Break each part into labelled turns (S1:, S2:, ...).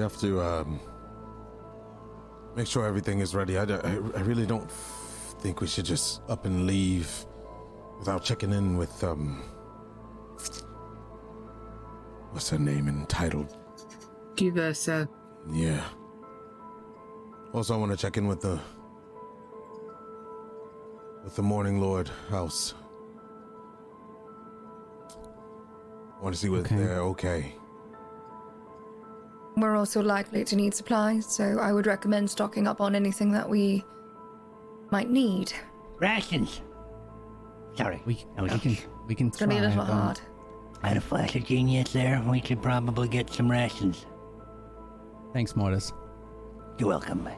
S1: We have to um, make sure everything is ready. I, really don't f- think we should just up and leave without checking in with um. What's her name entitled?
S2: Duvessa.
S1: Yeah. Also, I want to check in with the with the Morning Lord house. I Want to see what
S3: Okay.
S1: they're okay.
S4: We're also likely to need supplies, so I would recommend stocking up on anything that we might need.
S5: Rations. Sorry.
S3: We,
S5: that was
S3: we can we can
S4: It's gonna be a little
S3: but-
S4: hard.
S5: I had a flash of genius there. We could probably get some rations.
S3: Thanks, Mortis.
S5: You're welcome.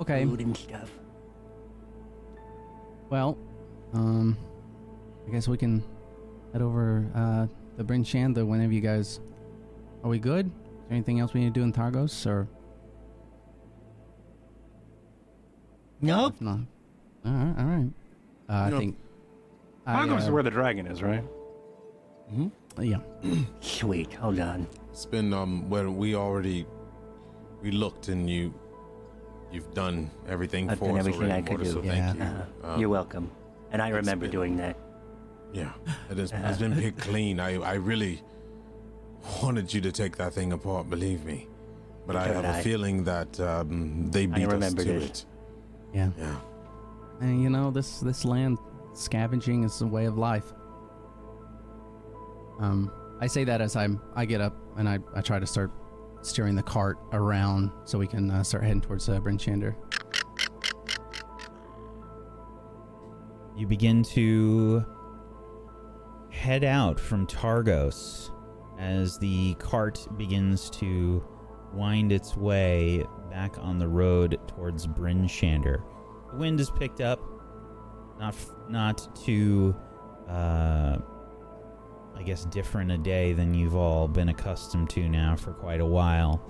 S3: Okay.
S5: Food and stuff.
S3: Well, um, I guess we can head over uh, the Bryn Shander whenever you guys. Are we good? Is there anything else we need to do in Targos, or
S5: Nope.
S3: if not? All right, all right. Uh, I
S1: No.
S3: think. I,
S6: Argos is
S3: uh,
S6: where the dragon is, right? Hmm.
S3: Yeah.
S5: Sweet. Hold on.
S1: It's been um where we already we looked and you you've done everything
S5: I've
S1: for
S5: done
S1: us
S5: everything
S1: already,
S5: I could
S1: Mortis,
S5: do.
S1: so thank
S3: Yeah.
S1: you.
S5: Uh,
S1: Um,
S5: you're welcome. And I remember
S1: been-
S5: doing that.
S1: Yeah, it has, has been picked clean. I I really wanted you to take that thing apart. Believe me, but I have
S5: did
S1: a
S5: I.
S1: feeling that um, they beat us to
S5: this.
S1: it.
S3: Yeah.
S1: Yeah.
S3: And you know, this this land scavenging is a way of life. Um, I say that as I'm I get up and I, I try to start steering the cart around so we can uh, start heading towards uh, Bryn Shander.
S7: You begin to head out from Targos as the cart begins to wind its way back on the road towards Bryn Shander. The wind is picked up, not not too, uh, I guess, different a day than you've all been accustomed to now for quite a while,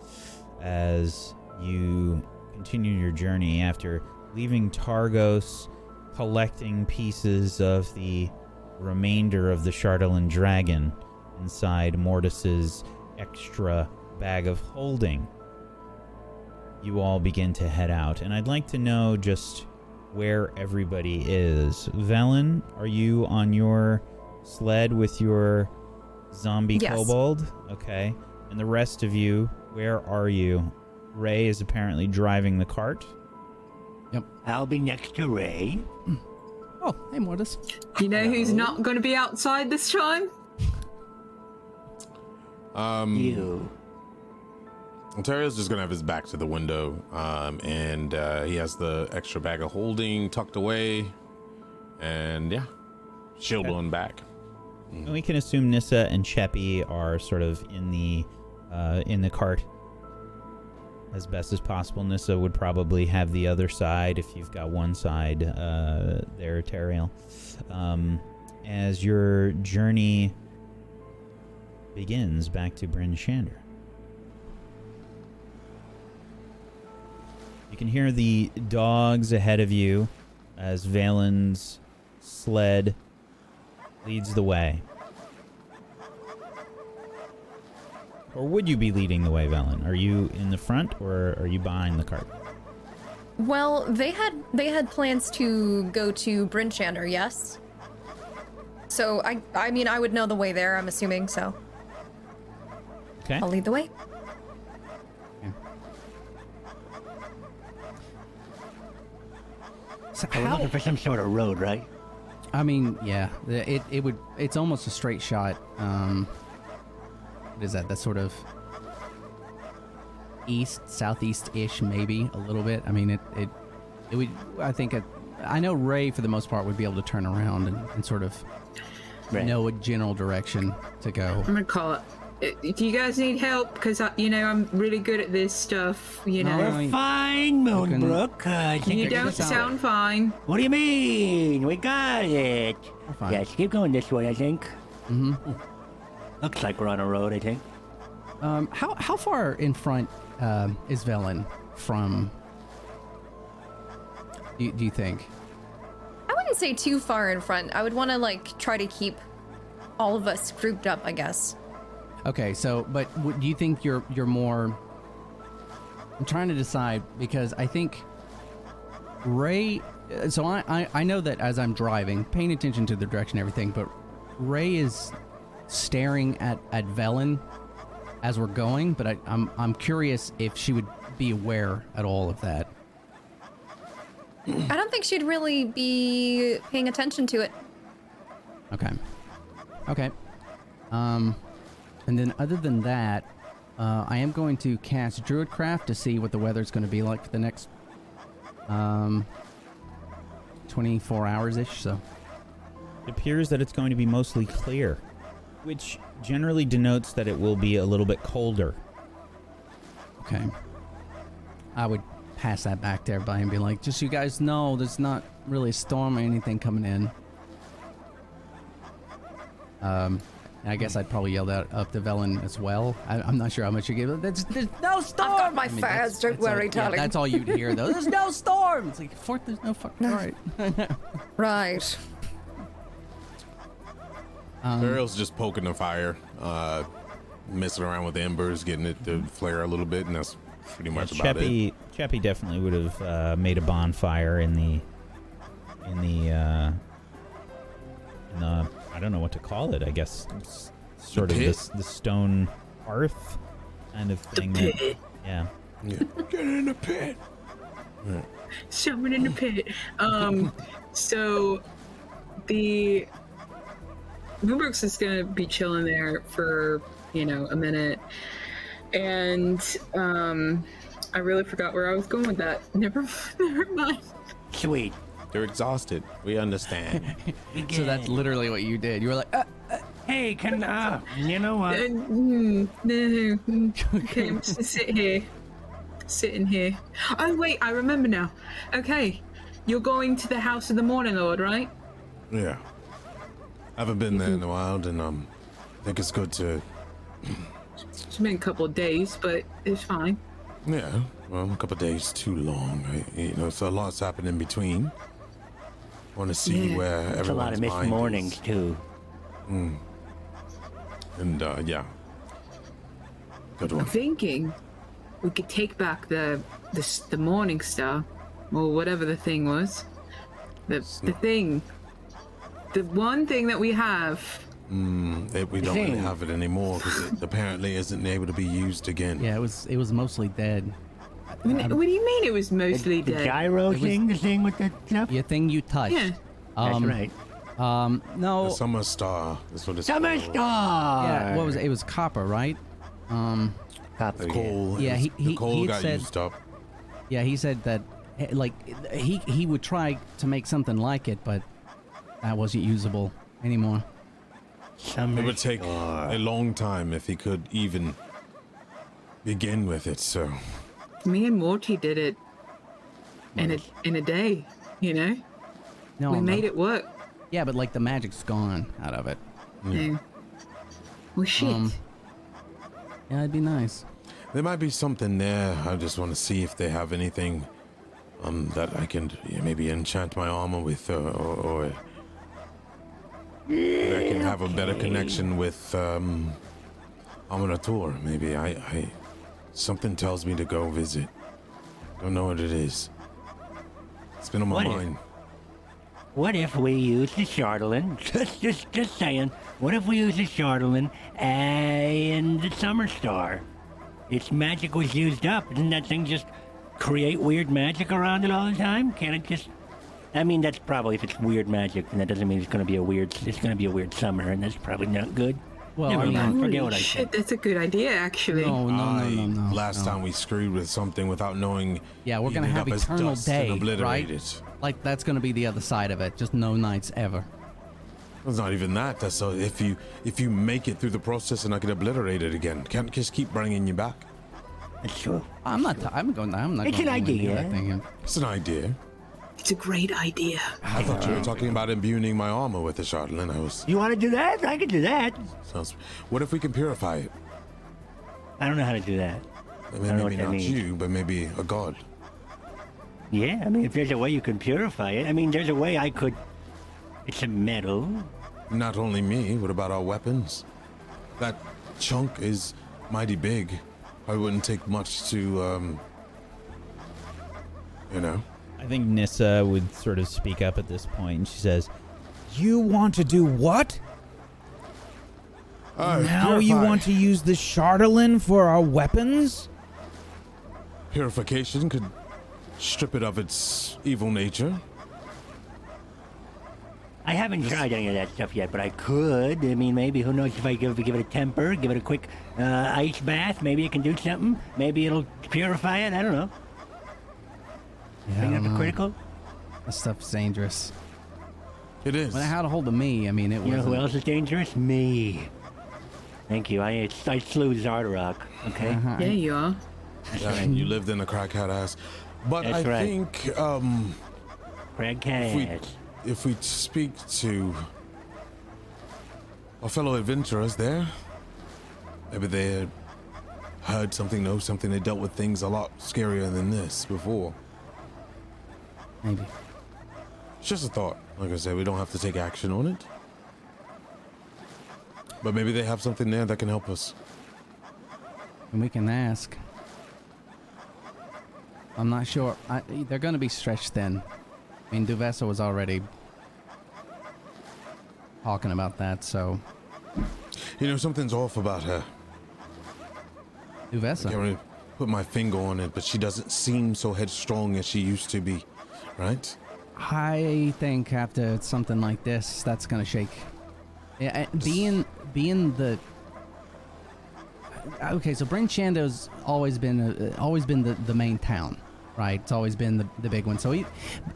S7: as you continue your journey after leaving Targos collecting pieces of the remainder of the Chardalyn dragon inside Mortis's extra bag of holding. You all begin to head out, and I'd like to know just where everybody is. Velen, are you on your sled with your zombie
S4: Yes.
S7: kobold? Okay. And the rest of you, where are you? Ray is apparently driving the cart. Yep.
S5: I'll be next to Ray.
S3: Oh, hey Mortis.
S2: You know who's not going to be outside this time?
S1: Um,
S5: You.
S1: Ontario's just gonna have his back to the window, um, and uh, he has the extra bag of holding tucked away, and yeah, shield
S7: Okay.
S1: on back.
S7: And we can assume Nissa and Cheppy are sort of in the uh, in the cart as best as possible. Nissa would probably have the other side if you've got one side uh, there, Teriel. Um, as your journey begins back to Bryn Shander. You can hear the dogs ahead of you as Valen's sled leads the way. Or would you be leading the way, Valen? Are you in the front or are you behind the cart?
S4: Well, they had they had plans to go to Bryn Shander, yes. So I I mean I would know the way there. I'm assuming so.
S7: Okay.
S4: I'll lead the way.
S3: So
S5: We're looking for some sort of road, right?
S3: I mean, yeah, it it would it's almost a straight shot. Um, what is that? That's sort of east, southeast ish, maybe a little bit. I mean, it it it would. I think it. I know Ray for the most part would be able to turn around and, and sort of
S5: Right.
S3: know a general direction to go.
S2: I'm going to call it. Uh, Do you guys need help? Because, you know, I'm really good at this stuff, you know.
S3: I-
S5: We're fine,
S3: can-
S5: Moonbrook. I think
S2: You don't sound
S5: it.
S2: fine.
S5: What do you mean? We got it.
S3: We're fine.
S5: Yes, keep going this way, I think.
S3: hmm
S5: Looks like we're on a road, I think.
S3: Um, how how far in front um, is Velen from? Do do you think?
S4: I wouldn't say too far in front. I would want to like try to keep all of us grouped up, I guess.
S3: Okay, so but w- do you think you're you're more? I'm trying to decide because I think Ray. So I, I I know that as I'm driving, paying attention to the direction, and everything, but Ray is staring at at Velen as we're going. But I, I'm I'm curious if she would be aware at all of that.
S4: I don't think she'd really be paying attention to it.
S3: Okay. Okay. Um, and then other than that, uh, I am going to cast Druidcraft to see what the weather's going to be like for the next um 24 hours ish. So
S7: It appears that it's going to be mostly clear, which generally denotes that it will be a little bit colder.
S3: okay. I would pass that back to everybody and be like, just so you guys know, there's not really a storm or anything coming in. Um. And I guess I'd probably yell that up to Velen as well. I, I'm not sure how much you give. There's, there's no storm.
S4: got my
S3: I mean,
S4: fires,
S3: that's-
S4: don't
S3: that's all-
S4: worry,
S3: yeah, that's all you'd hear though. There's no storm. It's like Fort. There's no fucking. All right.
S4: Right.
S3: Um,
S1: Ariel's just poking the fire, uh, messing around with the embers, getting it to flare a little bit, and that's pretty much about it.
S7: Cheppy, Cheppy definitely would have uh, made a bonfire in the in the uh, in the I don't know what to call it. I guess s- sort of this the stone hearth kind of thing. that-
S2: pit.
S7: yeah.
S1: Yeah. Get in the pit.
S2: Someone in the pit. Um, so the Moonbrooks is gonna be chilling there for you know a minute, and um, I really forgot where I was going with that. Never, never mind.
S5: Sweet.
S1: They're exhausted. We understand.
S3: so that's literally what you did. You were like, uh,
S5: Hey, can uh, you know what?
S2: And, mm, no, mm, okay, I'm just sit here, sitting here. Oh wait, I remember now. Okay, you're going to the house of the Morning Lord, right?
S1: yeah. I haven't been there in a while, and um, I think it's good to.
S2: It's been a couple of days, but it's fine.
S1: Yeah. Well, a couple days too long. Right? You know, so a lot's happened in between. Want to see
S2: Yeah.
S1: where
S5: It's a lot of missed mornings
S1: is.
S5: too.
S1: And uh, yeah. Good
S2: I'm thinking we could take back the the, the Morning Star, or whatever the thing was. The the thing. The one thing that we have.
S1: It, we don't really have it anymore because it apparently isn't able to be used again.
S3: yeah, it was it was mostly dead.
S2: What do what do you mean it was mostly
S5: The
S2: dead?
S5: gyro
S3: It was-
S5: thing, the thing with the stuff.
S3: Your thing you touched.
S2: Yeah.
S5: That's
S3: Um,
S5: right.
S3: Um, no.
S1: The summer star. That's what it's
S5: Summer
S1: called.
S5: star.
S3: yeah, what was it? It was copper, right? Um,
S5: Copper,
S1: The
S5: yeah.
S1: coal.
S3: Yeah,
S1: is-
S3: he-
S1: the
S3: he-
S1: coal
S3: he
S1: got
S3: said-
S1: used up.
S3: yeah, he said that, eh, like, he he would try to make something like it, but that wasn't usable anymore.
S5: Summer
S1: It would take
S5: star.
S1: a long time if he could even begin with it. So
S2: Me and Morty did it in a in a day. You know,
S3: No,
S2: we made it work.
S3: Yeah, but like the magic's gone out of it.
S2: Yeah. Well, shit.
S3: Um, Yeah, it'd be nice.
S1: there might be something there. I just want to see if they have anything um, that I can yeah, maybe enchant my armor with, uh, or, or I can have a better connection with um, Aminator. Maybe I, I something tells me to go visit. Don't know what it is. It's been on my
S5: What if-
S1: mind.
S5: What if we use the Chardalyn? Just, just, just saying. What if we use the Chardalyn and the Summer Star? Its magic was used up. Doesn't that thing just create weird magic around it all the time? Can't it just? I mean, that's probably if it's weird magic, then that doesn't mean it's going to be a weird. It's going to be a weird summer, and that's probably not good.
S3: Well,
S5: Never
S3: I mean-
S5: mind. Forget
S2: Holy
S5: what I
S2: shit,
S5: said.
S2: that's a good idea, actually.
S3: No, no, no,
S1: I-
S3: no, no.
S1: Last
S3: no.
S1: time we screwed with something without knowing.
S3: Yeah, we're gonna
S1: heated
S3: have
S1: up as
S3: eternal
S1: dust and
S3: day, right?
S1: it.
S3: Like that's gonna be the other side of it. Just no nights ever.
S1: It's not even that. That's so if you if you make it through the process and I can obliterate it again, can't just keep bringing you back.
S5: That's true.
S3: I'm not. T- I'm going. I'm not.
S5: It's
S3: going
S5: an idea.
S3: That thing.
S1: It's an idea.
S2: It's a great idea.
S1: I thought you were talking about imbuing my armor with the Chardalyn.
S5: You want to do that? I can do that.
S1: Sounds. What if we can purify it?
S5: I don't know how to do that.
S1: I
S5: don't
S1: mean,
S5: know
S1: maybe
S5: what that
S1: not
S5: means.
S1: you, but maybe a god.
S5: Yeah, I mean, if there's a way you can purify it, I mean, there's a way I could. It's a metal.
S1: Not only me. What about our weapons? That chunk is mighty big. I wouldn't take much to, um, you know.
S7: I think Nissa would sort of speak up at this point, and she says, "You want to do what?
S1: Uh,
S7: now you want to use the Chardalyn for our weapons?"
S1: purification could strip it of its evil nature.
S5: I haven't tried any of that stuff yet, but I could. I mean, maybe who knows if I give, give it a temper, give it a quick uh, ice bath, maybe it can do something. Maybe it'll purify it. I don't know.
S3: Yeah, I
S5: Bring
S3: don't
S5: up a
S3: know.
S5: critical.
S3: That stuff's dangerous.
S1: It is.
S3: When it had a hold of me, I mean, it was.
S5: You know who else is dangerous? Me. Thank you. I I slew Xardorok. Okay.
S3: Uh-huh.
S2: Yeah, you are.
S1: Yeah, you lived in a crackhead ass. But
S5: That's
S1: I
S5: right.
S1: think um,
S5: Craig
S1: if we if we speak to our fellow adventurers there, maybe they had heard something, know something. They dealt with things a lot scarier than this before.
S3: Maybe.
S1: It's just a thought. Like I said, we don't have to take action on it. But maybe they have something there that can help us.
S3: And we can ask. I'm not sure. I, they're going to be stretched thin. I mean, Duvessa was already talking about that, so.
S1: You know, something's off about her. Duvessa? I can't really put my finger on it, but she doesn't seem so headstrong as she used to be, right?
S3: I think after something like this, that's going to shake. Yeah, being being the okay, so Bryn Shander's always been uh, always been the, the main town, right? It's always been the, the big one. So e-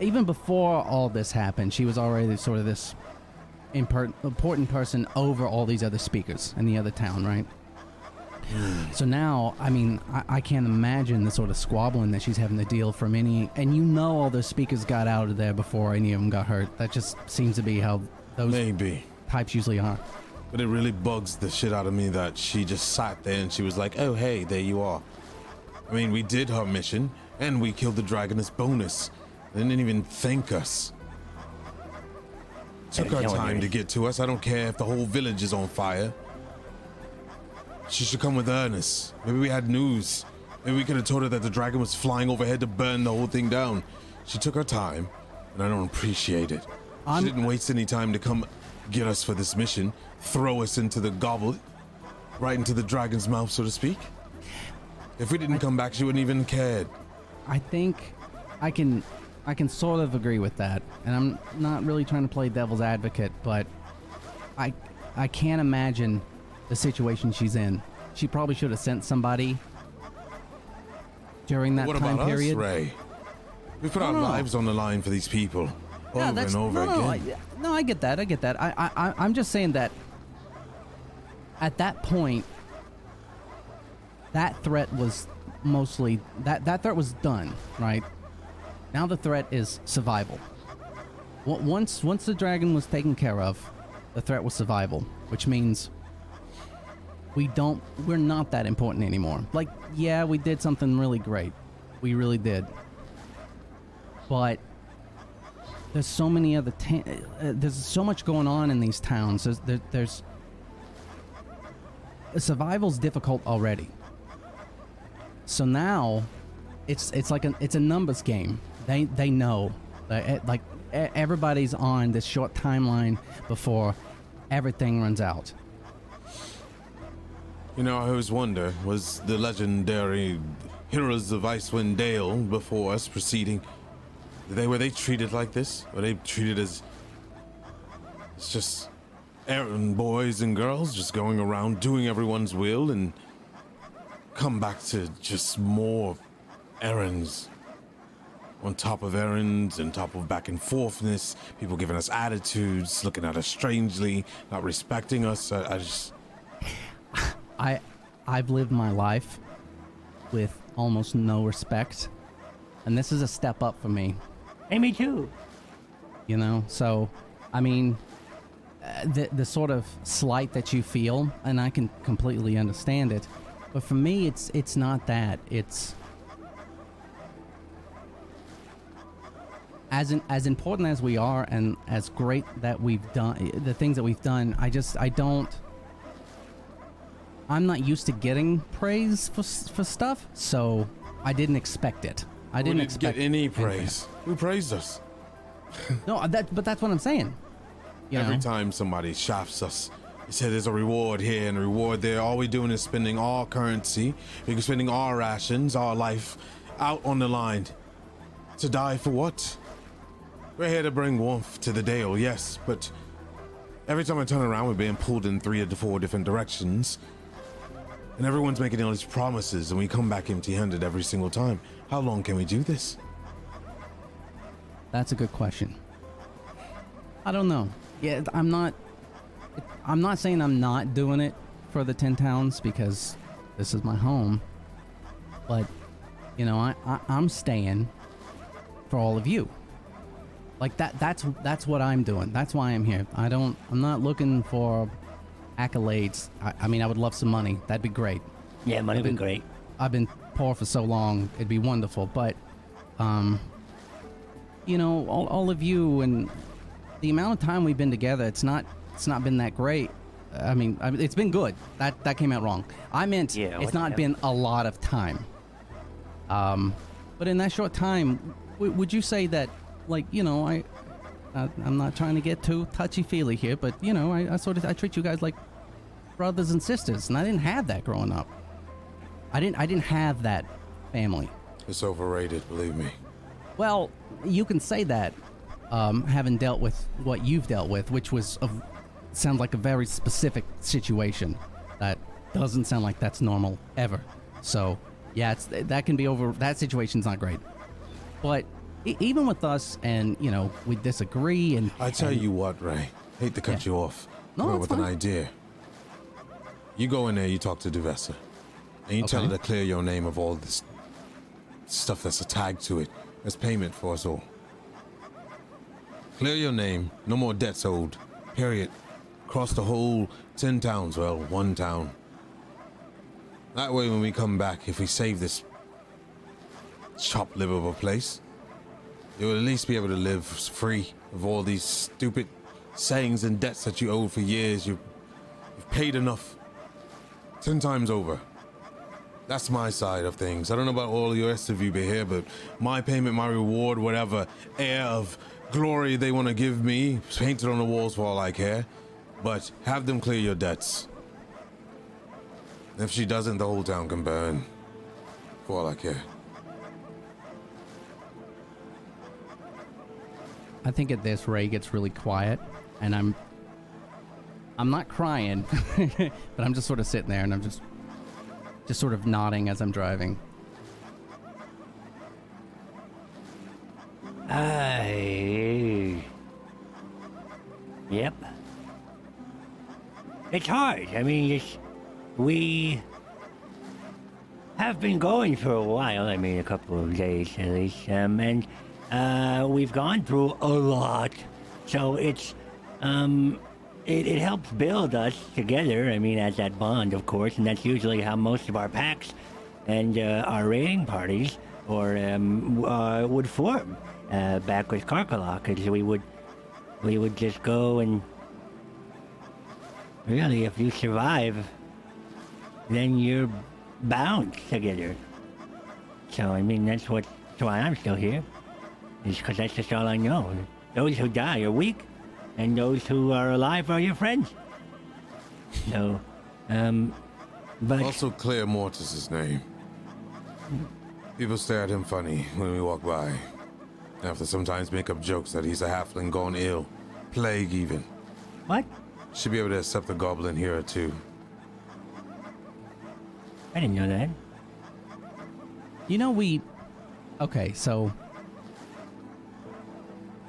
S3: even before all this happened, she was already sort of this impor- important person over all these other speakers in the other town, right? So now, I mean, I, I can't imagine the sort of squabbling that she's having to deal from any. And you know, all those speakers got out of there before any of them got hurt. That just seems to be how those
S1: Maybe.
S3: types usually are.
S1: But it really bugs the shit out of me that she just sat there and she was like, oh, hey, there you are. I mean, we did her mission and we killed the dragon as bonus. They didn't even thank us. Took
S5: Hey,
S1: our time to get to us. I don't care if the whole village is on fire. She should come with Ernest. Maybe we had news. Maybe we could have told her that the dragon was flying overhead to burn the whole thing down. She took her time, and I don't appreciate it.
S3: I'm-
S1: she didn't waste any time to come get us for this mission, throw us into the goblet, right into the dragon's mouth, so to speak. If we didn't come back, she wouldn't even cared.
S3: I think I can I can sort of agree with that. And I'm not really trying to play devil's advocate, but I I can't imagine the situation she's in. She probably should have sent somebody during that
S1: what
S3: time
S1: about
S3: period.
S1: us, Ray? We put our
S3: No.
S1: lives on the line for these people over and over
S3: no, no,
S1: again.
S3: I, no, I get that. I get that. I, I, I'm just saying that at that point, that threat was mostly that that threat was done, right? Now the threat is survival. Once once the dragon was taken care of, the threat was survival, which means we don't we're not that important anymore. Like, yeah, we did something really great. We really did. But there's so many other ta- uh, there's so much going on in these towns there's there, there's survival's difficult already so now it's it's like a it's a numbers game they they know eh, like everybody's on this short timeline before everything runs out
S1: You know, I always wonder was the legendary heroes of Icewind Dale before us proceeding? They were they treated like this? Were they treated as it's just errand boys and girls just going around doing everyone's will and come back to just more errands on top of errands and top of back and forthness, people giving us attitudes, looking at us strangely, not respecting us. I, I just
S3: i i've lived my life with almost no respect and this is a step up for me
S5: Hey, me too.
S3: you know so i mean uh, the the sort of slight that you feel and i can completely understand it but for me it's it's not that it's as in, as important as we are and as great that we've done the things that we've done i just i don't I'm not used to getting praise for for stuff, so I didn't expect it. I didn't
S1: didn't
S3: expect
S1: get any praise. Who praised us?
S3: No, uh, that but that's what I'm saying. You
S1: Every
S3: know?
S1: time somebody shafts us, they say there's a reward here and a reward there. All we're doing is spending our currency, we're spending our rations, our life out on the line. To die for what? We're here to bring warmth to the Dale, yes, but every time I turn around, we're being pulled in three or four different directions. And everyone's making all these promises, and we come back empty handed every single time. How long can we do this?
S3: That's a good question. I don't know. Yeah, I'm not. I'm not saying I'm not doing it for the ten towns because this is my home. But you know, I, I I'm staying for all of you. Like that. That's that's what I'm doing. That's why I'm here. I don't. I'm not looking for accolades. I, I mean, I would love some money. That'd be great.
S5: Yeah, money would be
S3: been-
S5: great.
S3: I've been poor for so long. It'd be wonderful, but um, you know, all, all of you and the amount of time we've been together, it's not it's not been that great. I mean, I mean it's been good. That that came out wrong. I meant
S5: Yeah,
S3: it's not been a lot of time. Um, but in that short time, w- would you say that, like, you know, I, I I'm not trying to get too touchy feely here, but you know, I, I sort of I treat you guys like brothers and sisters, and I didn't have that growing up. I didn't I didn't have that family.
S1: It's overrated, believe me.
S3: Well, you can say that, um, having dealt with what you've dealt with, which was a, sounds like a very specific situation that doesn't sound like that's normal ever. So, yeah, it's that can be over. That situation's not great. But e- even with us, and you know, we disagree, and
S1: I tell
S3: and-
S1: you what, Ray. Hate to cut
S3: Yeah.
S1: you off.
S3: No,
S1: Come up
S3: it's
S1: with an idea. You go in there, you talk to Duvessa, and you tell her to clear your name of all this stuff that's tagged to it as payment for us all. Clear your name. No more debts owed. Period. Across the whole ten towns. Well, one town. That way, when we come back, if we save this chop liver of a place, you will at least be able to live free of all these stupid sayings and debts that you owe for years. You, you've paid enough. Ten times over. That's my side of things. I don't know about all the rest of you here, but my payment, my reward, whatever air of glory they want to give me, painted on the walls for all I care. But have them clear your debts. If she doesn't, the whole town can burn. For all I care.
S3: I think at this Ray gets really quiet, and I'm I'm not crying, but I'm just sort of sitting there, and I'm just just sort of nodding as I'm driving.
S5: I. Yep. It's hard. I mean, it's, we have been going for a while. I mean, a couple of days at least, um, and uh, we've gone through a lot. So it's um, it, it helps build us together. I mean, as that bond, of course, and that's usually how most of our packs and uh, our raiding parties or um, uh, would form uh, back with Karkalok, because we would we would just go and really, if you survive, then you're bound together. So I mean, that's what that's why I'm still here, is because that's just all I know. Those who die are weak, and those who are alive are your friends. So, um, but
S1: Also, clear Mortis's name. People stare at him funny when we walk by. After sometimes make up jokes that he's a halfling gone ill, plague even.
S5: what?
S1: Should be able to accept the goblin here too.
S5: I didn't know that.
S3: You know, we. Okay, so.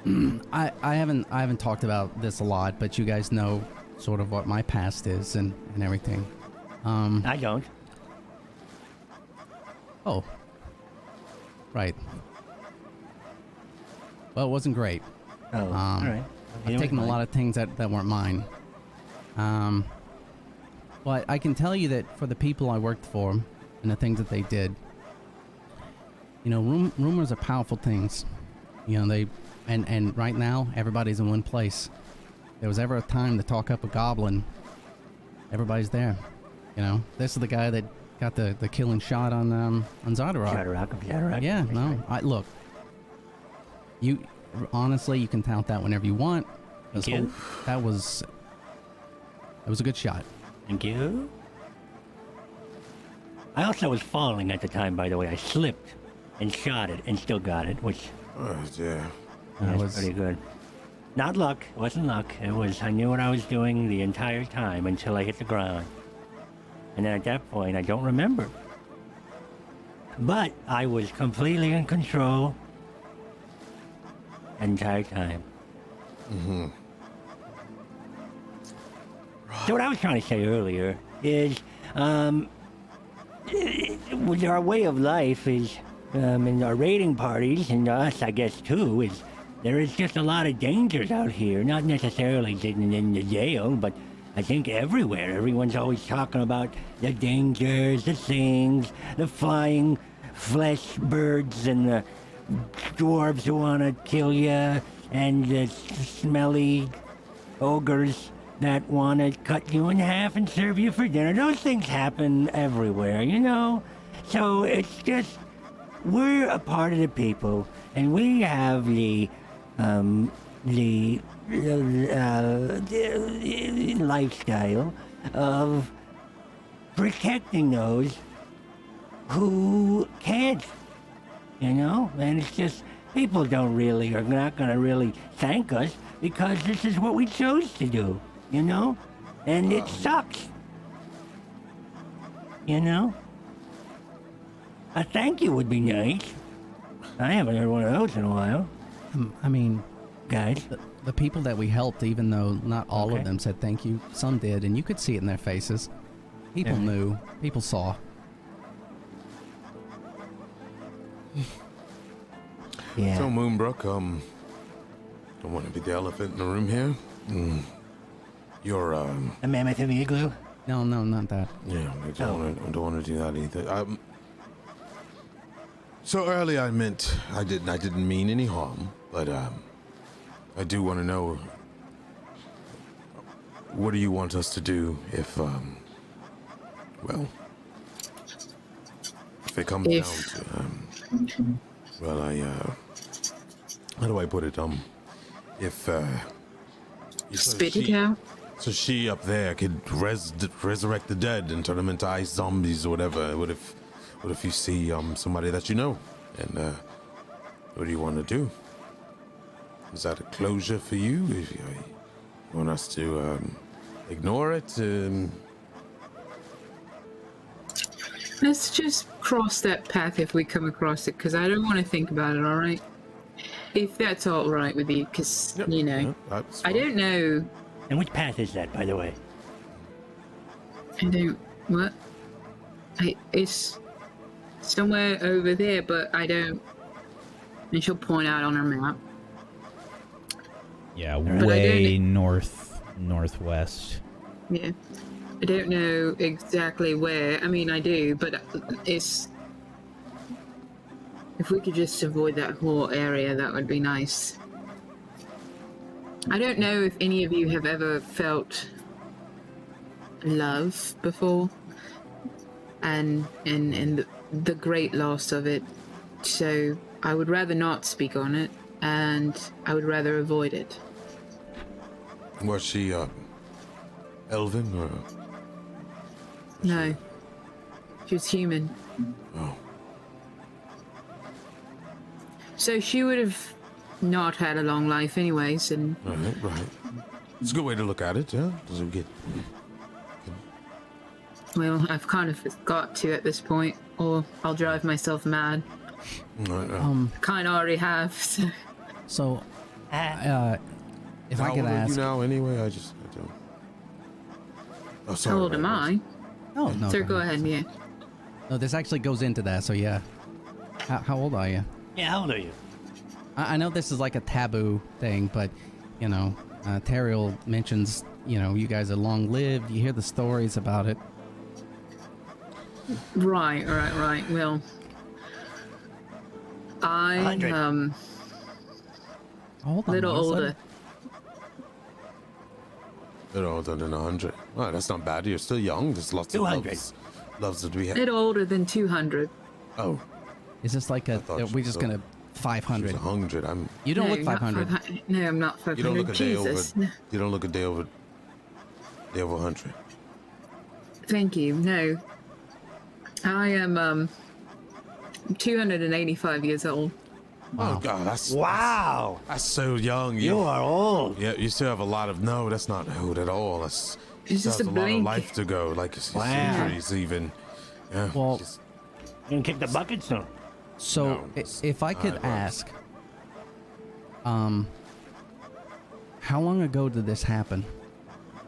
S3: I I haven't I haven't talked about this a lot, but you guys know sort of what my past is and and everything. Um.
S5: I don't.
S3: Oh. Right. Well, it wasn't great.
S5: Oh,
S3: Um,
S5: all right.
S3: I've taken a lot of things that, that weren't mine. Um, but I can tell you that for the people I worked for and the things that they did, you know, rum- rumors are powerful things. You know, they, and, and right now, everybody's in one place. There was ever a time to talk up a goblin, everybody's there. You know, this is the guy that got the, the killing shot on um on Xardorok.
S5: Shadowrock of
S3: Yeah, no. I look. You honestly, you can count that whenever you want.
S5: Thank
S3: This
S5: you.
S3: That was. It was a good shot.
S5: Thank you. I also was falling at the time, by the way. I slipped and shot it and still got it, which
S1: Oh, yeah.
S3: That
S5: is
S3: was
S5: pretty good. Not luck. It wasn't luck. It was I knew what I was doing the entire time until I hit the ground. And then at that point, I don't remember. But I was completely in control entire time. Mm-hmm. So what I was trying to say earlier is, um, our way of life is, um, and our raiding parties, and us, I guess too, is there is just a lot of dangers out here. Not necessarily in, in the jail, but I think everywhere. Everyone's always talking about the dangers, the things, the flying flesh birds, and the dwarves who want to kill you, and the smelly ogres that want to cut you in half and serve you for dinner. Those things happen everywhere, you know? So it's just, we're a part of the people, and we have the, um, the, uh, the lifestyle of protecting those who can't you know? And it's just, people don't really, are not going to really thank us because this is what we chose to do, you know? And it sucks. You know? A thank you would be nice. I haven't heard one of those in a while,
S3: I mean,
S5: guys.
S3: the, the people that we helped, even though not all
S5: Okay.
S3: of them said thank you, some did, and you could see it in their faces. People
S5: Yeah.
S3: knew. People saw.
S5: Yeah.
S1: So, Moonbrook, um, don't want to be the elephant in the room here. Mm. You're, um,
S5: a mammoth in the igloo?
S3: No, no, not that.
S1: yeah, I
S5: Oh.
S1: don't, wanna, I don't want to do that either. Um, so early, I meant I didn't. I didn't mean any harm, but um, I do want to know. What do you want us to do if, um, well, if it comes
S2: If-
S1: down to, um, well, I, uh, how do I put it? Um, if, uh,
S2: Spit it out.
S1: So she up there could res- resurrect the dead and turn them into ice zombies or whatever. What if, what if you see um somebody that you know, and uh, what do you want to do? Is that a closure for you? If you, you want us to um, ignore it? Um,
S2: Let's just cross that path if we come across it, because I don't want to think about it. All right, if that's all right with you, because
S1: Yep,
S2: you know,
S1: yep,
S2: I don't know.
S5: And which path is that, by the way?
S2: I don't. What? I it's somewhere over there, but I don't. And she'll point out on her map.
S7: Yeah, way north northwest.
S2: Yeah. I don't know exactly where. I mean, I do, but it's. If we could just avoid that whole area, that would be nice. I don't know if any of you have ever felt love before, and and and the, the great loss of it. So I would rather not speak on it, and I would rather avoid it.
S1: Was she uh, Elvin or?
S2: No, she was human.
S1: Oh,
S2: So she would have not had a long life, anyways, and
S1: right, right. It's a good way to look at it. Yeah. Does it get?
S2: well, I've kind of got to at this point, or I'll drive myself mad.
S1: Right, right.
S3: Um,
S2: Kind of already have. So.
S3: so, uh, if I
S1: How
S3: could
S1: old are
S3: ask.
S1: you now? Anyway, I just I don't. Oh, sorry.
S2: How old am I?
S3: Oh, no.
S2: Sir, go ahead. Yeah.
S3: No, this actually goes into that, so yeah. How, how old are you?
S5: Yeah, how old are you?
S3: I, I know this is like a taboo thing, but, you know, uh, Teriel mentions, you know, you guys are long lived. You hear the stories about it.
S2: Right, right, right. Well, I
S5: hundred.
S2: um
S3: Hold on.
S2: little
S3: older. that?
S2: Older.
S1: They're older than 100. Well, that's not bad. You're still young. There's lots of
S5: 200.
S1: loves, loves that we have.
S2: Bit older than 200.
S1: Oh,
S3: Is this like a?
S1: thought
S3: Are we just gonna five
S1: she's
S3: hundred?
S1: I'm.
S3: You don't
S2: no,
S3: look five hundred.
S2: 500. No, I'm not 500.
S1: You don't look a day over.
S2: Jesus. No.
S1: You don't look a day over. Day over 100.
S2: Thank you. No. I am um 285 years old.
S1: Oh God, that's
S5: Wow.
S1: That's so young.
S5: You are old.
S1: Yeah, you still have a lot of. No, that's not old at all. That's.
S2: It's
S1: still
S2: just a
S1: a lot of life to go. Like it's
S5: Wow.
S1: centuries even. Yeah.
S3: Well-
S1: she's-
S5: You can kick the bucket soon.
S3: So,
S1: No,
S3: if I could
S1: I was.
S3: ask, um, how long ago did this happen?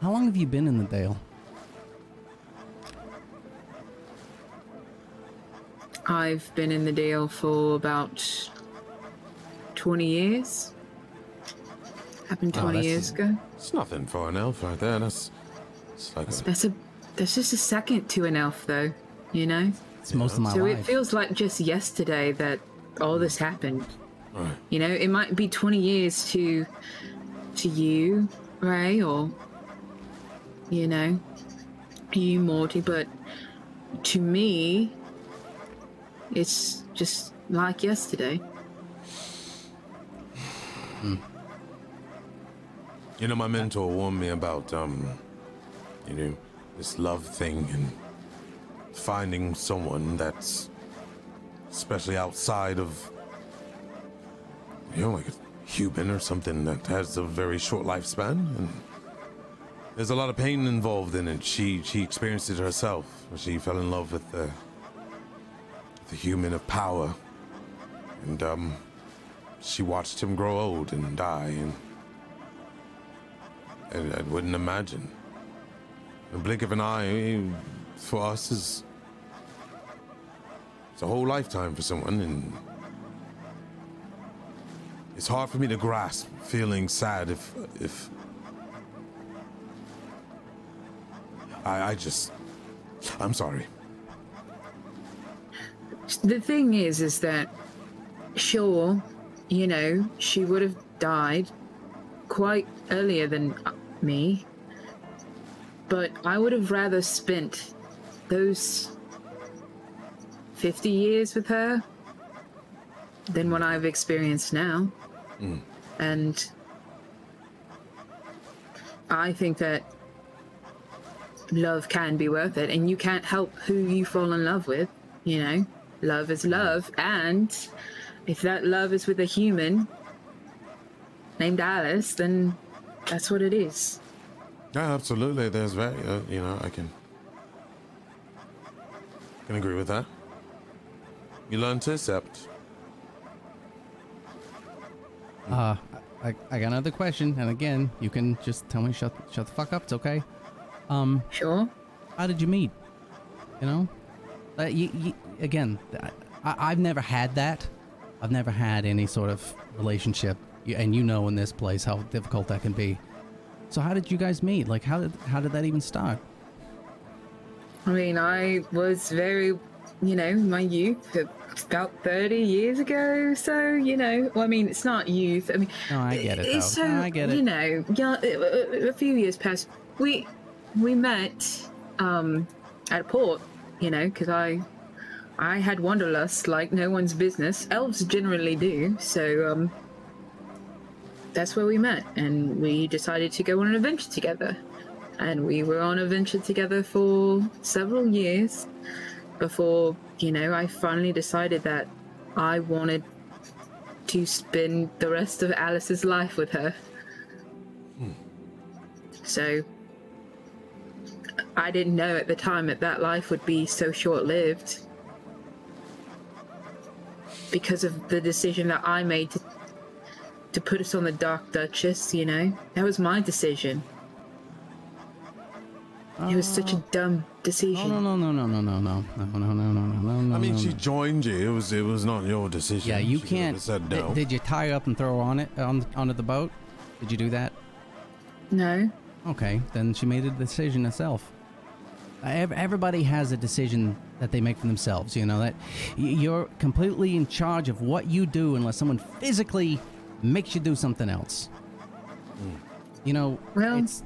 S3: How long have you been in the Dale?
S2: I've been in the Dale for about 20 years. Happened
S1: Oh,
S2: 20
S1: that's-
S2: years ago.
S1: it's nothing for an elf right there. That's. It's like a,
S2: That's a that's just a second to an elf though, you know?
S3: It's most of my
S2: so
S3: life.
S2: it feels like just yesterday that all this happened.
S1: Right.
S2: You know, it might be 20 years to to you, Ray, or you know, you Morty, but to me it's just like yesterday.
S1: You know, my mentor warned me about, um, you know, this love thing and finding someone that's, especially outside of, you know, like a human or something that has a very short lifespan. And there's a lot of pain involved in it. She she experienced it herself. She fell in love with the the human of power, and um, she watched him grow old and die and. I, I wouldn't imagine. A blink of an eye eh, for us is it's a whole lifetime for someone, and it's hard for me to grasp feeling sad if if I, I just I'm sorry.
S2: The thing is, is that sure, you know, she would have died quite earlier than me, but I would have rather spent those 50 years with her than what I've experienced now. Hmm. And I think that love can be worth it, and you can't help who you fall in love with, you know? Love is hmm. love, and if that love is with a human named Alice, then that's what it is.
S1: Yeah, absolutely. There's very uh, you know I can can agree with that. You learn to accept.
S3: Uh, I, I got another question, and again, you can just tell me shut shut the fuck up. It's okay. Um,
S2: Sure.
S3: how did you meet? You know, uh, you, you, again, I, I've never had that. I've never had any sort of relationship, and you know in this place how difficult that can be. So how did you guys meet? Like, how did how did that even start?
S2: I mean, I was very, you know, my youth, uh, about 30 years ago. So, you know, well, I mean, it's not youth. I mean,
S3: No, I get it,
S2: It's so,
S3: No, I get it.
S2: You know, yeah, a, a few years past, we we met um, at a port, you know, because I I had wanderlust like no one's business. Elves generally do. So, um, that's where we met, and we decided to go on an adventure together. And we were on an adventure together for several years before, you know, I finally decided that I wanted to spend the rest of Alice's life with her. So I didn't know at the time that that life would be so short lived because of the decision that I made to to put us on the Dark Duchess, you know? That was my decision. It was such a dumb decision.
S3: Oh no no no no no no no no no no no no no.
S1: I mean,
S3: no,
S1: she
S3: no.
S1: joined you. It was it was not your decision.
S3: Yeah, you
S1: She
S3: can't.
S1: Said
S3: Di-
S1: no.
S3: Did you tie her up and throw her on it on onto the boat? Did you do that?
S2: No.
S3: Okay, then she made a decision herself. Ev- Everybody has a decision that they make for themselves. You know that you're completely in charge of what you do unless someone physically makes you do something else. Mm. You know,
S2: Well,
S3: it's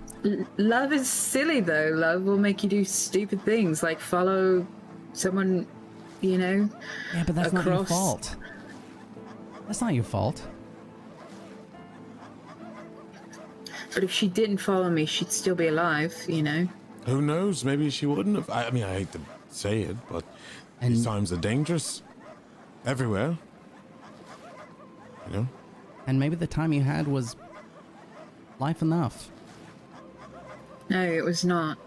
S2: love is silly though. Love will make you do stupid things like follow someone, you know.
S3: yeah, but that's not your fault. That's not your fault.
S2: But if she didn't follow me, she'd still be alive, you know.
S1: Who knows? Maybe she wouldn't have. I, I mean, I hate to say it, but these times are dangerous. Everywhere. You know?
S3: And maybe the time you had was life enough.
S2: No, it was not.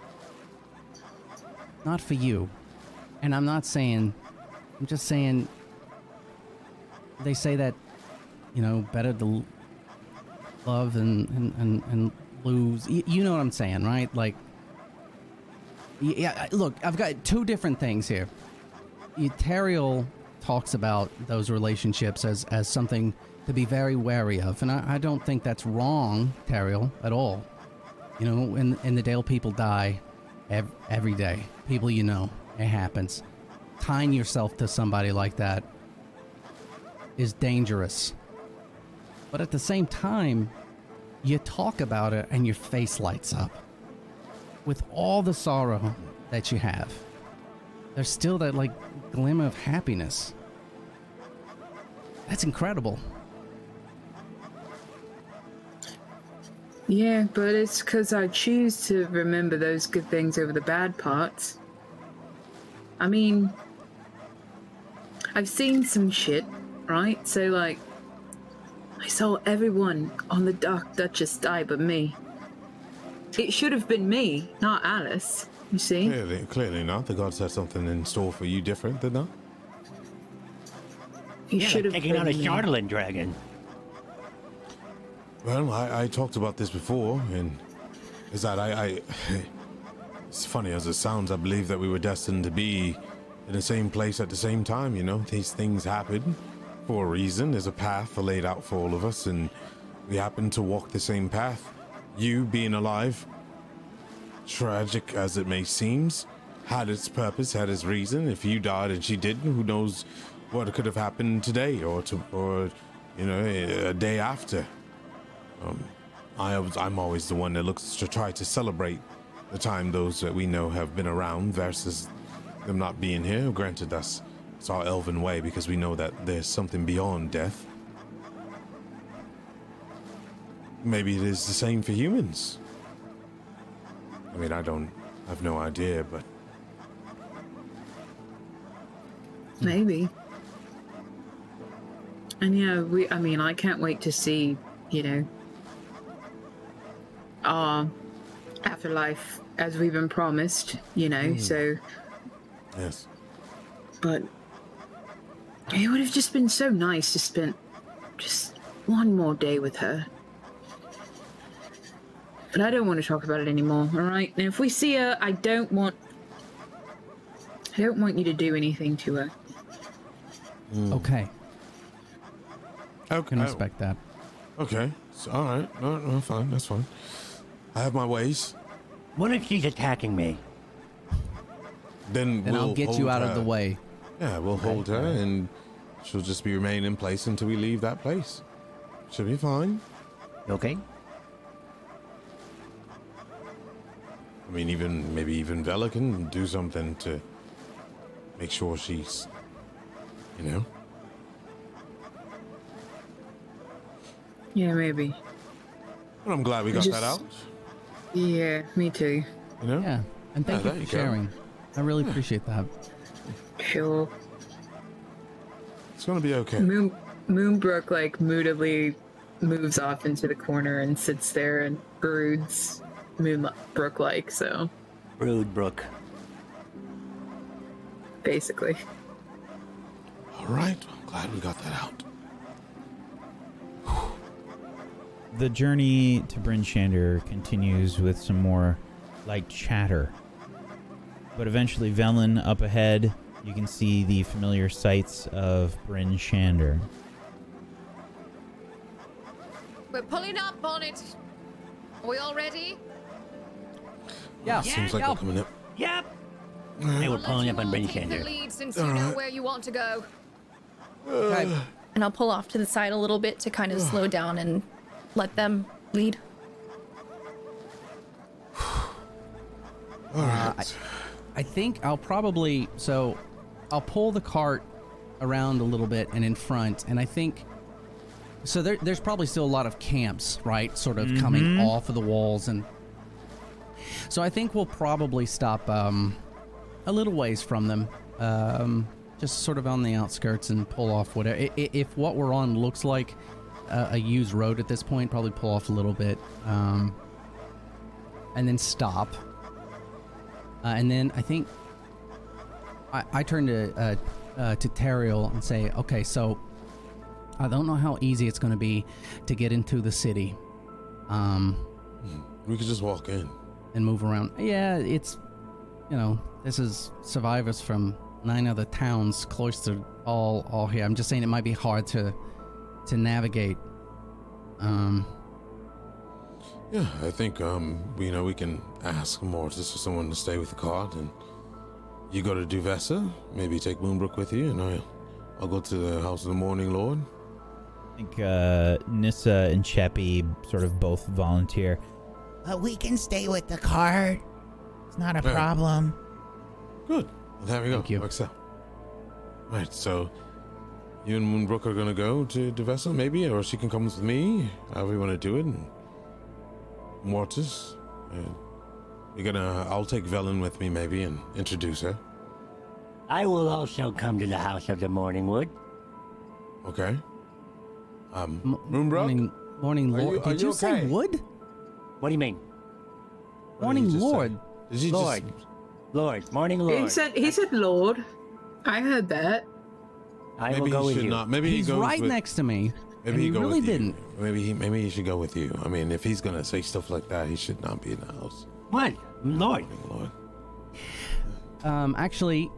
S3: Not for you. And I'm not saying, I'm just saying, they say that, you know, better to love and, and, and, and lose. You, you know what I'm saying, right? Like, y- yeah, look, I've got two different things here. Teriel talks about those relationships as, as something to be very wary of. And I, I don't think that's wrong, Teriel, at all. You know, in, in the Dale, people die ev- every day. People you know, it happens. Tying yourself to somebody like that is dangerous. But at the same time, you talk about it and your face lights up. With all the sorrow that you have, there's still that like glimmer of happiness. That's incredible.
S2: Yeah, but it's because I choose to remember those good things over the bad parts. I mean, I've seen some shit, right? So, like, I saw everyone on the Dark Duchess die but me. It should have been me, not Alice, you see?
S1: Clearly, clearly not. The gods had something in store for you different than that.
S2: You
S5: Yeah,
S2: should
S5: like
S2: have
S5: taken out a
S2: been.
S5: Chardalyn dragon.
S1: Well, I, I talked about this before, and is that I, I. It's funny as it sounds. I believe that we were destined to be in the same place at the same time. You know, these things happen for a reason. There's a path laid out for all of us, and we happen to walk the same path. You being alive, tragic as it may seem, had its purpose, had its reason. If you died and she didn't, who knows what could have happened today or to, or you know, a, day after. Um, I, I'm always the one that looks to try to celebrate the time those that we know have been around versus them not being here. Granted, that's it's our elven way because we know that there's something beyond death. Maybe it is the same for humans. I mean, I don't, I have no idea, but
S2: Maybe. And yeah, we I mean, I can't wait to see, you know, our afterlife as we've been promised, you know, hmm. so
S1: yes.
S2: but it would have just been so nice to spend just one more day with her. But I don't want to talk about it anymore, alright? Now, if we see her, I don't want I don't want you to do anything to her.
S3: Okay,
S1: Okay.
S3: can respect that.
S1: Okay. So, all right. No, no, fine. That's fine. I have my ways.
S5: What if she's attacking me?
S1: Then
S3: Then
S1: we'll
S3: I'll get you
S1: hold
S3: out of the way.
S1: Yeah, we'll hold her, and she'll just be remain in place until we leave that place. Should be fine.
S5: Okay.
S1: I mean, even maybe even Vela can do something to make sure she's, you know.
S2: Yeah, maybe.
S1: But I'm glad we got
S2: Just-
S1: that out.
S2: Yeah, me too.
S1: You know.
S3: Yeah, and thank
S1: Yeah,
S3: you for
S1: you go.
S3: sharing. I really appreciate that.
S2: Sure.
S1: It's gonna be okay.
S2: Moon Moonbrook like moodily moves off into the corner and sits there and broods Moonbrook like, so
S5: Brood Brook.
S2: basically.
S1: All right. I'm glad we got that out.
S7: The journey to Bryn Shander continues with some more light chatter. But eventually, Velen up ahead, you can see the familiar sights of Bryn Shander.
S4: We're pulling up on it. Are we all ready?
S3: Yeah.
S1: yeah Seems like
S3: yeah.
S1: they're coming up.
S5: Yep. They were pulling up on Bryn Shander.
S4: in lead since you know where you want to go.
S3: Okay.
S4: And I'll pull off to the side a little bit to kind of slow down and let them lead.
S1: All right.
S3: Uh, I, I think I'll probably so I'll pull the cart around a little bit and in front, and I think so. There, there's probably still a lot of camps, right? Sort of mm-hmm. coming off of the walls and so I think we'll probably stop um, a little ways from them, um, just sort of on the outskirts, and pull off whatever. If what we're on looks like a, a used road at this point, probably pull off a little bit, um, and then stop. Uh, and then I think I, I turn to uh, uh, to Teriel and say, "Okay, so I don't know how easy it's going to be to get into the city, um,
S1: we could just walk in.
S3: And move around. Yeah, it's you know this is survivors from nine other towns close to all all here. I'm just saying it might be hard to to navigate. Um,
S1: Yeah, I think um, you know we can ask more Mortis for someone to stay with the cart, and you go to Duvessa. Maybe take Moonbrook with you, and I, I'll go to the House of the Morning Lord.
S7: I think uh, Nissa and Cheppy sort of both volunteer.
S6: Uh, we can stay with the cart. It's not a
S1: Yeah.
S6: problem.
S1: Good. Well, there we go.
S3: Thank you.
S1: Works out. Right. So, you and Moonbrook are gonna go to Duvessa, maybe, or she can come with me. However you want to do it. And Mortis, you're gonna. I'll take Velen with me, maybe, and introduce her.
S5: I will also come to the House of the Morningwood.
S1: Okay. Um,
S3: m-
S1: Moonbrook.
S3: morning, morning
S1: Are you-
S3: lord.
S1: are
S3: Did
S1: you
S3: you, say
S1: okay?
S3: wood?
S5: What do you mean?
S1: What
S3: Morning
S1: he
S3: lord.
S1: Did you
S5: Lord.
S1: just?
S5: Lord, morning
S2: He
S5: Lord.
S2: said he said Lord. I heard that.
S5: I
S1: Maybe
S5: will go
S1: he
S5: with
S1: should
S5: you.
S1: not. Maybe
S3: He's
S1: he goes
S3: right
S1: with,
S3: next to me.
S1: Maybe
S3: and
S1: he
S3: he really didn't.
S1: Maybe he. Maybe he should go with you. I mean, if he's gonna say stuff like that, he should not be in the house.
S5: What? Lord.
S1: Lord.
S3: Um, actually,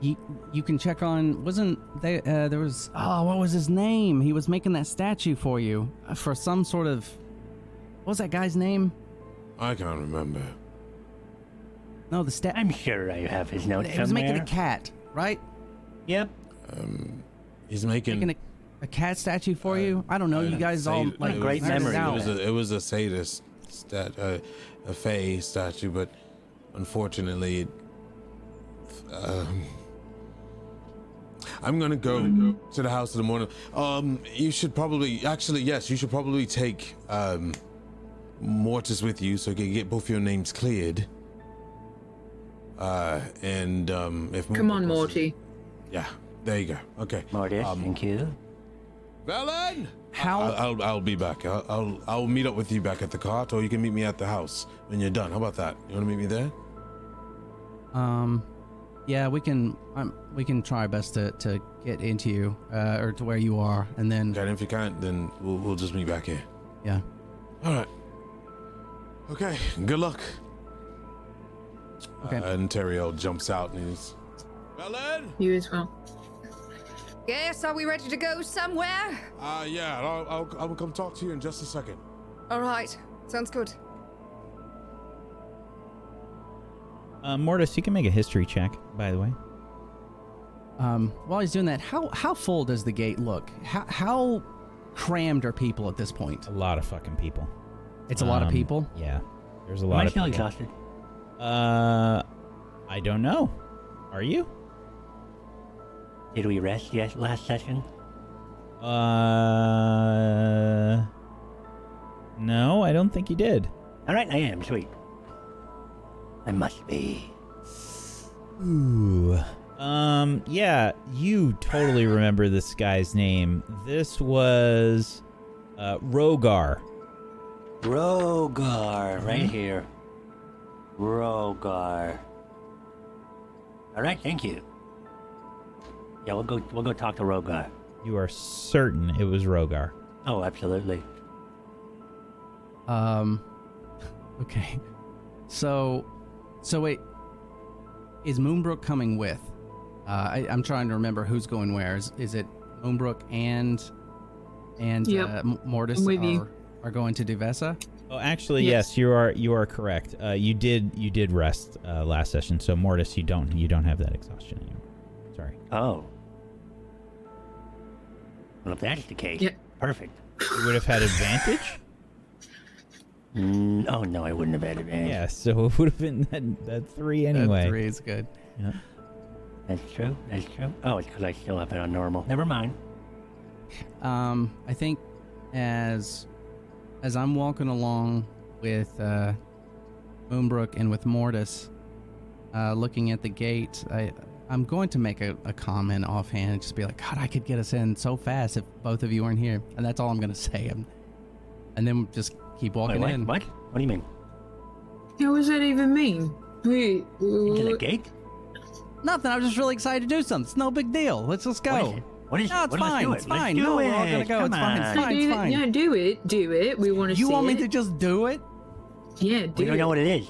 S3: you you can check on. Wasn't there Uh, there was. Oh, what was his name? He was making that statue for you uh, for some sort of. What was that guy's name?
S1: I can't remember.
S3: No, the stat.
S5: I'm sure I have his notes
S3: He was
S5: somewhere.
S3: making a cat, right?
S5: Yep.
S1: Um, He's making.
S3: Making a, a cat statue for you. I don't know. You guys all
S1: Sad-
S3: like
S1: it
S5: great
S1: was-
S3: nerded
S5: memory.
S1: It was a, it was a sadist stat, uh, a Fey statue, but unfortunately, it, um, I'm gonna go to the house in the morning. Um, you should probably, actually, yes, you should probably take um, Mortis with you so you can get both your names cleared. Uh, and um, if
S2: Come on,
S1: Moonbrook wants
S2: Morty.
S1: yeah, there you go. Okay,
S5: Morty.
S1: Um,
S5: thank you.
S1: Velen.
S3: How-
S1: I'll, I'll I'll be back. I'll, I'll I'll meet up with you back at the cart, or you can meet me at the house when you're done. How about that? You want to meet me there?
S3: Um, yeah, we can. Um, we can try our best to, to get into you, uh, or to where you are, and then
S1: Okay. And if you can't, then we'll we'll just meet back here.
S3: yeah.
S1: All right. Okay. Good luck.
S3: Okay.
S1: Uh, and Teriel jumps out and he's. Velen.
S2: You as well.
S4: Yes, are we ready to go somewhere?
S1: Uh yeah. I'll, I'll I'll come talk to you in just a second.
S4: All right, sounds good.
S7: Uh, Mortis, you can make a history check, by the way.
S3: Um, while he's doing that, how how full does the gate look? How how crammed are people at this point?
S7: A lot of fucking people.
S3: It's a lot of
S7: Um,
S3: people.
S7: Yeah, there's a
S5: Am
S7: lot
S5: I
S7: of
S5: still
S7: people.
S5: exhausted?
S7: Uh, I don't know. Are you?
S5: Did we rest yes last session?
S7: Uh, no, I don't think you did.
S5: All right, I am. Sweet. I must be.
S7: Ooh. Um, yeah, you totally remember this guy's name. This was uh, Rogar.
S5: Rogar, right
S7: Mm-hmm.
S5: here. Rogar. All right, thank you. Yeah, we'll go. We'll go talk to Rogar.
S7: You are certain it was Rogar.
S5: Oh, absolutely.
S3: Um, okay. So, so wait, is Moonbrook coming with? Uh, I, I'm trying to remember who's going where. Is, is it Moonbrook and and
S2: Yep.
S3: uh, M- Mortis
S2: I'm with
S3: are,
S2: you.
S3: Are going to Duvessa?
S7: Oh, actually,
S2: Yes.
S7: yes, you are. You are correct. Uh, you did. You did rest uh, last session. So Mortis, you don't. You don't have that exhaustion anymore. Sorry.
S5: Oh. Well, if that's the case,
S2: Yeah.
S5: perfect.
S7: You would have had advantage.
S5: Mm, oh no, I wouldn't have had advantage.
S7: Yeah, so it would have been that, that three anyway.
S3: That
S7: anyway.
S3: three is good.
S7: Yeah.
S5: That's true. That's true. Oh, it's because I still have it on normal. Never mind.
S3: Um, I think as as I'm walking along with uh, Moonbrook and with Mortis, uh, looking at the gate, I I'm going to make a, a comment offhand and just be like, God, I could get us in so fast if both of you weren't here, and that's all I'm gonna say. i and then just keep
S5: Wait,
S3: walking
S5: what?
S3: in.
S5: What? What do you mean?
S2: What does that even mean? Wait,
S5: Into the gate?
S3: Nothing. I'm just really excited to do something. It's no big deal. Let's just
S5: What is
S3: go.
S5: It? What is
S3: No,
S5: it?
S3: it's
S5: What- let's
S3: fine.
S5: do
S3: It's
S5: it. Let's
S3: fine.
S5: do
S3: No, we're all gonna go. It's
S5: Come
S3: fine. It's fine.
S2: do,
S3: fine.
S2: Yeah, do it. Do it. We want to see it.
S3: You want me
S2: it.
S3: to just do it?
S2: Yeah,
S5: We
S2: do
S5: don't
S2: it.
S5: know what it is.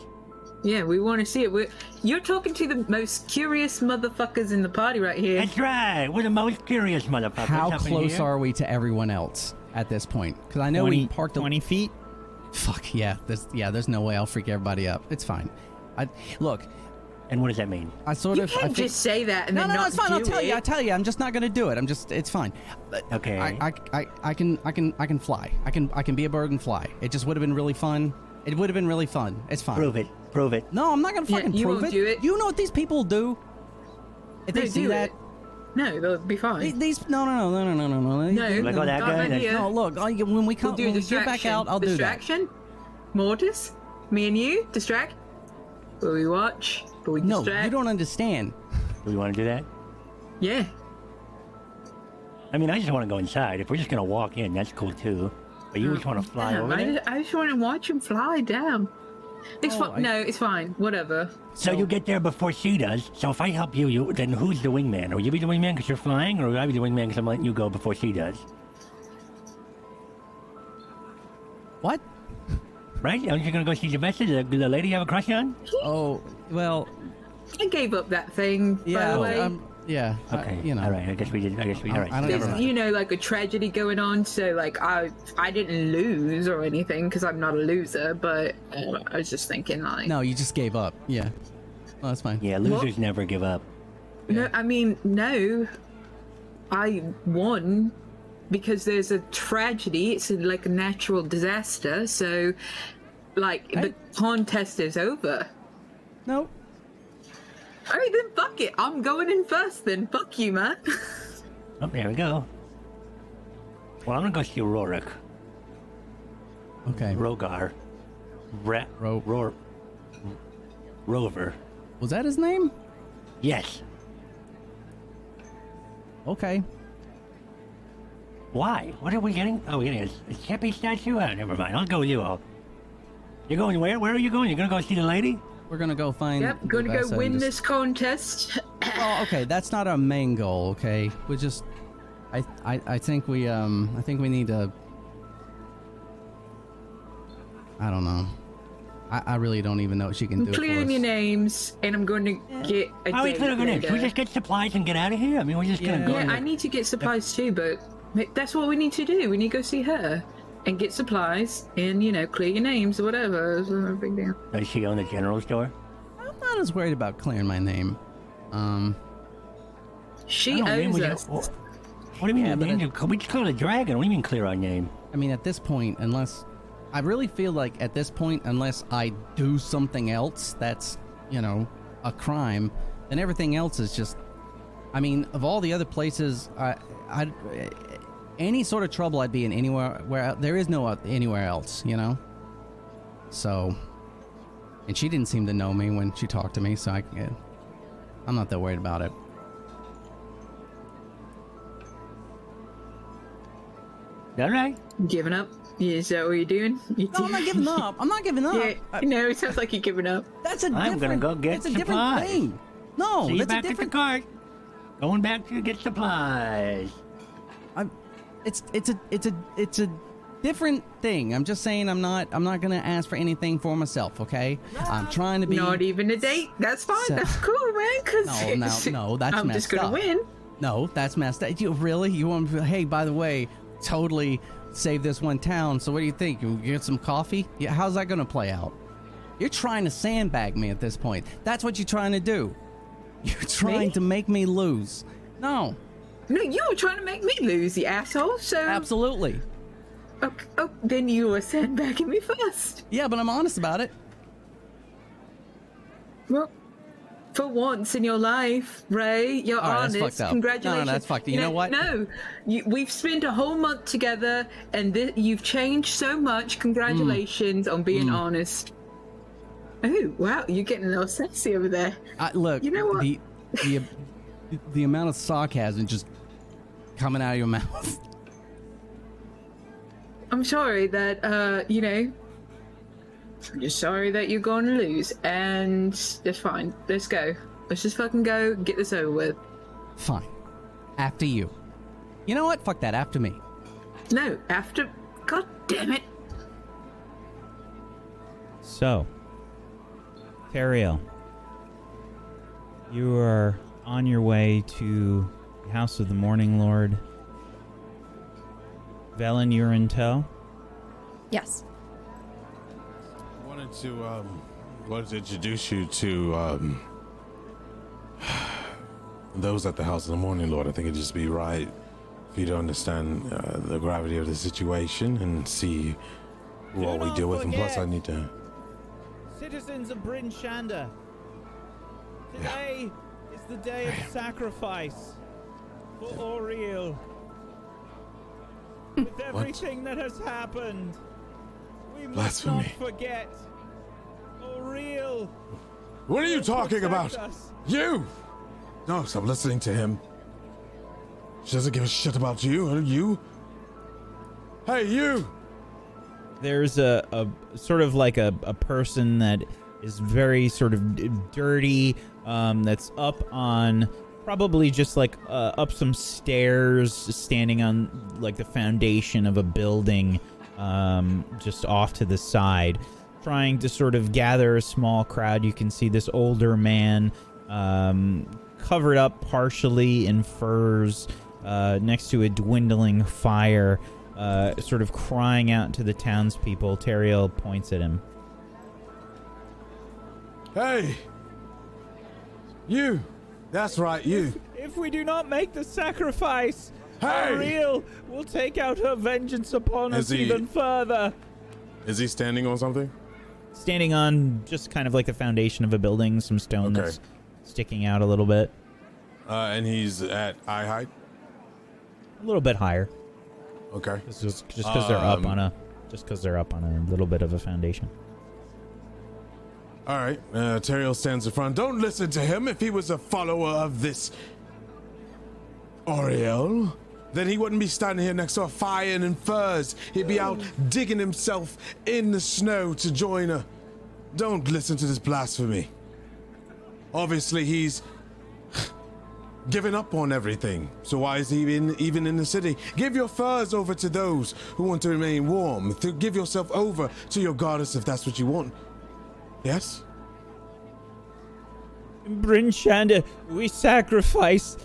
S2: Yeah, we want to see it. We're, you're talking to the most curious motherfuckers in the party right here.
S5: That's right. We're the most curious motherfuckers.
S3: How
S5: up in
S3: close
S5: here.
S3: are we to everyone else at this point? Because I know
S7: 20,
S3: we parked a
S7: 20 feet?
S3: Fuck yeah, there's yeah, there's no way I'll freak everybody up. It's fine. I look,
S5: And what does that mean?
S3: I sort
S2: You
S3: of.
S2: You can't
S3: I think,
S2: just say that and
S3: no,
S2: then
S3: no, no,
S2: not
S3: it's fine. I'll tell
S2: it.
S3: you. I tell you. I'm just not gonna do it. I'm just. It's fine. But
S5: Okay.
S3: I, I, I, I can, I can, I can fly. I can, I can be a bird and fly. It just would have been really fun. It would have been really fun. It's fine.
S5: Prove it. Prove it.
S3: No, I'm not gonna fucking
S2: Yeah,
S3: fucking
S2: you
S3: prove
S2: won't
S3: it.
S2: do it.
S3: You know what these people do? If
S2: No,
S3: they see
S2: do
S3: that,
S2: it. No, they'll be fine.
S3: these no, no, no, no, no, no, no.
S2: No,
S5: Like, oh, that guy,
S2: an.
S3: No, look. I, when we come,
S2: We'll
S3: when we get back out, I'll do that.
S2: distraction. Mortis, me and you distract. Will we watch? Will we
S3: No,
S2: distract?
S3: you don't understand.
S5: Do we want to do that?
S2: Yeah.
S5: I mean, I just want to go inside. If we're just gonna walk in, that's cool too. But you just want to mm. fly
S2: Damn,
S5: over
S2: I,
S5: there.
S2: just, I just want to watch him fly down. It's
S3: Oh,
S2: fine.
S3: I-
S2: No, it's fine. Whatever.
S5: So you get there before she does. So if I help you, you then who's the wingman? Will you be the wingman because you're flying, or will I be the wingman because I'm letting you go before she does?
S3: What?
S5: Right? Aren't you gonna go see the best of the, the lady you have a crush on?
S3: Oh, well,
S2: I gave up that thing. by
S3: yeah,
S2: the way.
S3: um, yeah. I-
S5: Okay.
S3: you know,
S5: All right. I guess we did. I guess we.
S3: I-
S5: All right.
S3: I don't
S2: There's,
S5: mind.
S2: you know, like a tragedy going on. So, like, I I didn't lose or anything because I'm not a loser. But uh, I was just thinking, like,
S3: No, you just gave up. Yeah. Oh, that's fine.
S5: Yeah, losers never give up.
S2: no. I mean, no. I won because there's a tragedy. It's like a natural disaster. So, like,
S3: Hey.
S2: the contest is over.
S3: No.
S2: All right, then fuck it. I'm going in first. Then fuck you, man.
S5: Oh, there we go. Well, I'm gonna go see Rorik,
S3: Okay.
S5: Rogar, Ra-
S3: Ro-
S5: Ror- Rover.
S3: Was that his name?
S5: Yes.
S3: Okay.
S5: Why? What are we getting? Oh, we're getting a, a Cheppy statue? Oh, never mind. I'll go with you all. You're going where? Where are you going? You're gonna go see the lady?
S3: We're gonna go find.
S2: yep, gonna go win
S3: just-
S2: this contest.
S3: Oh, okay. That's not our main goal. Okay. We just. I, I I think we um I think we need to. I don't know. I, I really don't even know what she can
S2: I'm
S3: do.
S2: clearing your names, and I'm going to get a
S5: How are we
S2: date
S5: clearing it? Should we just get supplies and get out of here? I mean, we're just gonna go.
S2: Yeah, I need to get supplies too, but that's what we need to do. We need to go see her and get supplies and, you know, clear your names or whatever. It's not a big deal.
S5: Does she own the general store?
S3: I'm not as worried about clearing my name. Um.
S2: She
S5: I don't mean
S2: owns
S5: we
S2: us.
S5: What, what do you mean?
S3: Yeah,
S5: we,
S3: but
S5: we just call it a dragon. What do you mean clear our name?
S3: I mean, at this point, unless I really feel like at this point, unless I do something else that's, you know, a crime, then everything else is just. I mean, of all the other places, I, I, any sort of trouble I'd be in anywhere where there is no uh, anywhere else, you know. So, and she didn't seem to know me when she talked to me, so I, I'm not that worried about it.
S5: All right.
S2: Giving up? Is that what you're doing? You
S3: No, I'm not giving up. I'm not giving up.
S2: Yeah,
S3: I-
S2: no, it sounds like you're giving up.
S3: That's a
S5: I'm
S3: different.
S5: gonna go get
S3: It's a different thing. No,
S5: See you
S3: that's a
S5: back at
S3: different.
S5: the cart. Going back to get supplies.
S3: It's it's a it's a it's a different thing. I'm just saying I'm not I'm not gonna ask for anything for myself. Okay, I'm trying to be.
S2: Not even a date. That's fine.
S3: So-
S2: That's cool, man. Cause
S3: No, no, no, that's
S2: I'm
S3: messed
S2: just gonna
S3: up.
S2: win.
S3: No, that's messed up. You really you want? to- Hey, by the way, totally save this one town. So what do you think? You get some coffee? Yeah, how's that gonna play out? You're trying to sandbag me at this point. That's what you're trying to do. You're trying
S2: Me?
S3: to make me lose. No,
S2: No, you were trying to make me lose, you asshole. So
S3: absolutely.
S2: Oh, oh, then you were sandbagging me first.
S3: Yeah, but I'm honest about it.
S2: Well, for once in your life, Ray, you're
S3: All right, that's
S2: honest.
S3: fucked up. No, no,
S2: Congratulations.
S3: that's fucked up. You know what?
S2: No, you, we've spent a whole month together, and thi- you've changed so much. Congratulations on
S3: Hmm.
S2: being honest. Oh wow, you're getting a little sexy over there.
S3: I, look,
S2: You know what?
S3: the the the amount of sarcasm just coming out of your mouth.
S2: I'm sorry that uh, you know. I'm just sorry that you're going to lose, and that's fine. Let's go. Let's just fucking go. Get this over with.
S3: Fine. After you. You know what? Fuck that. After me.
S2: No, after. God damn it.
S7: So, Teriel, you are on your way to the House of the Morning Lord. Velen, you're in tow.
S4: Yes.
S1: wanted to um wanted to introduce you to um those at the house of the morning lord i think it'd just be right for you to understand uh, the gravity of the situation and see what we
S7: not
S1: deal with and plus i
S7: forget.
S1: need to
S7: Citizens of Bryn Shander, today is the day of sacrifice for Auril. With everything that has happened, we must not
S1: Blasphemy.
S7: forget Auril.
S1: what are you talking about
S7: us.
S1: you no stop listening to him she doesn't give a shit about you or you hey you
S7: there's a, a sort of like a, a person that is very sort of d- dirty um, that's up on probably just like uh, up some stairs standing on like the foundation of a building um, just off to the side trying to sort of gather a small crowd you can see this older man um, covered up partially in furs uh, next to a dwindling fire uh, sort of crying out to the townspeople. Teriel points at him.
S1: hey you that's right you
S7: If we do not make the sacrifice,
S1: Hey!
S7: Auril will take out her vengeance upon
S1: Is
S7: us
S1: he-
S7: even further.
S1: is he standing on something
S7: Standing on just kind of like the foundation of a building, some stone
S1: Okay.
S7: that's sticking out a little bit,
S1: uh, and he's at eye height
S7: a little bit higher,
S1: okay
S7: just just because they're up
S1: Um,
S7: on a just because they're up on a little bit of a foundation.
S1: All right, uh, Teriel stands in front. Don't listen to him. If he was a follower of this Auril, then he wouldn't be standing here next to a fire and in furs. He'd be out digging himself in the snow to join her. Don't listen to this blasphemy. Obviously, he's given up on everything. So why is he in, even in the city? Give your furs over to those who want to remain warm. To give yourself over to your goddess if that's what you want. Yes?
S7: In Bryn we sacrifice.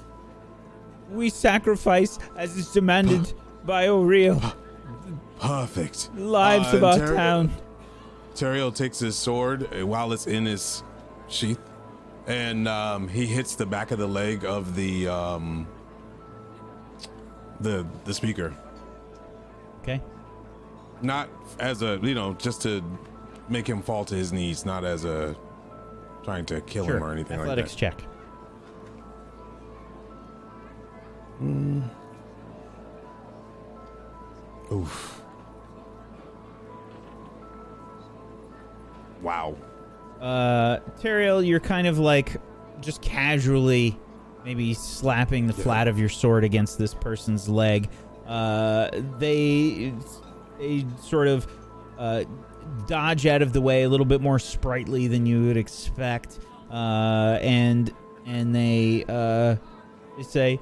S7: We sacrifice as is demanded by Auril.
S1: Perfect.
S7: Lives
S1: Uh,
S7: of our
S1: Ter-
S7: town.
S1: Teriel takes his sword uh, while it's in his sheath, and um, he hits the back of the leg of the um, the the speaker.
S7: Okay.
S1: Not as a you know just to make him fall to his knees, not as a trying to kill
S7: Sure.
S1: him or anything
S7: Athletics
S1: like that.
S7: Athletics check.
S1: that. Oof. Wow.
S7: Uh, Teriel, you're kind of like just casually maybe slapping the flat of your sword against this person's leg. Uh, they, they sort of uh, dodge out of the way a little bit more sprightly than you would expect, uh, and and they uh, say,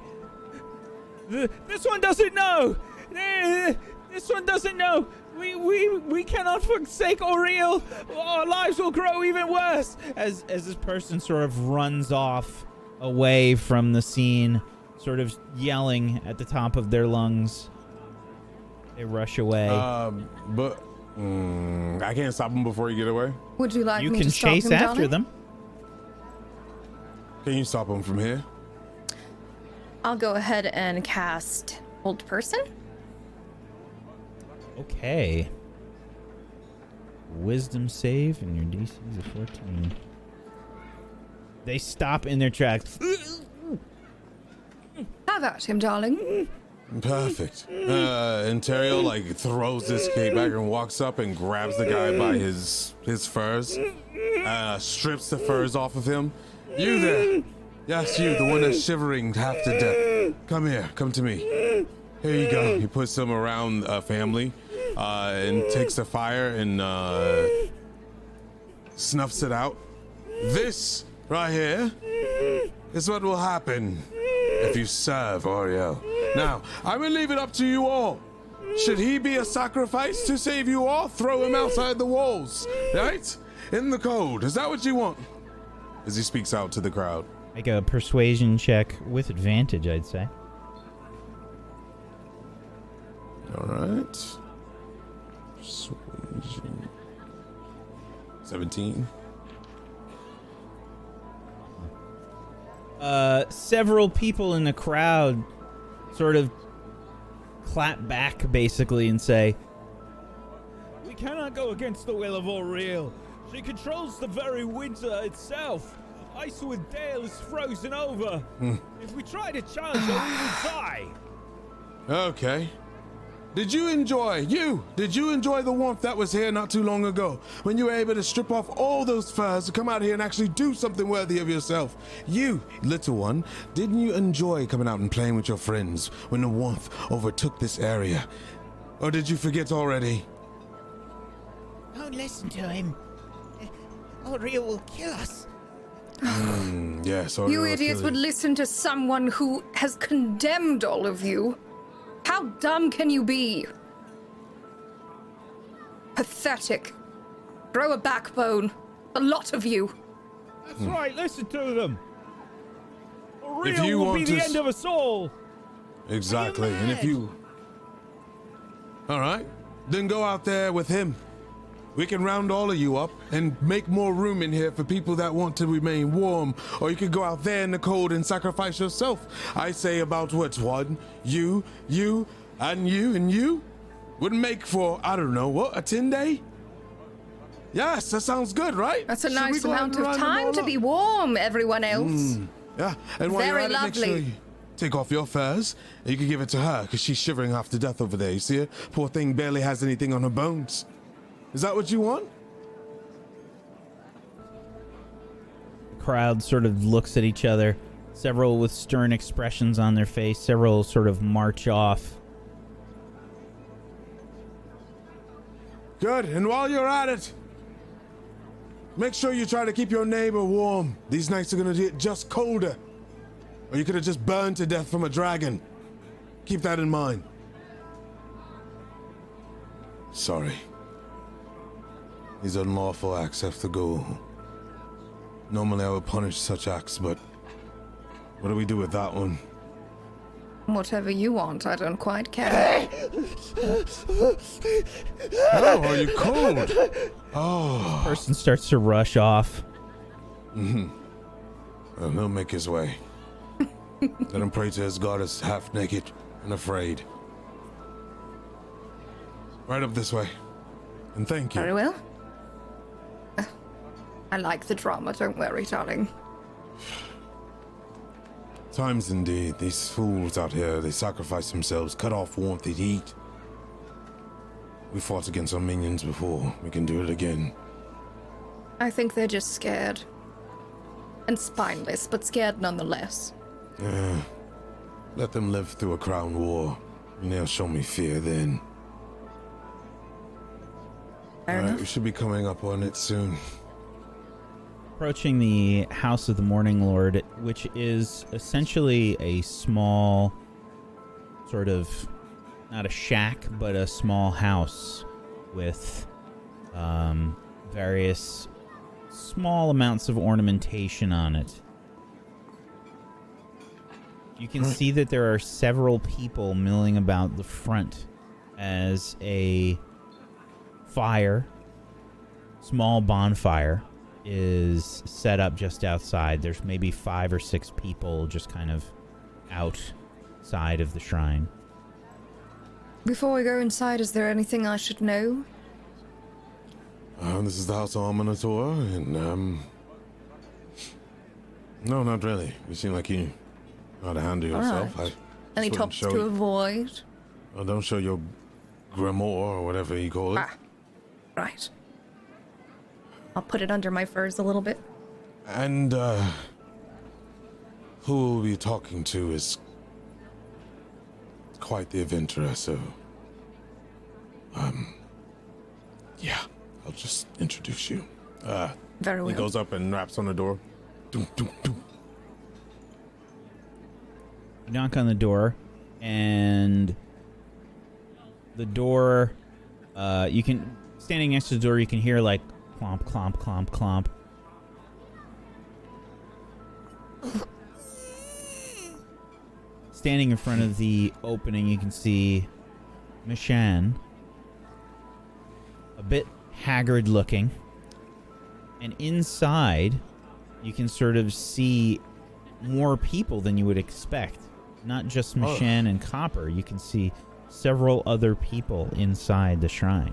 S7: "This one doesn't know. Eh, This one doesn't know. We we we cannot forsake Auril. Our lives will grow even worse." As as this person sort of runs off away from the scene, sort of yelling at the top of their lungs. They rush away.
S1: Um, but mm, I can't stop him before you get away.
S4: Would you like
S7: you
S4: me
S7: can
S4: to stop
S7: chase
S4: him,
S7: after
S4: Johnny?
S7: them.
S1: Can you stop him from here?
S4: I'll go ahead and cast Hold Person.
S7: Okay. Wisdom save, and your DC is a 14. They stop in their tracks.
S4: Have at him, darling.
S1: Perfect. Uh, Ontario like throws this cape back and walks up and grabs the guy by his his furs, uh, strips the furs off of him. You there? Yes, you, the one that's shivering half to death. Come here, come to me. Here you go. He puts him around a family, uh, and takes the fire and uh, snuffs it out. This right here is what will happen if you serve Auril. Now, I will leave it up to you all. Should he be a sacrifice to save you all, throw him outside the walls, right? In the cold. Is that what you want? As he speaks out to the crowd.
S7: Make a persuasion check with advantage, I'd say.
S1: All right. Persuasion. 17.
S7: Uh, several people in the crowd sort of clap back, basically, and say,
S8: We cannot go against the will of Auril. She controls the very winter itself. Icewind Dale is frozen over. if we try to challenge her, we will die.
S1: Okay. Did you enjoy, you, did you enjoy the warmth that was here not too long ago when you were able to strip off all those furs to come out here and actually do something worthy of yourself? You, little one, didn't you enjoy coming out and playing with your friends when the warmth overtook this area? Or did you forget already?
S6: Don't listen to him. Auril will kill us.
S1: Mm, yes, or
S4: You idiots would listen to someone who has condemned all of you. How dumb can you be? Pathetic. Grow a backbone. A lot of you.
S8: That's right, listen to them. Auril
S1: you
S8: will be
S1: want
S8: the
S1: to
S8: end of us all.
S1: Exactly. And if you. All right. Then go out there with him. We can round all of you up and make more room in here for people that want to remain warm. Or you could go out there in the cold and sacrifice yourself. I say about what, one? You, you, and you, and you? Would make for, I don't know, what, a 10 day? Yes, that sounds good, right?
S4: That's a
S1: Should
S4: nice amount of time to be warm, everyone else.
S1: Hmm, yeah, and while
S4: Very
S1: you're at it, make sure
S4: lovely.
S1: you take off your furs. You can give it to her because she's shivering half to death over there. You see her? Poor thing barely has anything on her bones. Is that what you want?
S7: the crowd sort of looks at each other, several with stern expressions on their face, several sort of march off.
S1: Good. And while you're at it, make sure you try to keep your neighbor warm. These nights are gonna get just colder. Or you could have just burned to death from a dragon. Keep that in mind. Sorry. These unlawful acts have to go. Normally I would punish such acts, but what do we do with that one?
S4: Whatever you want, I don't quite care.
S1: Oh, are you cold? Oh,
S7: Person starts to rush off. Mm-hmm.
S1: Well, he'll make his way. Let him pray to his goddess, half naked and afraid. Right up this way. And thank you.
S4: Very well. I like the drama, don't worry, darling.
S1: Times indeed. These fools out here, they sacrifice themselves, cut off warmth to eat. We fought against our minions before. We can do it again.
S4: I think they're just scared. And spineless, but scared nonetheless.
S1: Yeah. Let them live through a crown war, and they'll show me fear then.
S4: Fair
S1: Alright,
S4: enough.
S1: we should be coming up on it soon.
S7: Approaching the House of the Morning Lord, which is essentially a small, sort of, not a shack, but a small house with um, various small amounts of ornamentation on it. You can see that there are several people milling about the front as a fire, small bonfire, is set up just outside. There's maybe five or six people just kind of outside of the shrine.
S4: Before we go inside, is there anything I should know?
S1: Uh, this is the House of Amaunator, and um. No, not really. You seem like you know how to handle yourself.
S4: Alright.
S1: I
S4: Any
S1: just
S4: tops to
S1: you-
S4: avoid?
S1: Well, don't show your grimoire or whatever you call it.
S4: Ah, right. I'll put it under my furs a little bit.
S1: And uh who we'll be talking to is quite the adventurer, so um yeah, I'll just introduce you. Uh
S4: Very well.
S1: he goes up and raps on the door. Dum, dum, dum.
S7: You knock on the door, and the door. Uh, you can standing next to the door. You can hear like clomp, clomp, clomp, clomp. Standing in front of the opening, you can see Mishan, a bit haggard looking, and inside, you can sort of see more people than you would expect. Not just Mishan and Copper. You can see several other people inside the shrine.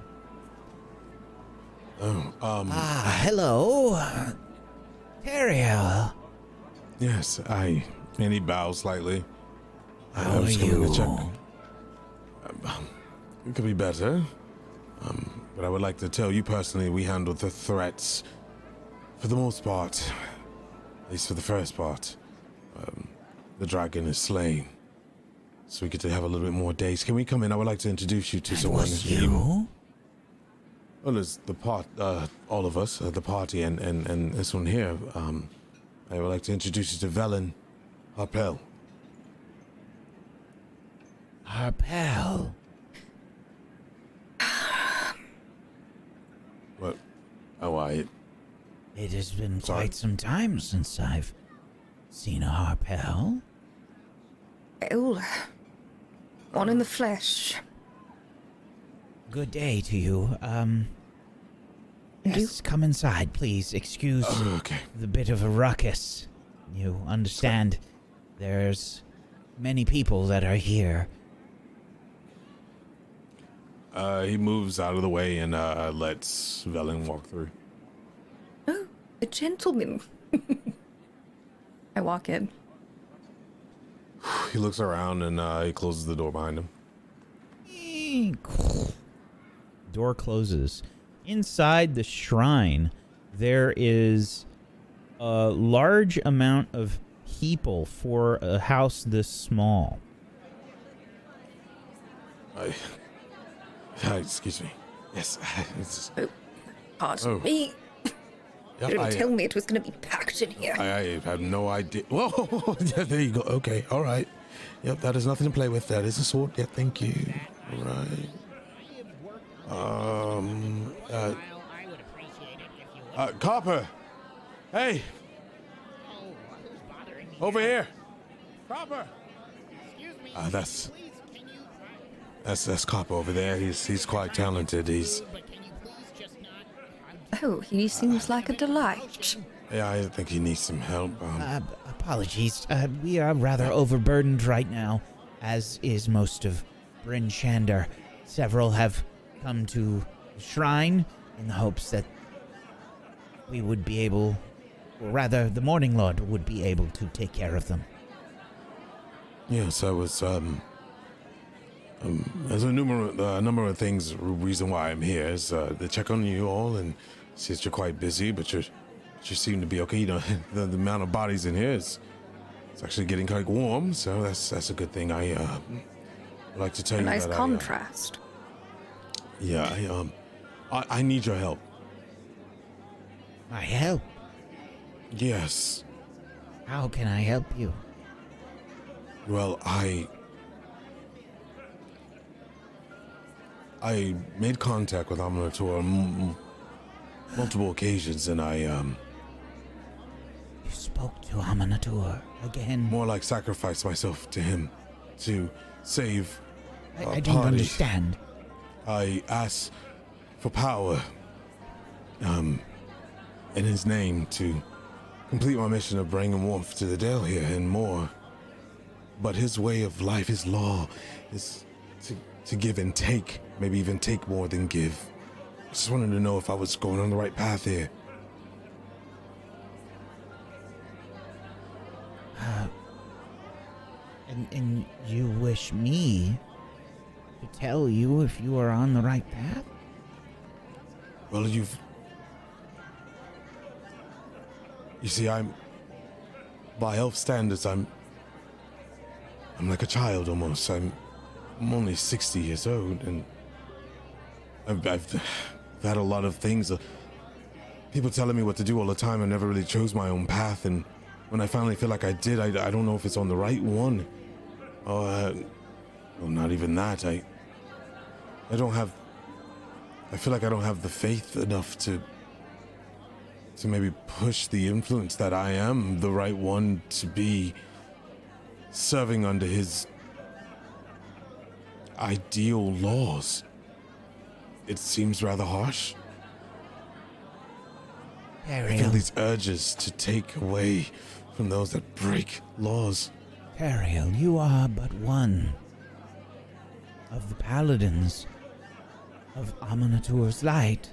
S1: Oh, um
S6: Ah, hello. Teriel.
S1: yes, I and he bows slightly.
S6: How
S1: I
S6: are
S1: was coming to check.
S6: you?
S1: It could be better. Um, but I would like to tell you personally, we handled the threats for the most part. At least for the first part. Um, the dragon is slain. So we get to have a little bit more days. Can we come in? I would like to introduce you to
S6: That
S1: someone.
S6: was you?
S1: Well, it's the part, uh, all of us, uh, the party, and, and, and this one here. Um, I would like to introduce you to Velen Harpell.
S6: Harpell.
S1: What? Oh, I.
S6: It has been
S1: Sorry.
S6: quite some time since I've seen a Harpell.
S4: Oh, one in the flesh.
S6: Good day to you. Um.
S4: And you-
S6: Yes, come inside, please. Excuse
S1: Oh, okay.
S6: the bit of a ruckus. You understand there's many people that are here.
S1: Uh, he moves out of the way and uh, lets Velen walk through.
S4: Oh, a gentleman. I walk in.
S1: He looks around and uh, he closes the door behind him.
S7: Door closes. Inside the shrine, there is a large amount of people for a house this small.
S1: I, uh, excuse me. Yes. It's,
S4: Pardon
S1: Oh.
S4: me.
S1: yep,
S4: Didn't
S1: I,
S4: tell me it was going to be packed in here.
S1: I, I have no idea. Whoa! yeah, there you go. Okay, all right. Yep, that is nothing to play with. That is a sword. Yeah, thank you. All right. Um. Uh, uh, Copper. Hey. Over here. Copper. Excuse me? Uh, that's. That's that's Copper over there. He's he's quite talented. He's
S4: Oh, he seems like a delight.
S1: yeah. I think he needs some help. Um,
S6: Uh, apologies. Uh, we are rather overburdened right now, as is most of Bryn Shander. Several have come to the shrine in the hopes that we would be able, or rather, the Morning Lord would be able to take care of them.
S1: Yes, I was. Um, um, there's a number, uh, number of things. Reason why I'm here is uh, to check on you all and see that you're quite busy, but you're, you seem to be okay. You know, the, the amount of bodies in here is, it's actually getting quite warm, so that's that's a good thing. I uh, like to tell
S4: A
S1: you
S4: nice
S1: that
S4: contrast.
S1: I, uh, yeah, I um, I, I need your help.
S6: My help?
S1: Yes.
S6: How can I help you?
S1: Well, I. I made contact with Amaunator on m- multiple occasions, and I, um,
S6: You spoke to Amaunator again.
S1: more like sacrificed myself to him to save.
S6: I, I don't understand.
S1: I ask for power, um, in his name to complete my mission of bringing warmth to the Dale here and more. But his way of life, his law, is to to give and take, maybe even take more than give. Just wanted to know if I was going on the right path here.
S7: And, and you wish me to tell you if you are on the right path?
S1: Well, you've. You see, I'm. By elf standards, I'm. I'm like a child almost. I'm. I'm only 60 years old, and. I've, I've had a lot of things. Uh, people telling me what to do all the time. I never really chose my own path, and when I finally feel like I did, I, I don't know if it's on the right one. Oh, uh, well, not even that. I. I don't have I feel like I don't have the faith enough to to maybe push the influence that I am the right one to be serving under his ideal laws. It seems rather harsh. I feel these urges to take away from those that break laws.
S7: Teriel, you are but one of the paladins of Amaunator's light.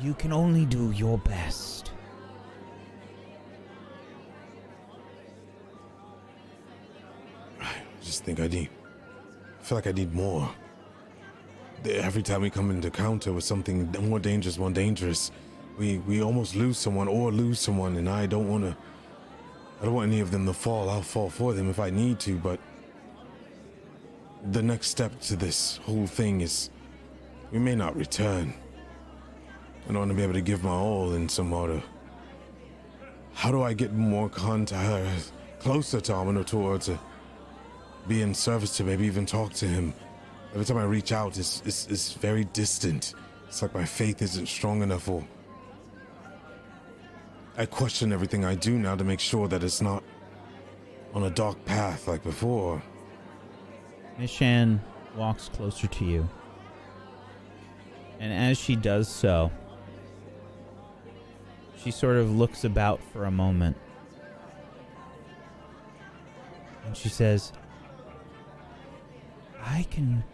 S7: You can only do your best.
S1: I just think I need. I feel like I need more. Every time we come into counter with something more dangerous, more dangerous, we we almost lose someone or lose someone, and I don't want to. I don't want any of them to fall. I'll fall for them if I need to, but the next step to this whole thing is we may not return. I don't want to be able to give my all in some order. How do I get more contact, uh, closer to Amaunator to uh, be in service to, maybe even talk to him? Every time I reach out, it's, it's, it's very distant. It's like my faith isn't strong enough or. I question everything I do now to make sure that it's not on a dark path like before.
S9: Miss Shan walks closer to you. And as she does so, she sort of looks about for a moment. And she says,
S7: I can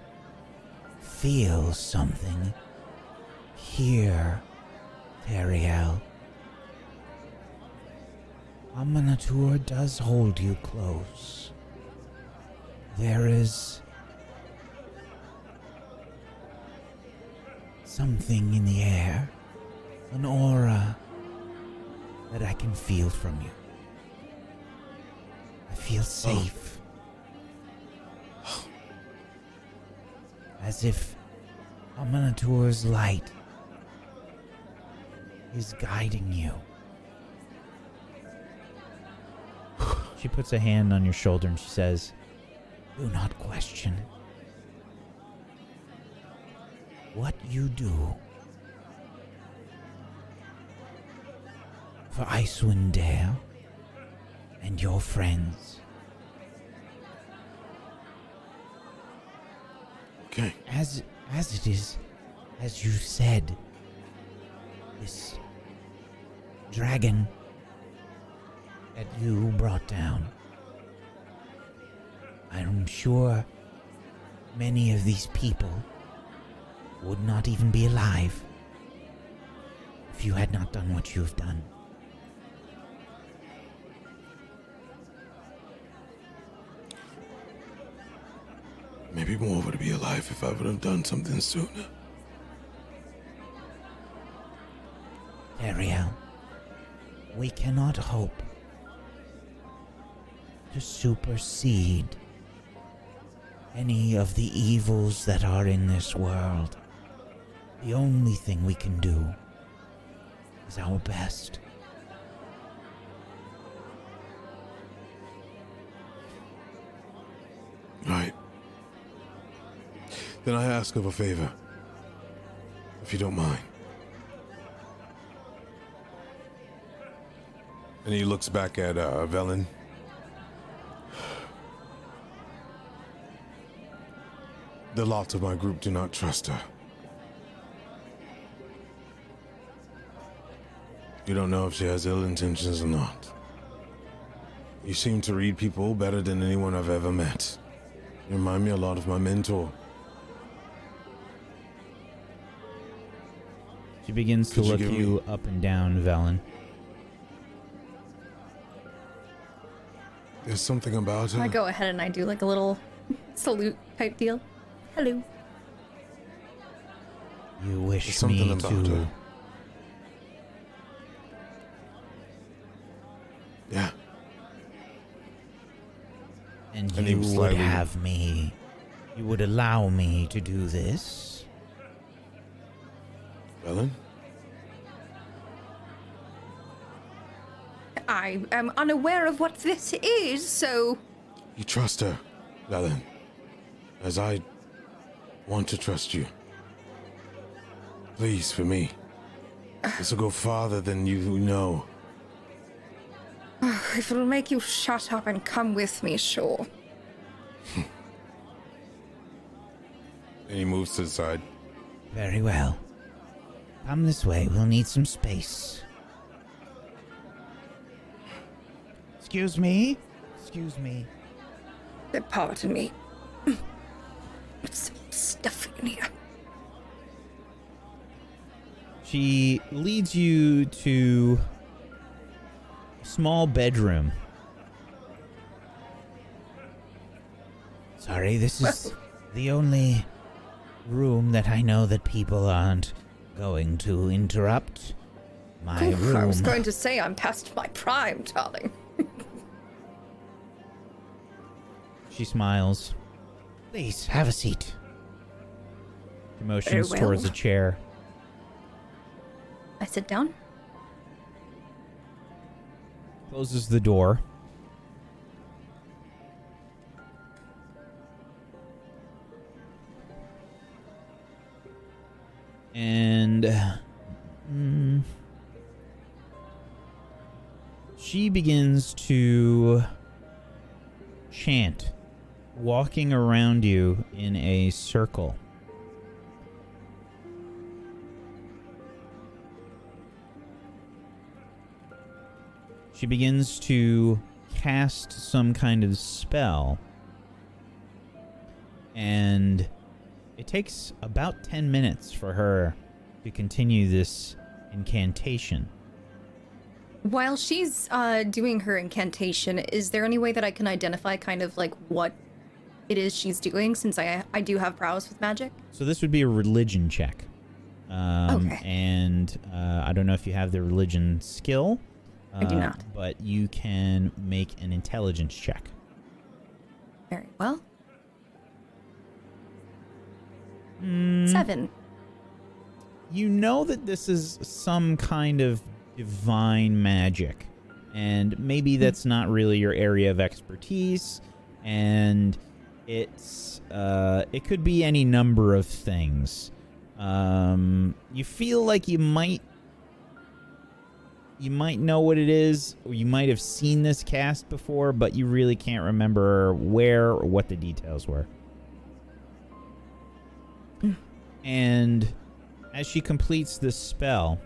S7: feel something here, Teriel. Amaunator does hold you close. There is something in the air, an aura that I can feel from you. I feel oh. safe. As if Amaunator's light is guiding you.
S9: she puts a hand on your shoulder and she says,
S7: Do not question what you do for Icewind Dale and your friends.
S1: Okay.
S7: As as it is, as you said, this dragon that you brought down. I'm sure many of these people would not even be alive if you had not done what you have done.
S1: Maybe more would be alive if I would have done something sooner.
S7: Ariel, we cannot hope to supersede any of the evils that are in this world. The only thing we can do is our best.
S1: Right. Then I ask of a favor. If you don't mind. And he looks back at uh, Velen. The lot of my group do not trust her. You don't know if she has ill intentions or not. You seem to read people better than anyone I've ever met. You remind me a lot of my mentor.
S7: She begins to
S1: Could you
S7: look
S1: give
S7: you up and down, Valen.
S1: There's something about her.
S4: I go ahead and I do like a little salute type deal. Hello.
S6: You wish
S1: something
S6: me
S1: about
S6: to
S1: her. Yeah.
S6: and
S1: Her
S6: you would
S1: slightly-
S6: have me you would allow me to do this?
S1: Ellen?
S4: I am unaware of what this is, so
S1: You trust her, Ellen. As I want to trust you. Please, for me. This will go farther than you know.
S4: if it'll make you shut up and come with me, sure.
S1: And he moves to the side.
S6: Very well. Come this way. We'll need some space. Excuse me? Excuse me.
S4: Pardon me. Stuffy in here.
S7: She leads you to a small bedroom.
S6: Sorry, this is the only room that I know that people aren't going to interrupt my
S4: Oof,
S6: room.
S4: I was going to say I'm past my prime, darling.
S7: She smiles.
S6: Please, have a seat.
S7: She motions
S4: well.
S7: towards a chair.
S4: I sit down.
S7: Closes the door. And mm, she begins to chant, walking around you in a circle. She begins to cast some kind of spell. And it takes about 10 minutes for her to continue this incantation.
S4: While she's uh, doing her incantation, is there any way that I can identify kind of like what it is she's doing since I I do have prowess with magic?
S7: So this would be a religion check. Um,
S4: Okay.
S7: And uh, I don't know if you have the religion skill.
S4: I do
S7: uh,
S4: not.
S7: But you can make an intelligence check.
S4: Very well.
S7: Mm,
S4: Seven.
S7: you know that this is some kind of divine magic and maybe that's not really your area of expertise and it's uh, it could be any number of things. Um, you feel like you might you might know what it is or you might have seen this cast before but you really can't remember where or what the details were. And as she completes this spell,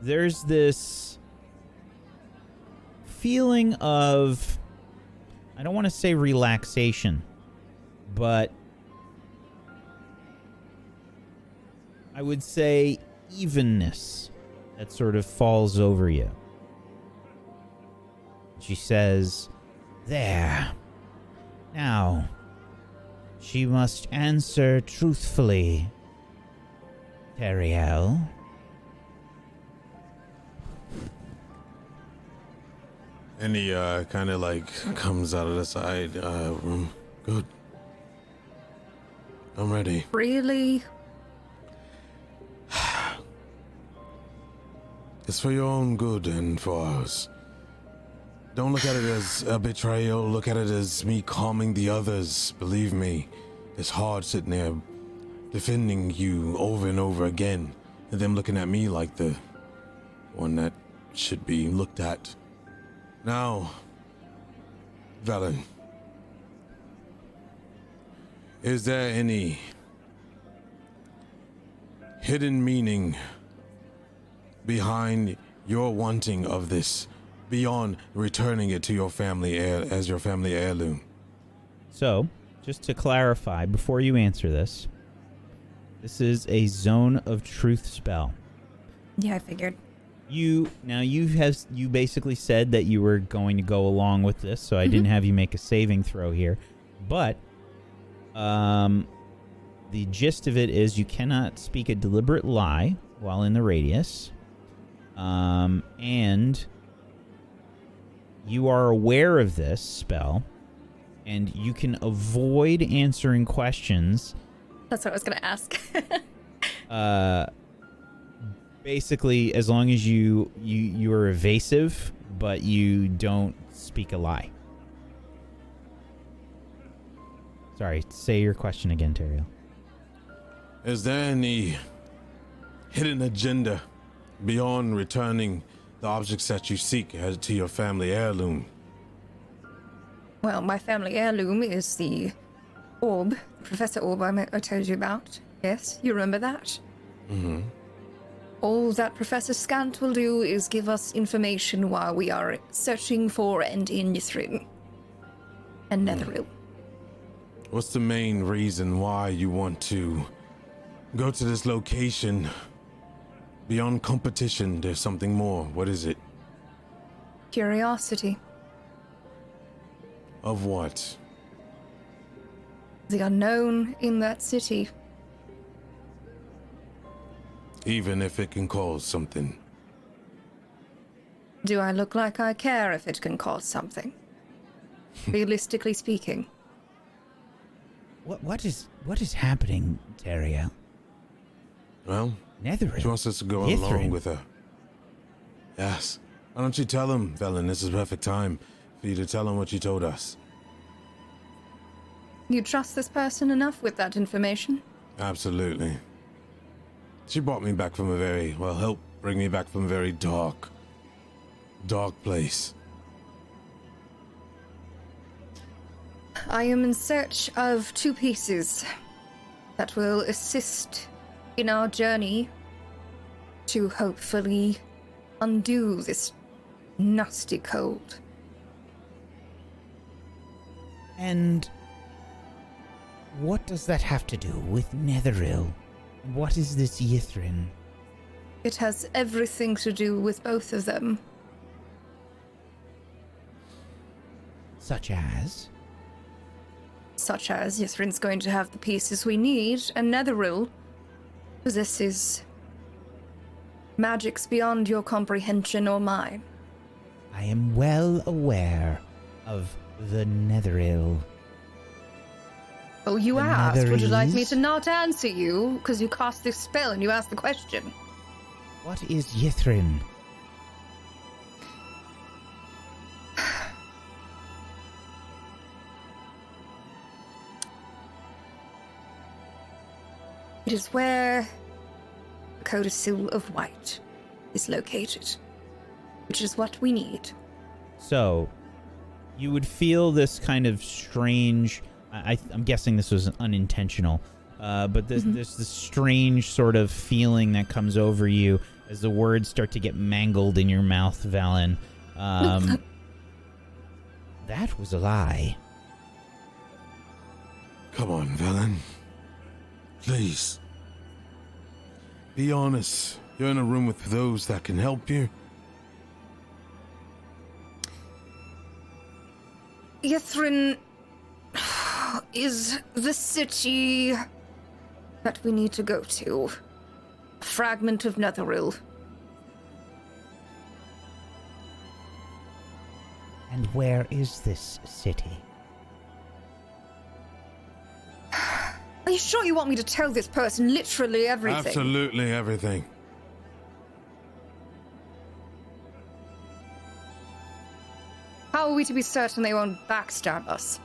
S7: there's this feeling of I don't want to say relaxation, but I would say evenness that sort of falls over you.
S6: She says, There. Now, she must answer truthfully. Teriel.
S1: And he uh, kind of like comes out of the side uh, room. Good. I'm ready.
S4: Really?
S1: It's for your own good and for ours. Don't look at it as a betrayal. Look at it as me calming the others. Believe me, it's hard sitting there defending you over and over again, and them looking at me like the one that should be looked at. Now, Valen, is there any hidden meaning behind your wanting of this beyond returning it to your family heir, as your family heirloom?
S7: So, just to clarify, before you answer this, this is a zone of truth spell.
S4: Yeah, I figured.
S7: You now you have you basically said that you were going to go along with this, so I didn't mm-hmm. have you make a saving throw here. But um the gist of it is you cannot speak a deliberate lie while in the radius. Um and you are aware of this spell and you can avoid answering questions
S4: That's what I was gonna ask.
S7: uh basically as long as you you you are evasive but you don't speak a lie sorry say your question again Teriel.
S1: Is there any hidden agenda beyond returning the objects that you seek to your family heirloom?
S4: well, my family heirloom is the orb, Professor Orb I, I told you about. Yes, you remember that?
S1: Mm-hmm.
S4: All that Professor Skant will do is give us information while we are searching for and in Ythryn and Netheril.
S1: What's the main reason why you want to go to this location? Beyond competition, there's something more. What is it?
S4: Curiosity.
S1: Of what?
S4: The unknown in that city.
S1: Even if it can cause something.
S4: Do I look like I care if it can cause something? Realistically speaking.
S6: What what is what is happening, Teriel?
S1: Well,
S6: Netheril.
S1: she wants us to go
S6: Ythryn.
S1: along with her. Yes. Why don't you tell him, Velen? This is perfect time for you to tell him what you told us.
S4: You trust this person enough with that information?
S1: Absolutely. She brought me back from a very, well, helped bring me back from a very dark, dark place.
S4: I am in search of two pieces that will assist in our journey to hopefully undo this nasty cold.
S6: And what does that have to do with Netheril? What is this Ythryn?
S4: It has everything to do with both of them.
S6: Such as?
S4: Such as Ythryn's going to have the pieces we need, and Netheril possesses magics beyond your comprehension or mine.
S6: I am well aware of the Netheril.
S4: Oh, you
S6: The
S4: asked. Would you like me to not answer you because you cast this spell and you asked the question?
S6: What is Yithrin?
S4: It is where the Codicil of White is located, which is what we need.
S7: So, you would feel this kind of strange. I, I, I'm guessing this was unintentional, uh, but this this this strange sort of feeling that comes over you as the words start to get mangled in your mouth, Valen. Um,
S6: That was a lie.
S1: Come on, Velen. Please. Be honest. You're in a room with those that can help you.
S4: Ythryn is the city that we need to go to. A fragment of Netheril.
S6: And where is this city?
S4: Are you sure you want me to tell this person literally everything?
S1: Absolutely everything.
S4: How are we to be certain they won't backstab us?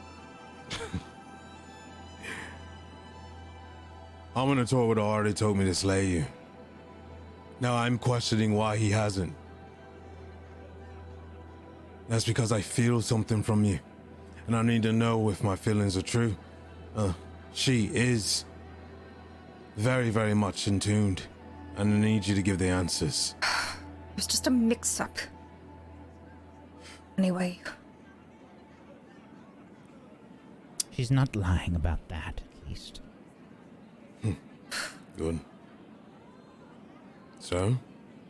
S1: Amaunator would have already told me to slay you. Now I'm questioning why he hasn't. That's because I feel something from you. And I need to know if my feelings are true. Uh, she is very, very much in tuned. And I need you to give the answers.
S4: It was just a mix up. Anyway,
S6: She's not lying about that, at least. Hmm.
S1: Good. So,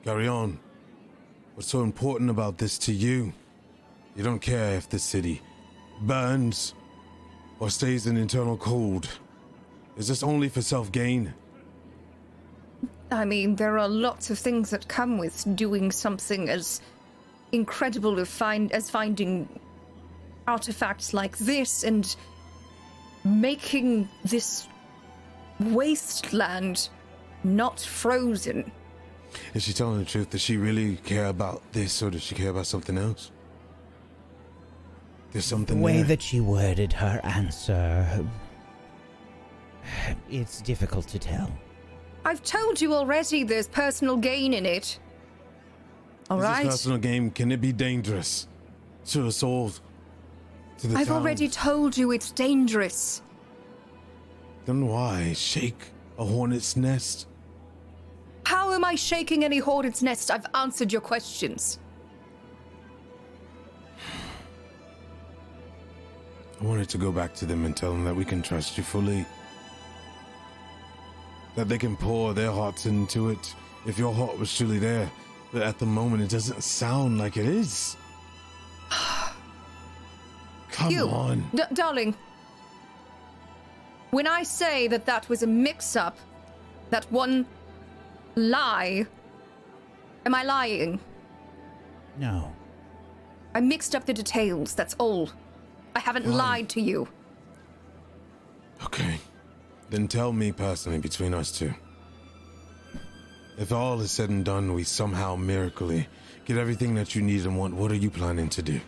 S1: carry on. What's so important about this to you? You don't care if the city burns or stays in internal cold. Is this only for self gain?
S4: I mean, there are lots of things that come with doing something as incredible as, find, as finding artifacts like this and making this wasteland not frozen.
S1: Is she telling the truth? Does she really care about this or does she care about something else? There's something
S6: The way
S1: there.
S6: that she worded her answer. It's difficult to tell.
S4: I've told you already there's personal gain in it. All
S1: Is
S4: right?
S1: This personal game, can it be dangerous to us all? To the
S4: I've
S1: town?
S4: already told you it's dangerous.
S1: Then why shake a hornet's nest?
S4: How am I shaking any hornet's nest? I've answered your questions.
S1: I wanted to go back to them and tell them that we can trust you fully. That they can pour their hearts into it if your heart was truly there. But at the moment, it doesn't sound like it is. Come
S4: you,
S1: on.
S4: D- darling. When I say that that was a mix-up, that one lie, am I lying?
S6: No.
S4: I mixed up the details. That's all. I haven't
S1: Fine.
S4: lied to you.
S1: Okay. Then tell me personally between us two. If all is said and done, we somehow miraculously get everything that you need and want, what are you planning to do?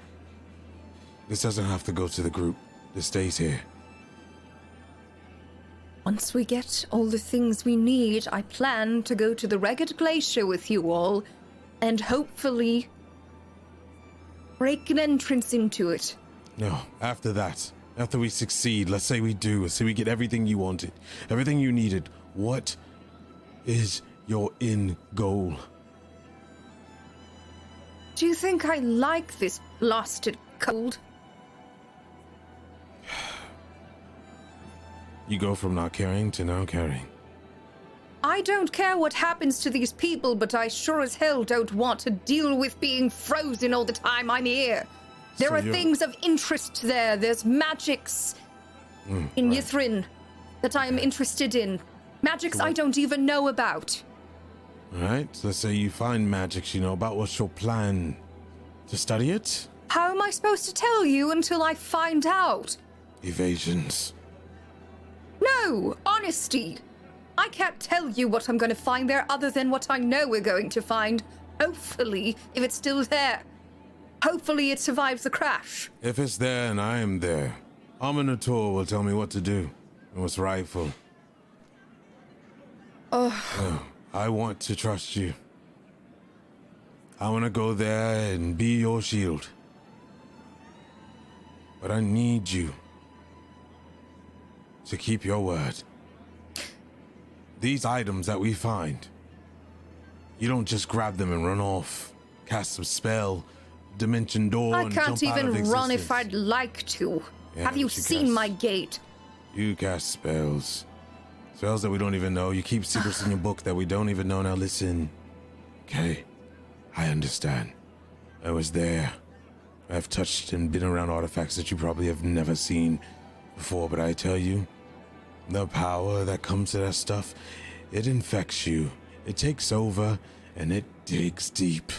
S1: This doesn't have to go to the group. This stays here.
S4: Once we get all the things we need, I plan to go to the Reghed Glacier with you all and hopefully break an entrance into it.
S1: No, after that, after we succeed, let's say we do, let's say we get everything you wanted, everything you needed, what is your end goal?
S4: Do you think I like this blasted cold?
S1: You go from not caring to now caring.
S4: I don't care what happens to these people, but I sure as hell don't want to deal with being frozen all the time I'm here. There
S1: So
S4: are
S1: you're-
S4: things of interest there. There's magics mm, in
S1: right.
S4: Ythryn that I am interested in. Magics I don't even know about.
S1: Alright, so let's say you find magics you know about, what's your plan? To study it?
S4: How am I supposed to tell you until I find out?
S1: Evasions.
S4: No, honesty. I can't tell you what I'm going to find there other than what I know we're going to find. Hopefully, if it's still there. Hopefully, it survives the crash.
S1: If it's there and I am there, Amaunator will tell me what to do and what's rightful.
S4: Oh,
S1: I want to trust you. I want to go there and be your shield. But I need you to keep your word. These items that we find, you don't just grab them and run off, cast some spell, dimension door,
S4: I can't
S1: jump out of
S4: even run if. I'd like to.
S1: Yeah,
S4: Have you seen
S1: guess-
S4: my gate?
S1: You cast spells. Spells that we don't even know. You keep secrets in your book that we don't even know. Now listen. Okay. I understand. I was there. I've touched and been around artifacts that you probably have never seen before, but I tell you, the power that comes to that stuff, it infects you. It takes over and it digs deep.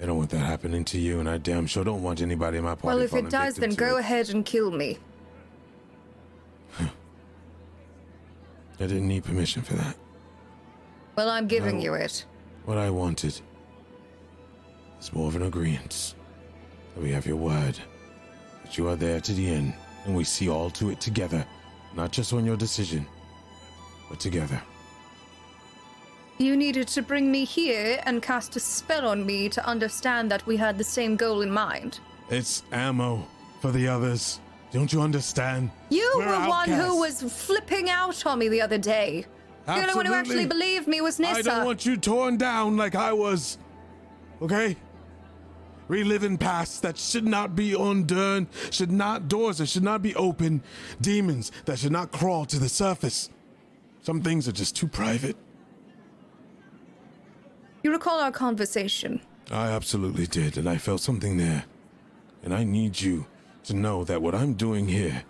S1: I don't want that happening to you, and I damn sure don't want anybody in my party
S4: Well, if it does, then go
S1: it.
S4: ahead and kill me.
S1: I didn't need permission for that.
S4: Well, I'm giving
S1: No.
S4: you it.
S1: What I wanted is more of an agreement. That we have your word. That you are there to the end, and we see all to it together. Not just on your decision, but together.
S4: You needed to bring me here and cast a spell on me to understand that we had the same goal in mind.
S1: It's ammo for the others. Don't you understand?
S4: You
S1: We're
S4: were one who was flipping out on me the other day. The only one who actually believed me was Nissa.
S1: I don't want you torn down like I was. Okay? reliving past that should not be undone, should not doors that should not be open, demons that should not crawl to the surface. Some things are just too private.
S4: You recall our conversation?
S1: I absolutely did, and I felt something there. And I need you to know that what I'm doing here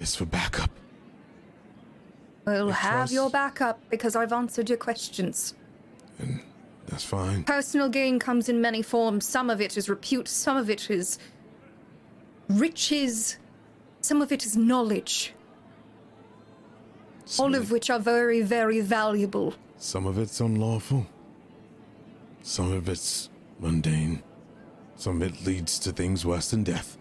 S1: is for backup.
S4: We'll
S1: I
S4: have your backup because I've answered your questions.
S1: And that's fine.
S4: Personal gain comes in many forms. Some of it is repute, some of it is riches, some of it is knowledge, all of which are very, very valuable.
S1: Some of it's unlawful. Some of it's mundane. Some of it leads to things worse than death.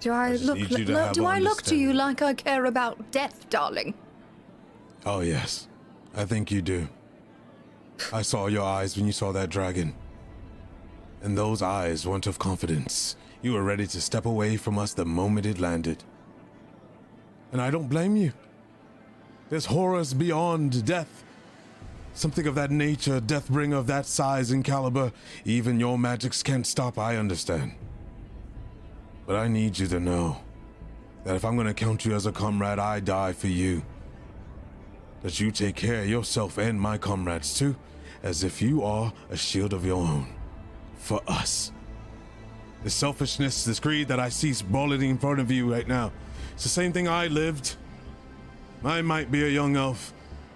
S4: Do I,
S1: just
S4: look?
S1: need you to
S4: lo- do I look to you like I care about death, darling?
S1: Oh, yes. I think you do. I saw your eyes when you saw that dragon. And those eyes weren't of confidence. You were ready to step away from us the moment it landed. And I don't blame you. There's horrors beyond death. Something of that nature, Deathbringer of that size and caliber, even your magics can't stop, I understand. But I need you to know that if I'm gonna count you as a comrade, I die for you that you take care of yourself and my comrades too, as if you are a shield of your own. For us. The selfishness, this greed that I see sprawling in front of you right now, it's the same thing I lived. I might be a young elf,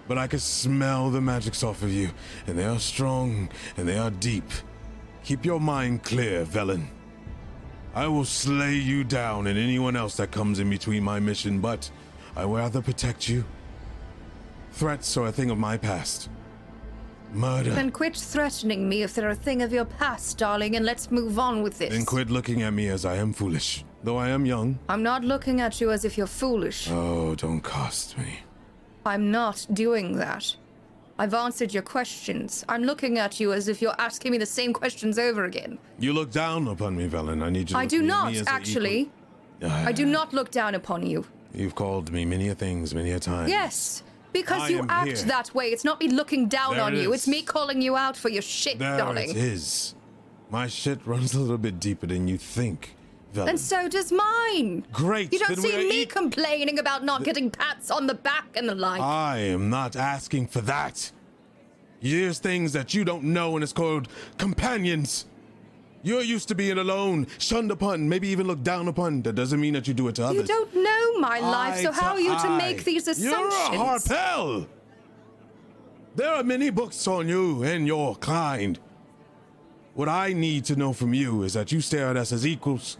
S1: but I can smell the magics off of you, and they are strong and they are deep. Keep your mind clear, Velen. I will slay you down and anyone else that comes in between my mission, but I will rather protect you Threats are a thing of my past. Murder.
S4: Then quit threatening me if they're a thing of your past, darling, and let's move on with this.
S1: Then quit looking at me as I am foolish. Though I am young.
S4: I'm not looking at you as if you're foolish.
S1: Oh, don't cost me.
S4: I'm not doing that. I've answered your questions. I'm looking at you as if you're asking me the same questions over again.
S1: You look down upon me, Velen. I need you to
S4: I do not, actually. I do not look down upon you.
S1: You've called me many a things, many a time.
S4: Yes, because
S1: I
S4: you act
S1: here.
S4: that way. It's not me looking down
S1: There
S4: on
S1: it
S4: you. It's me calling you out for your shit,
S1: There
S4: darling.
S1: it is. My shit runs a little bit deeper than you think,
S4: And so does mine.
S1: Great.
S4: You don't see me
S1: e-
S4: complaining about not getting pats on the back and the like.
S1: I am not asking for that. There's things that you don't know, and it's called companions. You're used to being alone, shunned upon, maybe even looked down upon. That doesn't mean that you do it to others.
S4: you don't know my life,
S1: Eye
S4: so how are you to make these assumptions?
S1: You're a Harpell. There are many books on you and your kind. What I need to know from you is that you stare at us as equals.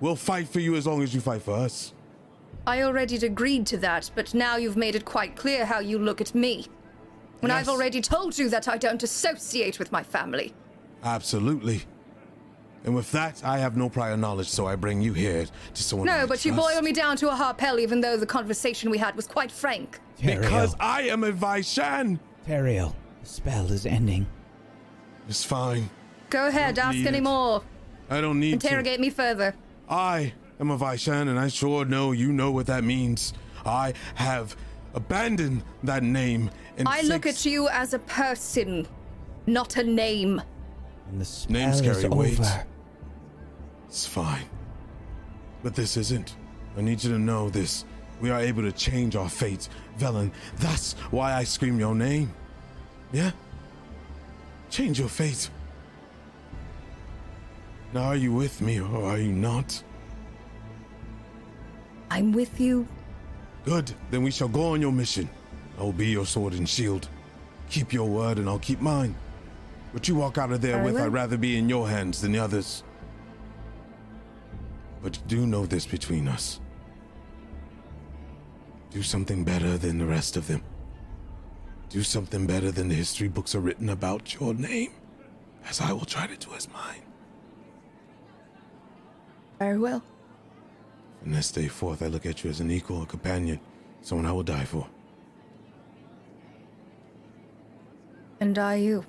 S1: We'll fight for you as long as you fight for us.
S4: I already agreed to that, but now you've made it quite clear how you look at me. And I've already told you that I don't associate with my family.
S1: Absolutely. And with that, I have no prior knowledge, so I bring you here to someone. I
S4: No, but you
S1: trust.
S4: boil me down to a Harpell, even though the conversation we had was quite frank.
S1: Because I am a Vaishan.
S6: Teriel, the spell is ending.
S1: It's fine.
S4: Go ahead, ask any
S1: it.
S4: more.
S1: I don't need to
S4: Interrogate me further.
S1: To. I am a Vaishan, and I sure know you know what that means. I have abandoned that name. And
S4: I look at you as a person, not a name.
S6: And the spell
S1: Names
S6: is
S1: carry weight.
S6: over.
S1: It's fine. But this isn't. I need you to know this. We are able to change our fate, Velen. That's why I scream your name. Yeah? Change your fate. Now, are you with me or are you not?
S4: I'm with you.
S1: Good. Then we shall go on your mission. I will be your sword and shield. Keep your word and I'll keep mine. What you walk out of there with. I'd rather be in your hands than the others. But do know this between us. Do something better than the rest of them. Do something better than the history books are written about your name, as I will try to do as mine.
S4: Very well.
S1: From this day forth, I look at you as an equal, a companion, someone I will die for.
S4: And I you.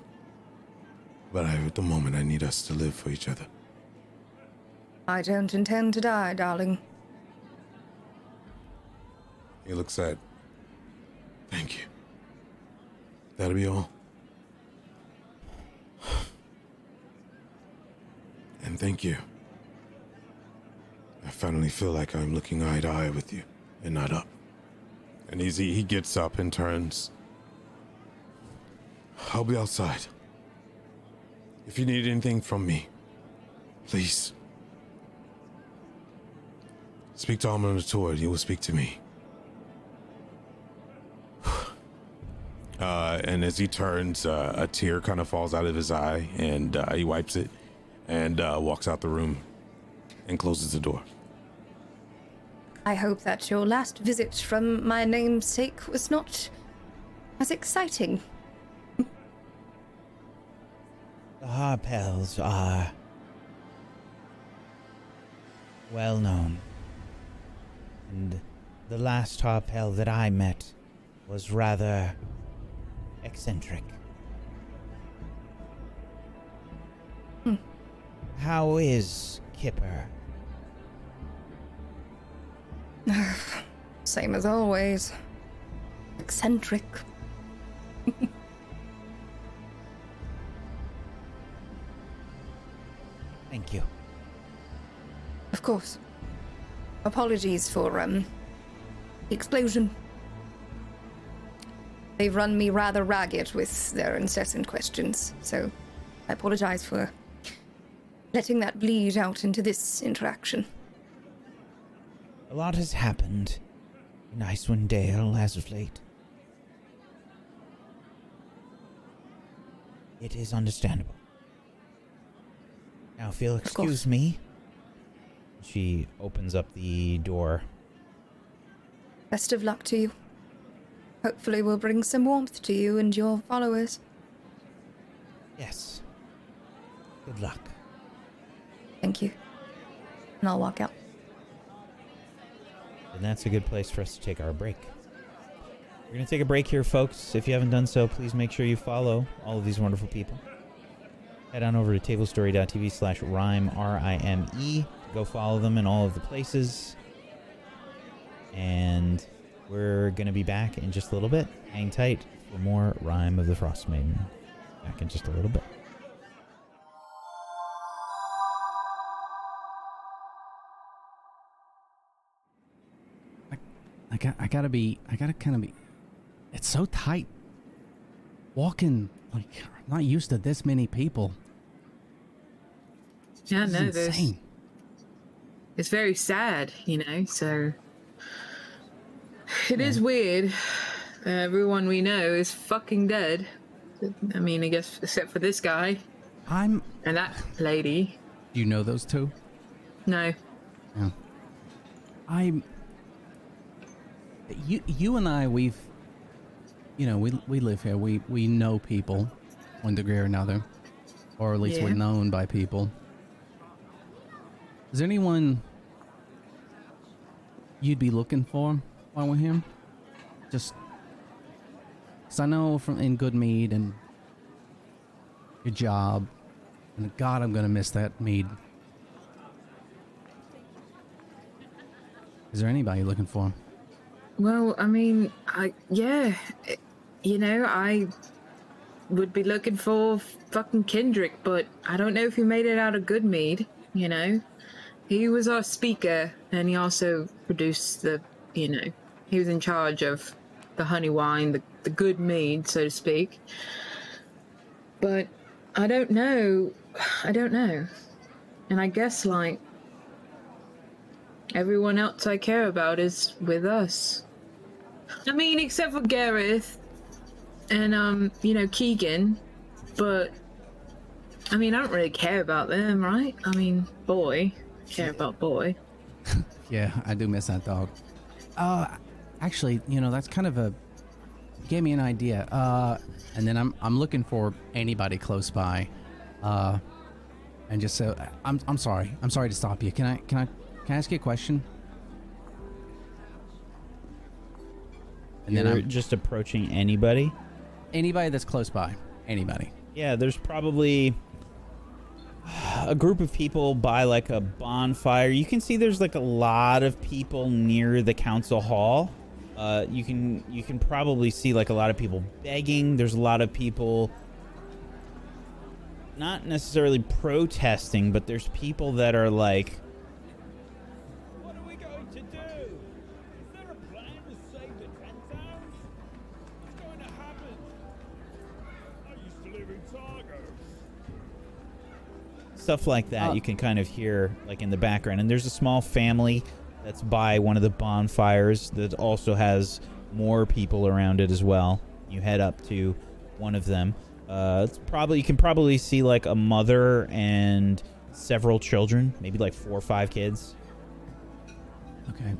S1: But I, at the moment, I need us to live for each other.
S4: I don't intend to die, darling.
S1: He looks sad. Thank you. That'll be all. And thank you. I finally feel like I'm looking eye to eye with you and not up. And he's, he gets up and turns. I'll be outside. If you need anything from me, please. Speak to Amaunator, he will speak to me. Uh, and as he turns, uh, a tear kind of falls out of his eye, and uh, he wipes it and uh, walks out the room and closes the door.
S4: I hope that your last visit from my namesake was not as exciting.
S6: The Harpells are well known. And the last Harpell that I met was rather eccentric.
S4: Hmm.
S6: How is Kipper?
S4: Same as always. Eccentric.
S6: Thank you.
S4: Of course. Apologies for, um, the explosion. They've run me rather ragged with their incessant questions, so I apologize for letting that bleed out into this interaction.
S6: A lot has happened in Icewind Dale as of late. It is understandable. Now, if you'll excuse me. She opens up the door.
S4: Best of luck to you. Hopefully, we'll bring some warmth to you and your followers.
S6: Yes. Good luck.
S4: Thank you. And I'll walk out.
S7: And that's a good place for us to take our break. We're going to take a break here, folks. If you haven't done so, please make sure you follow all of these wonderful people. Head on over to tablestory.tv slash rime, R-I-M-E. Go follow them in all of the places. And we're going to be back in just a little bit. Hang tight for more Rime of the Frost Maiden. Back in just a little bit.
S3: I got I gotta be I gotta kind of be. It's so tight. Walking like I'm not used to this many people.
S2: Yeah, no,
S3: is insane.
S2: it's very sad, you know. So it is weird. Uh, everyone we know is fucking dead. I mean, I guess except for this guy
S3: I'm.
S2: and that lady.
S3: Do you know those two?
S2: No,
S3: Yeah. I'm. You you and I we've. You know we we live here. We we know people, one degree or another, or at least we're known by people. Is there anyone you'd be looking for while we're here? Just. Cause I know from in good mead and your job, and God, I'm gonna miss that mead. Is there anybody you're looking for?
S2: Well, I mean, I yeah, eh, you know, I would be looking for fucking Kendrick, but I don't know if he made it out of Goodmead. You know, he was our speaker, and he also produced the, you know, he was in charge of the honey wine, the the good mead, so to speak. But I don't know. I don't know, and I guess like everyone else I care about is with us. I mean, except for Gareth and um, you know, Keegan, but I mean, I don't really care about them, right? I mean, boy, care about boy.
S3: Yeah, I do miss that dog. Uh, actually, you know, that's kind of a gave me an idea. Uh, and then I'm I'm looking for anybody close by. Uh, and just so I'm I'm sorry. I'm sorry to stop you. Can I can I can I ask you a question? And then
S7: You're
S3: I'm,
S7: just approaching anybody.
S3: anybody that's close by. Anybody.
S7: Yeah, there's probably a group of people by like a bonfire. You can see there's like a lot of people near the council hall. Uh, you can you can probably see like a lot of people begging. There's a lot of people. not necessarily protesting, but there's people that are like, stuff like that
S3: Uh,
S7: you can kind of hear like in the background and there's a small family that's by one of the bonfires that also has more people around it as well you head up to one of them uh, it's probably you can probably see like a mother and several children maybe like four or five kids
S3: Okay.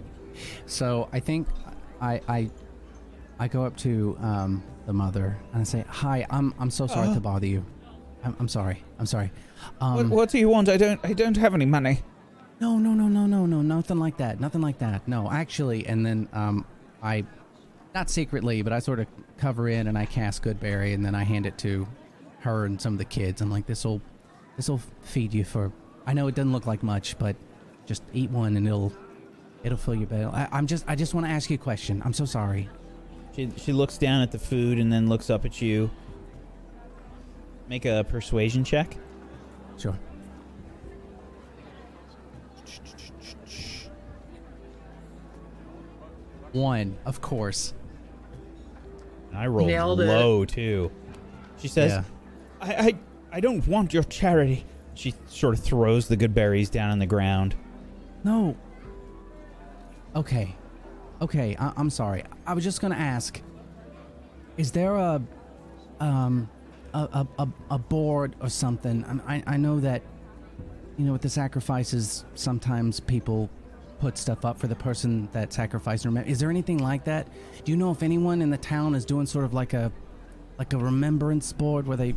S3: So I think I I I go up to um, the mother and I say, "Hi, I'm I'm so sorry to bother you. I'm, I'm sorry. I'm sorry. Um,
S6: what, what do you want? I don't. I don't have any money.
S3: No, no, no, no, no, no, nothing like that. Nothing like that. No, actually, and then um, I, not secretly, but I sort of cover in and I cast Goodberry and then I hand it to her and some of the kids. I'm like, this will, this will feed you for. I know it doesn't look like much, but just eat one and it'll, it'll fill your belly. I, I'm just, I just want to ask you a question. I'm so sorry.
S7: she, she looks down at the food and then looks up at you make a persuasion check
S3: Sure. One, of course.
S7: i rolled
S2: Nailed it.
S7: low too she says
S3: Yeah.
S6: I, I, I don't want your charity.
S7: she sort of throws the good berries down on the ground
S3: No. Okay. Okay, I- I'm sorry. I was just gonna ask. Is there a, um, a a, a, board or something? I I know that, you know, with the sacrifices, sometimes people put stuff up for the person that sacrificed. Remember, is there anything like that? Do you know if anyone in the town is doing sort of like a, like a remembrance board where they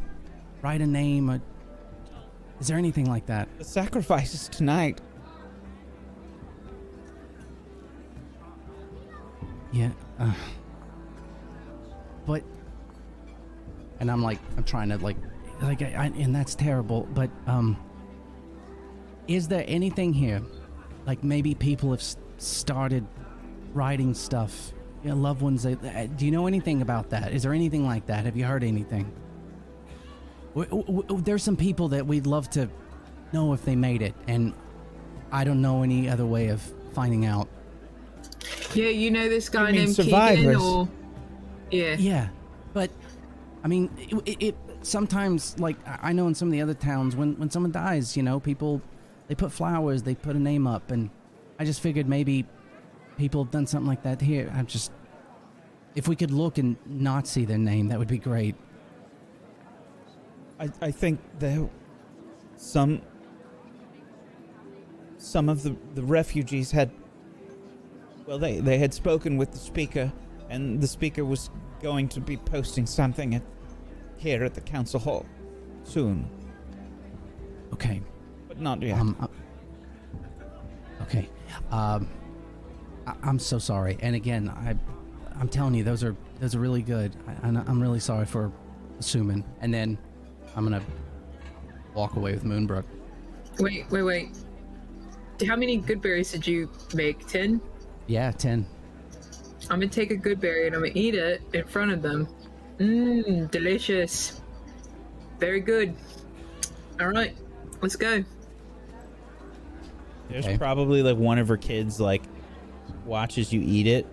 S3: write a name? Or, is there anything like that?
S6: The sacrifice is tonight.
S3: Yeah. Uh, but, and I'm like, I'm trying to like, like, I, I, and that's terrible. But, um, is there anything here, like maybe people have s- started writing stuff, you know, loved ones? That, uh, do you know anything about that? Is there anything like that? Have you heard anything? W- w- w- there's some people that we'd love to know if they made it, and I don't know any other way of finding out.
S2: Yeah, you know this guy
S6: mean
S2: named
S6: survivors?
S2: Keegan or yeah.
S3: Yeah, but I mean, it, it, sometimes like I I know in some of the other towns when when someone dies, you know, people they put flowers, they put a name up, and I just figured maybe people have done something like that here. I'm just if we could look and not see their name, that would be great.
S6: I, I think there some some of the, the refugees had well they, they had spoken with the speaker and the speaker was going to be posting something at, here at the council hall soon
S3: Okay.
S6: but not yet
S3: Um. uh, okay. Um. I, I'm so sorry, and again, I, I'm telling you, those are those are really good. I, and I'm really sorry for assuming. And then I'm gonna walk away with Moonbrook.
S2: Wait, wait, wait. How many good berries did you make? Ten?
S3: Yeah, ten.
S2: I'm gonna take a good berry and I'm gonna eat it in front of them. Mmm, delicious. Very good. All right, let's go.
S7: There's
S3: Okay.
S7: probably like one of her kids like watches you eat it,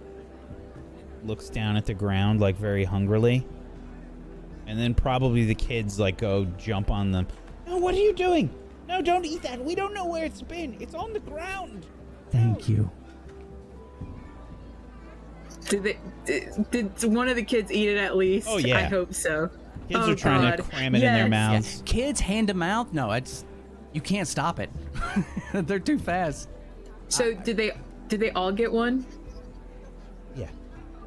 S7: looks down at the ground like very hungrily, and then probably the kids like go jump on them.
S6: no what are you doing no don't eat that we don't know where it's been it's on the ground
S3: Thank you.
S2: Did they? Did, did one of the kids eat it at least?
S7: Oh, yeah.
S2: I hope so.
S7: Kids
S2: Oh,
S7: are trying to cram it in their
S2: Yes.
S7: mouths.
S3: Kids hand to mouth? No, it's you can't stop it. They're too fast.
S2: So did they? Did they all get one?
S6: yeah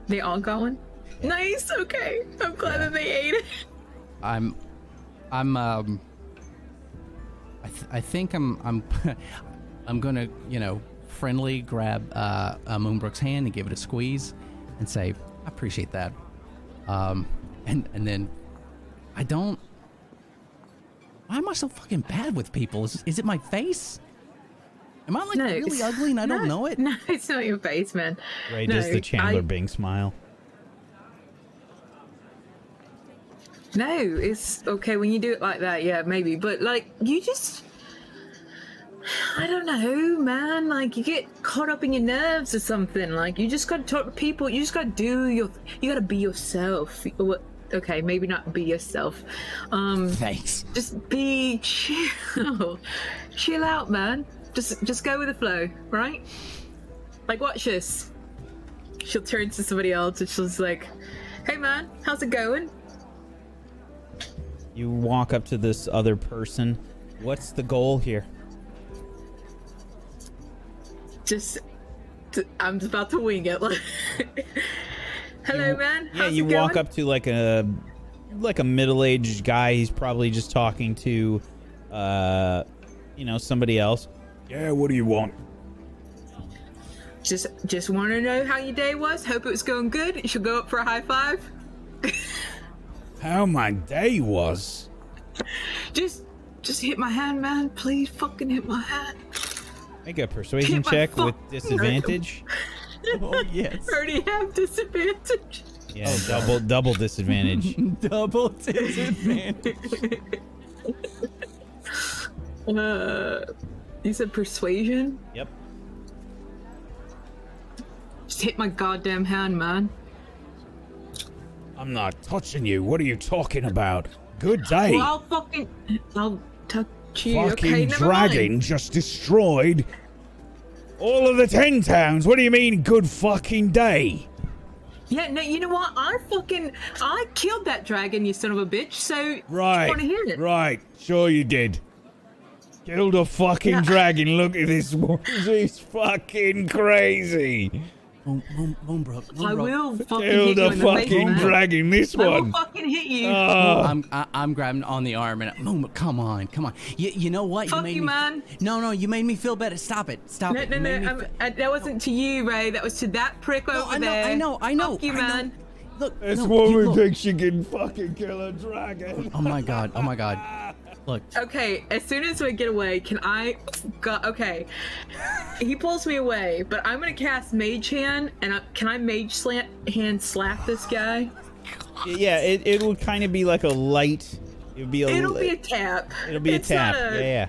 S2: They all got one. Nice. Okay. I'm glad that they ate it.
S3: I'm, I'm, um, I, th- I think I'm, I'm, I'm gonna, you know, friendly grab uh, uh, Moonbrook's hand and give it a squeeze, and say, I appreciate that. Um, and and then, I don't. Why am I so fucking bad with people? Is, is it my face? Am I like
S2: No,
S3: really ugly and I don't know it?
S2: No, it's not your face, man.
S7: Ray
S2: no,
S7: does the Chandler
S2: I-
S7: Bing smile.
S2: No, it's okay when you do it like that, yeah, maybe. But like you just I don't know, man. Like you get caught up in your nerves or something. Like you just gotta talk to people. You just gotta do your. You gotta be yourself. Okay, maybe not be yourself. Um,
S3: Thanks.
S2: just be chill. chill out, man. Just just go with the flow, right? Like watch this. She'll turn to somebody else and she'll just like, "Hey, man, how's it going?"
S7: You walk up to this other person. What's the goal here?
S2: Just, I'm just about to wing it. Like, hello,
S7: You-
S2: man.
S7: Yeah, you
S2: it
S7: walk up to like a like a middle-aged guy. He's probably just talking to uh you know, somebody else. Yeah, what do you want?
S2: Just, just want to know how your day was. Hope it was going good. You should go up for a high five.
S8: How my day was.
S2: Just, just hit my hand, man. Please, fucking hit my hand.
S7: Make a persuasion
S2: Hit
S7: check with disadvantage.
S3: Oh yes.
S2: Already have disadvantage.
S7: Yeah, double double disadvantage.
S3: Double disadvantage.
S2: Uh, you said persuasion.
S7: yep.
S2: Just hit my goddamn hand, man.
S8: I'm not touching you. What are you talking about? Good day.
S2: Well, I'll fucking, I'll touch
S8: Fucking
S2: okay,
S8: dragon
S2: mind.
S8: just destroyed all of the ten towns. What do you mean, good fucking day?
S2: Yeah, no, you know what? I fucking, I killed that dragon, you son of a bitch. So,
S8: Right.
S2: want to hear it?
S8: Right. Sure you did. Killed a fucking
S2: Yeah.
S8: dragon. Look at this one. She's fucking crazy.
S3: Moon, Moon, Moonbrook,
S2: I will fucking
S8: Killed
S2: hit you
S8: a
S2: in the face,
S8: fucking
S2: man.
S8: dragon. This
S2: I will fucking hit you.
S8: Oh.
S3: I'm I, I'm grabbing on the arm and Moonbrook, come on, come on. You, you know what?
S2: Fuck
S3: made
S2: you,
S3: me,
S2: man.
S3: No, no, you made me feel better. Stop it. Stop
S2: no,
S3: it.
S2: no,
S3: You made me
S2: no.
S3: Fe-
S2: uh, that wasn't to you, Ray. That was to that prick
S3: No,
S2: over
S3: I know,
S2: there.
S3: I know, I know.
S2: Fuck you,
S3: I know.
S2: man.
S3: Look,
S8: this
S3: no,
S8: woman
S3: you look.
S8: thinks she can fucking kill a dragon.
S3: Oh my god. Oh my god. Look.
S2: Okay, as soon as we get away, can I? Go, okay, he pulls me away, but I'm gonna cast Mage Hand, and I, can I Mage slant hand slap this guy?
S7: Yeah, it it will kind of be like a light. It would be a.
S2: It'll
S7: li-
S2: be a tap.
S7: it'll be a tap.
S2: a-
S7: Yeah, yeah.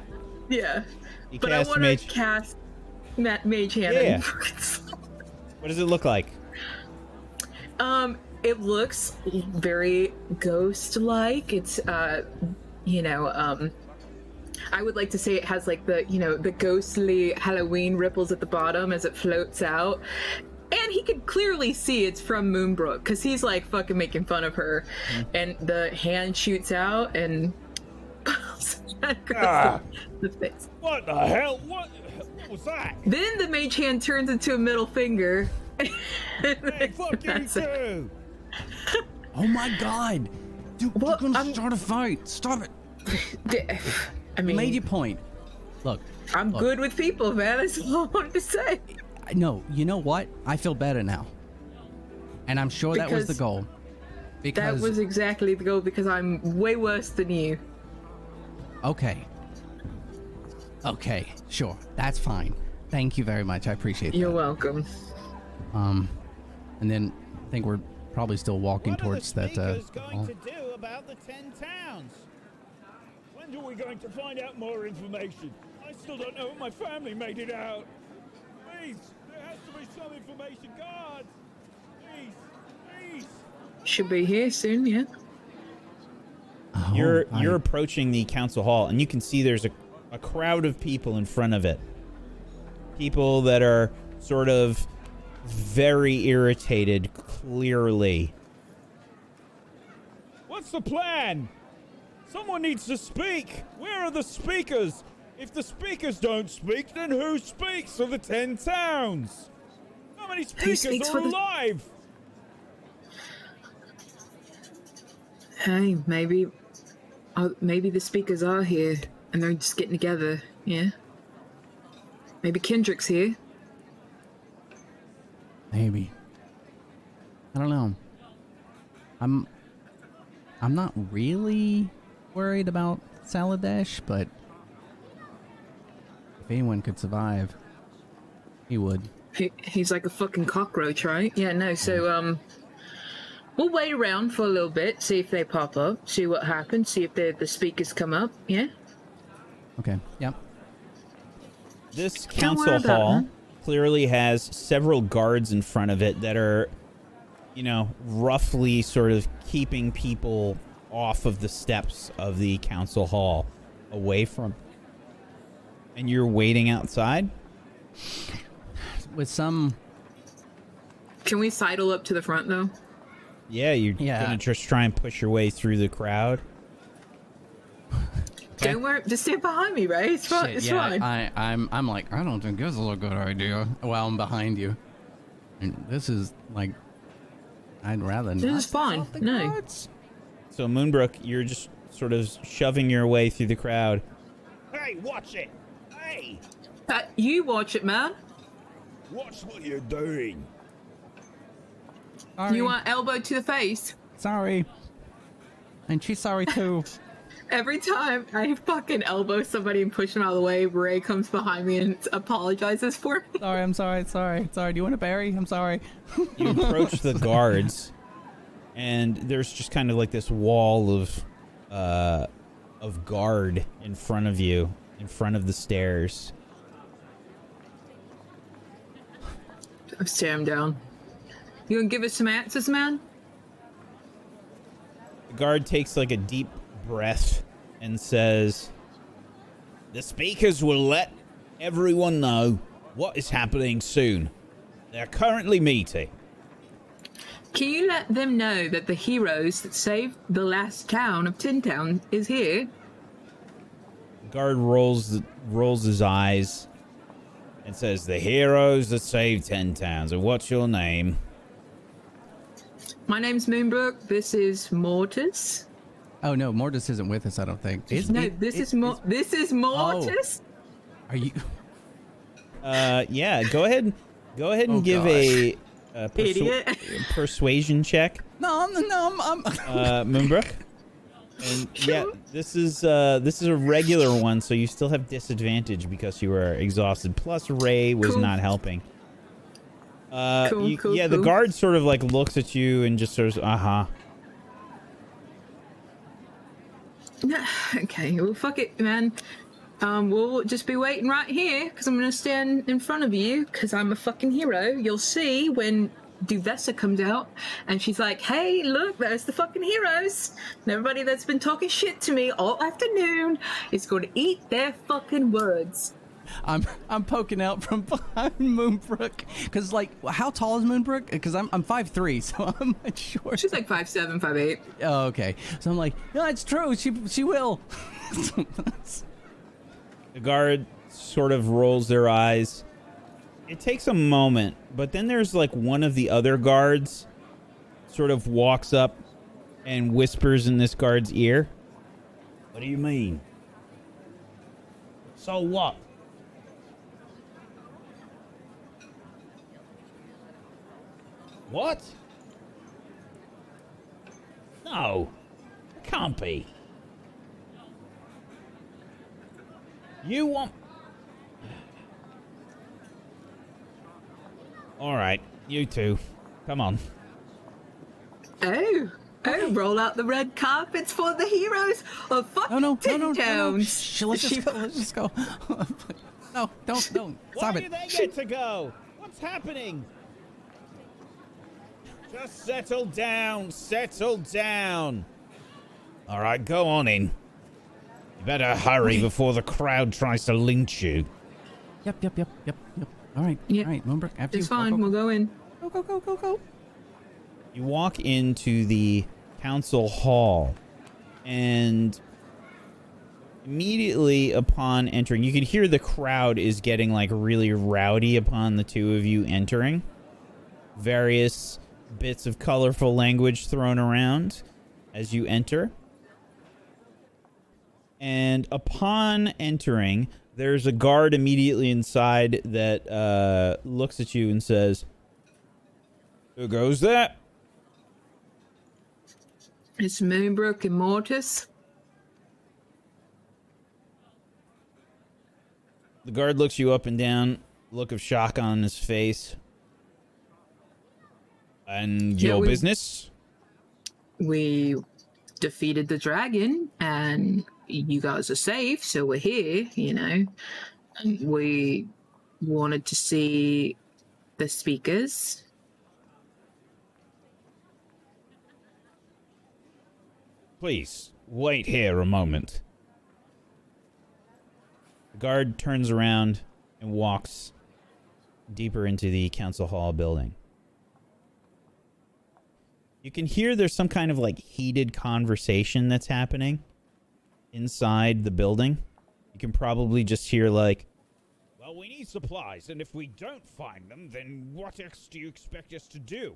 S2: yeah.
S7: You
S2: But I
S7: cast
S2: want to
S7: mage.
S2: cast Ma- Mage Hand.
S7: Yeah. What does it look like?
S2: Um, it looks very ghost-like. It's uh, you know, um, I would like to say it has like the you know the ghostly Halloween ripples at the bottom as it floats out. And he could clearly see it's from Moonbrook because he's like fucking making fun of her, and the hand shoots out and
S8: Ah.
S2: the face.
S8: What the hell? What, what was that?
S2: Then the mage hand turns into a middle finger.
S8: Hey, fuck you
S2: That's it.
S8: too.
S3: Oh my god. Dude,
S2: Well,
S3: you're gonna
S2: I'm-
S3: start a fight. Stop it.
S2: I mean,
S3: You
S2: mean,
S3: made your point. Look,
S2: I'm
S3: look.
S2: good with people, man. That's all I wanted to say.
S3: No, you know what? I feel better now. And I'm sure that was the goal.
S2: Because-
S3: goal.
S2: That was exactly the goal because I'm way worse than you.
S3: okay. Okay, sure. That's fine. Thank you very much. I appreciate that.
S2: You're
S3: that.
S2: welcome.
S3: Um and then I think we're probably still walking
S6: What
S3: towards
S6: the
S3: that uh
S6: the ten towns?
S8: When are we going to find out more information? I still don't know if my family made it out. Please, there has to be some information. Guards! Please, please!
S2: Should be here soon, yeah.
S3: Oh,
S7: You're
S3: I-
S7: you're approaching the council hall, and you can see there's a, a crowd of people in front of it. People that are sort of very irritated, clearly.
S8: What's the plan? Someone needs to speak. Where are the speakers? If the speakers don't speak, then who speaks for the ten towns? How many speakers
S2: speaks
S8: are
S2: for the-
S8: alive?
S2: Hey, maybe, uh, maybe the speakers are here and they're just getting together. Yeah. Maybe Kendrick's here.
S3: Maybe. I don't know. I'm I'm not really worried about Saladesh, but if anyone could survive, he would.
S2: He, he's like a fucking cockroach, right? Yeah. No. So, um, we'll wait around for a little bit, see if they pop up, see what happens, see if the the speakers come up. Yeah.
S3: Okay. Yep.
S7: This council
S2: worry about
S7: hall
S2: it.
S7: clearly has several guards in front of it that are, you know, roughly sort of keeping people off of the steps of the council hall, away from. And you're waiting outside.
S3: With some
S2: Can we sidle up to the front though?
S7: Yeah, you're
S3: Yeah.
S7: gonna just try and push your way through the crowd.
S2: Don't worry, just stay behind me, right? It's fine.
S3: Shit,
S2: it's
S3: yeah,
S2: fine.
S3: I, I'm, I'm like, I don't think this is a good idea. While I'm behind you, and this is like, I'd rather.
S2: This
S3: not
S2: is fine. No.
S3: guards.
S7: So Moonbrook, you're just sort of shoving your way through the crowd.
S8: Hey, watch it! Hey!
S2: Pat, you watch it, man.
S8: Watch what you're doing!
S3: Sorry.
S2: You want elbow to the face.
S3: Sorry. And she's sorry too.
S2: Every time I fucking elbow somebody and push them out of the way, Ray comes behind me and apologizes for me.
S3: sorry, I'm sorry, sorry, sorry. Do you want a berry? I'm sorry.
S7: You approach the guards, and there's just kind of like this wall of, uh, of guard in front of you, in front of the stairs.
S2: I'm staring down. You gonna give us some answers, man?
S7: The guard takes like a deep breath and says, "The speakers will let everyone know what is happening soon. They're currently meeting."
S2: Can you let them know that the heroes that saved the last town of Tin Town is here?
S7: Guard rolls rolls his eyes and says, "The heroes that saved ten towns. And what's your name?"
S2: My name's Moonbrook. This is Mortis.
S3: Oh no, Mortis isn't with us. I don't think. Is,
S2: no,
S3: it-
S2: this
S3: it-
S2: is Mo- this is Mortis.
S3: Are you?
S7: Uh, yeah. Go ahead. Go ahead and
S3: Oh,
S7: give a, a persu-
S2: Idiot.
S7: persuasion check,
S3: No, I'm, no, I'm. I'm
S7: uh, Moonbrook. And yeah, this is uh, this is a regular one, so you still have disadvantage because you were exhausted. Plus, Ray was
S2: Cool.
S7: not helping. Uh,
S2: Cool,
S7: you-
S2: cool,
S7: yeah, the guard sort of like looks at you and just sort of, uh huh.
S2: okay, well, fuck it, man. Um, we'll just be waiting right here because I'm gonna stand in front of you because I'm a fucking hero. You'll see when Duvessa comes out and she's like, "Hey, look, there's the fucking heroes." And everybody that's been talking shit to me all afternoon is going to eat their fucking words.
S3: I'm I'm poking out from behind Moonbrook because like how tall is Moonbrook? Because I'm I'm five three, so I'm not sure.
S2: She's like five seven, five eight.
S3: Oh, okay. So I'm like, no, it's true. She she will.
S7: The guard sort of rolls their eyes. It takes a moment, but then there's like one of the other guards sort of walks up and whispers in this guard's ear. What do you mean? So what? What? No. It can't be. You want. All right, you two. Come on.
S2: Oh, oh, roll out the red carpets for the heroes of fucking
S3: No, no, no,
S2: Tin
S3: no, no, no.
S2: Towns.
S3: Shh, let's just go. Let's just go. no, don't, don't. Stop it.
S7: Where do they get to go? What's happening? Just settle down. Settle down. All right, go on in. You better hurry before the crowd tries to lynch you.
S3: Yep, yep, yep, yep, yep. All right,
S2: Yep.
S3: all right, Moonbrook. After
S2: It's
S3: you. Go,
S2: fine.
S3: go,
S2: We'll go in.
S3: go, go, go, go, go.
S7: You walk into the council hall, and immediately upon entering, you can hear the crowd is getting like really rowdy upon the two of you entering. Various bits of colorful language thrown around as you enter. And upon entering, there's a guard immediately inside that uh, looks at you and says, Who goes there?
S2: It's Moonbrook and Mortis.
S7: The guard looks you up and down, look of shock on his face. And
S2: Yeah,
S7: your
S2: we-
S7: business?
S2: we defeated the dragon and you guys are safe, so we're here, you know. We wanted to see the speakers.
S7: Please, wait here a moment. The guard turns around and walks deeper into the council hall building. You can hear there's some kind of like heated conversation that's happening inside the building. You can probably just hear like,
S8: Well, we need supplies, and if we don't find them, then what else do you expect us to do?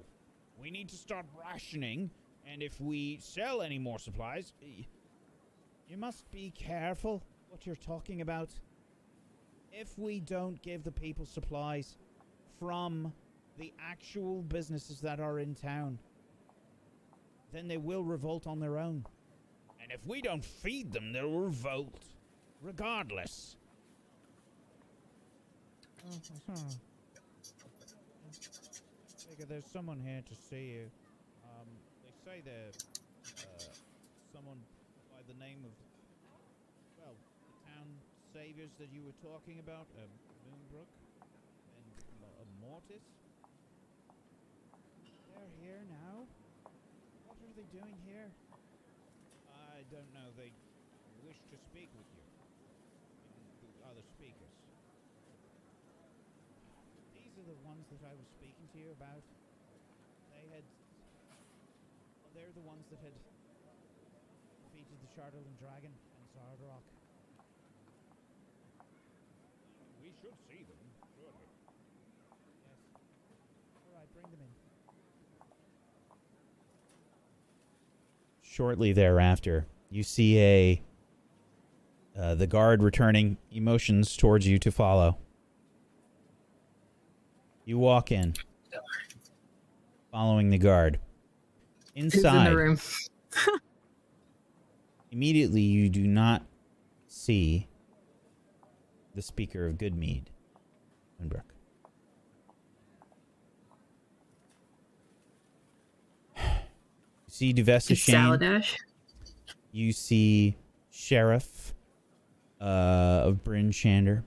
S8: We need to start rationing, and if we sell any more supplies, you must be careful what you're talking about. If we don't give the people supplies from the actual businesses that are in town, then they will revolt on their own. And if we don't feed them, they'll revolt, regardless. Figure there's someone here to see you. Um, they say they're uh, someone by the name of, well, the town saviors that you were talking about, um, Moonbrook and uh, Mortis. They're here now. What are they doing here? I don't know. They wish to speak with you. And the other speakers. These are the ones that I was speaking to you about. They had. Well, they're the ones that had defeated the Chardalyn Dragon and Xardorok. We should see them, surely. Yes. Alright, bring them in.
S7: Shortly thereafter, you see a uh, the guard returning emotions towards you to follow. You walk in, following the guard.
S2: Who's in
S7: Inside,
S2: the room?
S7: immediately you do not see the speaker of Goodmead, Moonbrook. See Shane.
S2: Saladash.
S7: You see Sheriff uh, of Bryn Shander.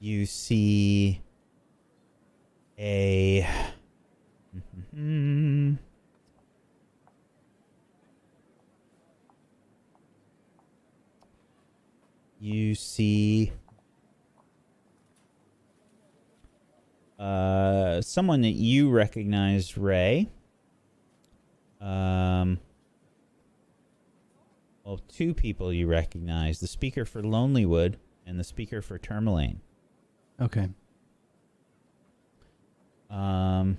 S7: You see a. You see uh, someone that you recognize, Ray. Um, well, two people you recognize: the speaker for Lonelywood and the speaker for Termalaine.
S3: Okay.
S7: Um,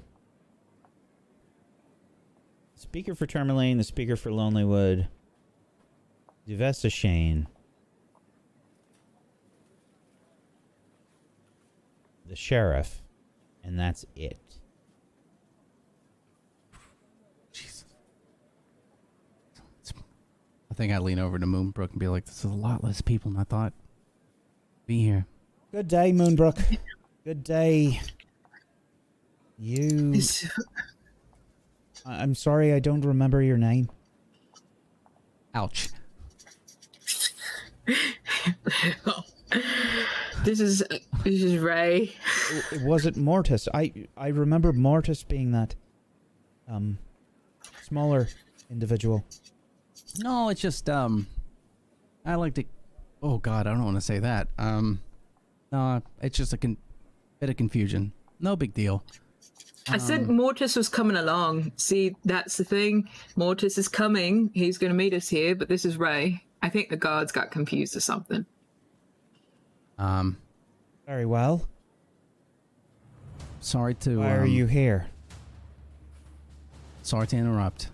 S7: speaker for Termalaine, the speaker for Lonelywood, Duvessa Shane, the sheriff, and that's it.
S3: Jesus. I think I lean over to Moonbrook and be like, "This is a lot less people than I thought be here."
S7: Good day, Moonbrook. Good day. You. I- I'm sorry, I don't remember your name.
S3: Ouch.
S2: this is this is Ray.
S7: Was it Mortis? I I remember Mortis being that um smaller individual.
S3: No, it's just um, I like to. Oh God, I don't want to say that. Um, no, it's just a con- bit of confusion. No big deal.
S2: I said Mortis was coming along. See, that's the thing. Mortis is coming. He's going to meet us here, but this is Ray. I think the guards got confused or something.
S3: Um,
S7: Very well.
S3: sorry to.
S7: Why are
S3: um,
S7: you here?
S3: Sorry to interrupt.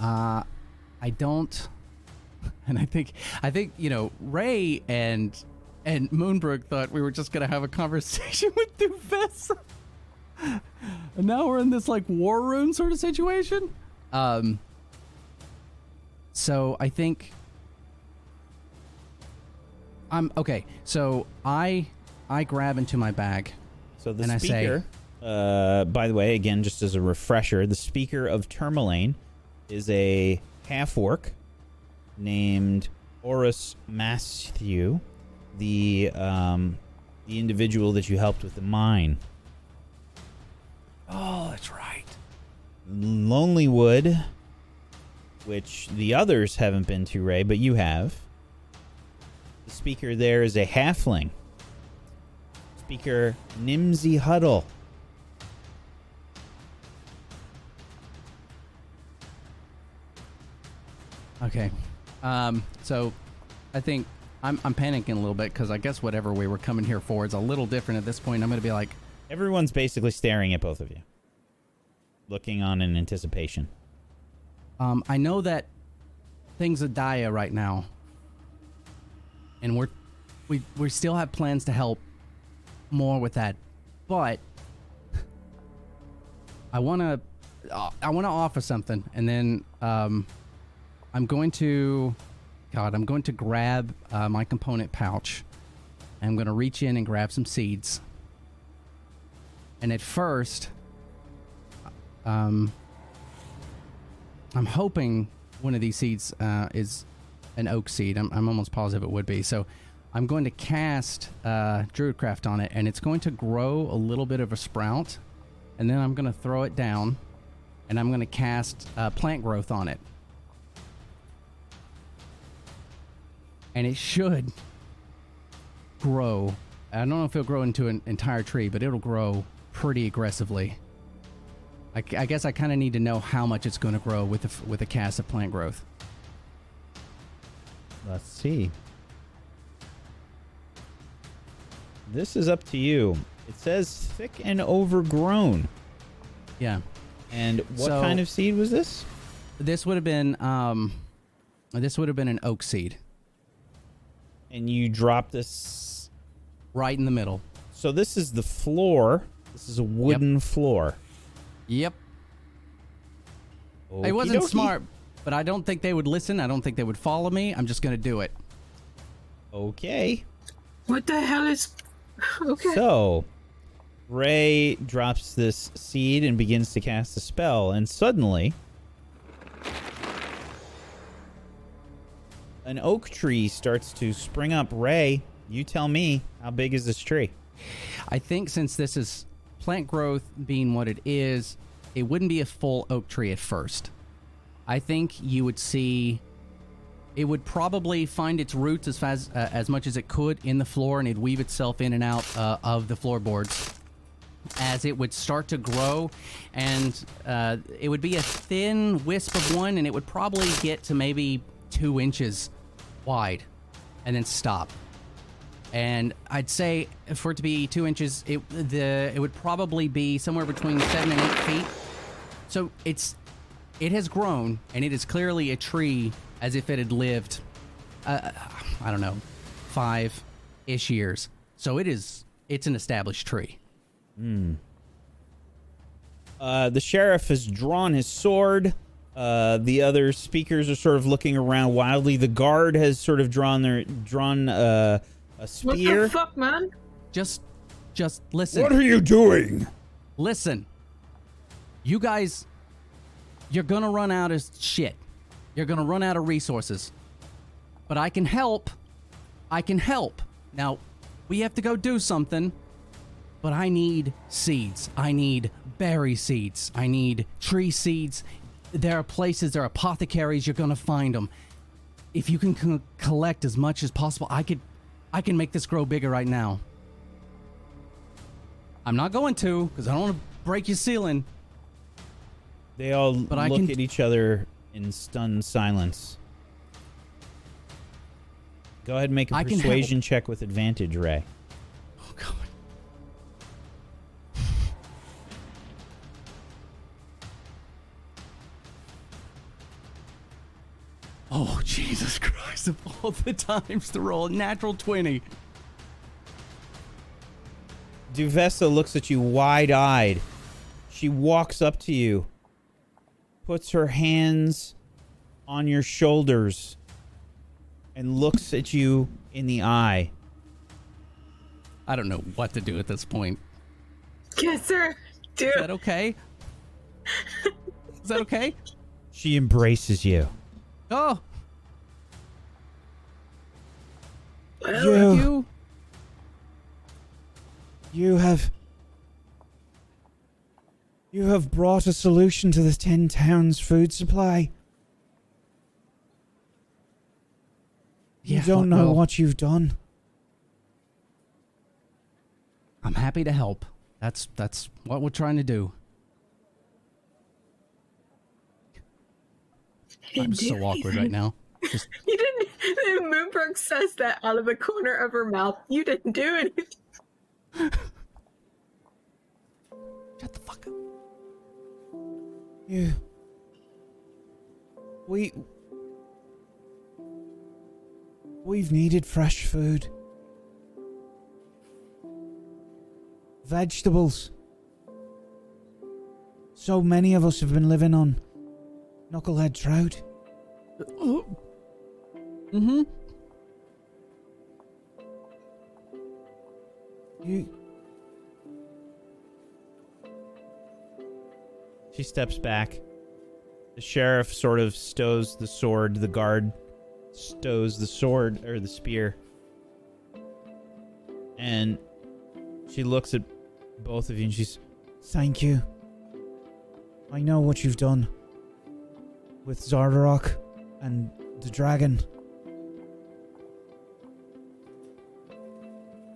S3: Uh, I don't, and I think I think you know Ray and and Moonbrook thought we were just gonna have a conversation with Duvessa, and now we're in this like war room sort of situation. Um. So I think I'm okay. So I I grab into my bag
S7: So the
S3: and I say-
S7: speaker Uh, by the way, again, just as a refresher, the speaker of Termalaine is a half orc named Oarus Masthew, the um, the individual that you helped with the mine.
S3: Oh, that's right.
S7: Lonelywood, which the others haven't been to, Ray, but you have. The speaker there is a halfling. Speaker Nimsy Huddle.
S3: Okay. Um, so I think I'm, I'm panicking a little bit because I guess whatever we were coming here for is a little different at this point. I'm going to be like,
S7: Everyone's basically staring at both of you, looking on in anticipation.
S3: um, I know that things are dire right now, and we're we we still have plans to help more with that, but I want to I want to offer something, and then um, I'm going to God, I'm going to grab uh, my component pouch. I'm going to reach in and grab some seeds. And at first, um, I'm hoping one of these seeds uh, is an oak seed. I'm, I'm almost positive it would be. So I'm going to cast uh, Druidcraft on it, and it's going to grow a little bit of a sprout. And then I'm going to throw it down, and I'm going to cast uh, plant growth on it. And it should grow. I don't know if it'll grow into an entire tree, but it'll grow pretty aggressively. I, I guess I kind of need to know how much it's going to grow with a, f- with a cast of plant growth.
S7: Let's see. This is up to you. It says thick and overgrown.
S3: Yeah.
S7: And what
S3: So-
S7: kind of seed was this?
S3: This would have been um this would have been an oak seed
S7: And you drop this.
S3: right in the middle.
S7: So this is the floor. This is a wooden floor.
S3: Yep. It
S7: Okie
S3: wasn't
S7: dokie.
S3: smart, but I don't think they would listen. I don't think they would follow me. I'm just going to do it.
S7: Okay.
S2: What the hell is? Okay.
S7: So, Ray drops this seed and begins to cast a spell, and suddenly, an oak tree starts to spring up. Ray, you tell me, how big is this tree?
S3: I think since this is plant growth being what it is, it wouldn't be a full oak tree at first. I think you would see it would probably find its roots as fast uh, as much as it could in the floor and it'd weave itself in and out uh, of the floorboards as it would start to grow and uh, it would be a thin wisp of one and it would probably get to maybe two inches wide and then stop and I'd say for it to be two inches, it the it would probably be somewhere between seven and eight feet. So it's it has grown, and it is clearly a tree as if it had lived, uh, I don't know, five ish years. So it is it's an established tree.
S7: Uh, the sheriff has drawn his sword. Uh, the other speakers are sort of looking around wildly. The guard has sort of drawn their drawn uh, a spear.
S2: what the fuck, man?
S3: Just just listen.
S8: What are you doing?
S3: listen. You guys, you're gonna run out of shit. You're gonna run out of resources. But I can help. I can help. Now, we have to go do something. But I need seeds. I need berry seeds. I need tree seeds. There are places, there are apothecaries. You're gonna find them. If you can co- collect as much as possible, I could, I can make this grow bigger right now. I'm not going to because I don't want to break your ceiling.
S7: They all
S3: But I
S7: look
S3: can-
S7: at each other in stunned silence. Go ahead and make a
S3: I
S7: persuasion check with advantage, Ray.
S3: Oh Jesus Christ! Of all the times to roll a natural twenty.
S7: Duvessa looks at you wide eyed. She walks up to you, puts her hands on your shoulders, and looks at you in the eye.
S3: I don't know what to do at this point.
S2: Kiss her. Do
S3: Is that okay? Is that okay?
S7: She embraces you.
S3: Oh,
S7: You,
S3: you.
S7: you have. You have brought a solution to the Ten Towns food supply. You
S3: Yeah,
S7: don't know
S3: well-
S7: what you've done.
S3: I'm happy to help. That's that's what we're trying to do. I'm so awkward right now. Just
S2: You didn't. Moonbrook says that out of the corner of her mouth. You didn't do anything.
S3: shut the fuck up.
S7: You. We. We've needed fresh food. Vegetables. So many of us have been living on knucklehead trout.
S3: Mm-hmm.
S7: You. She steps back. The sheriff sort of stows the sword. The guard stows the sword or the spear. And she looks at both of you and she's, Thank you. I know what you've done with Xardorok and the dragon.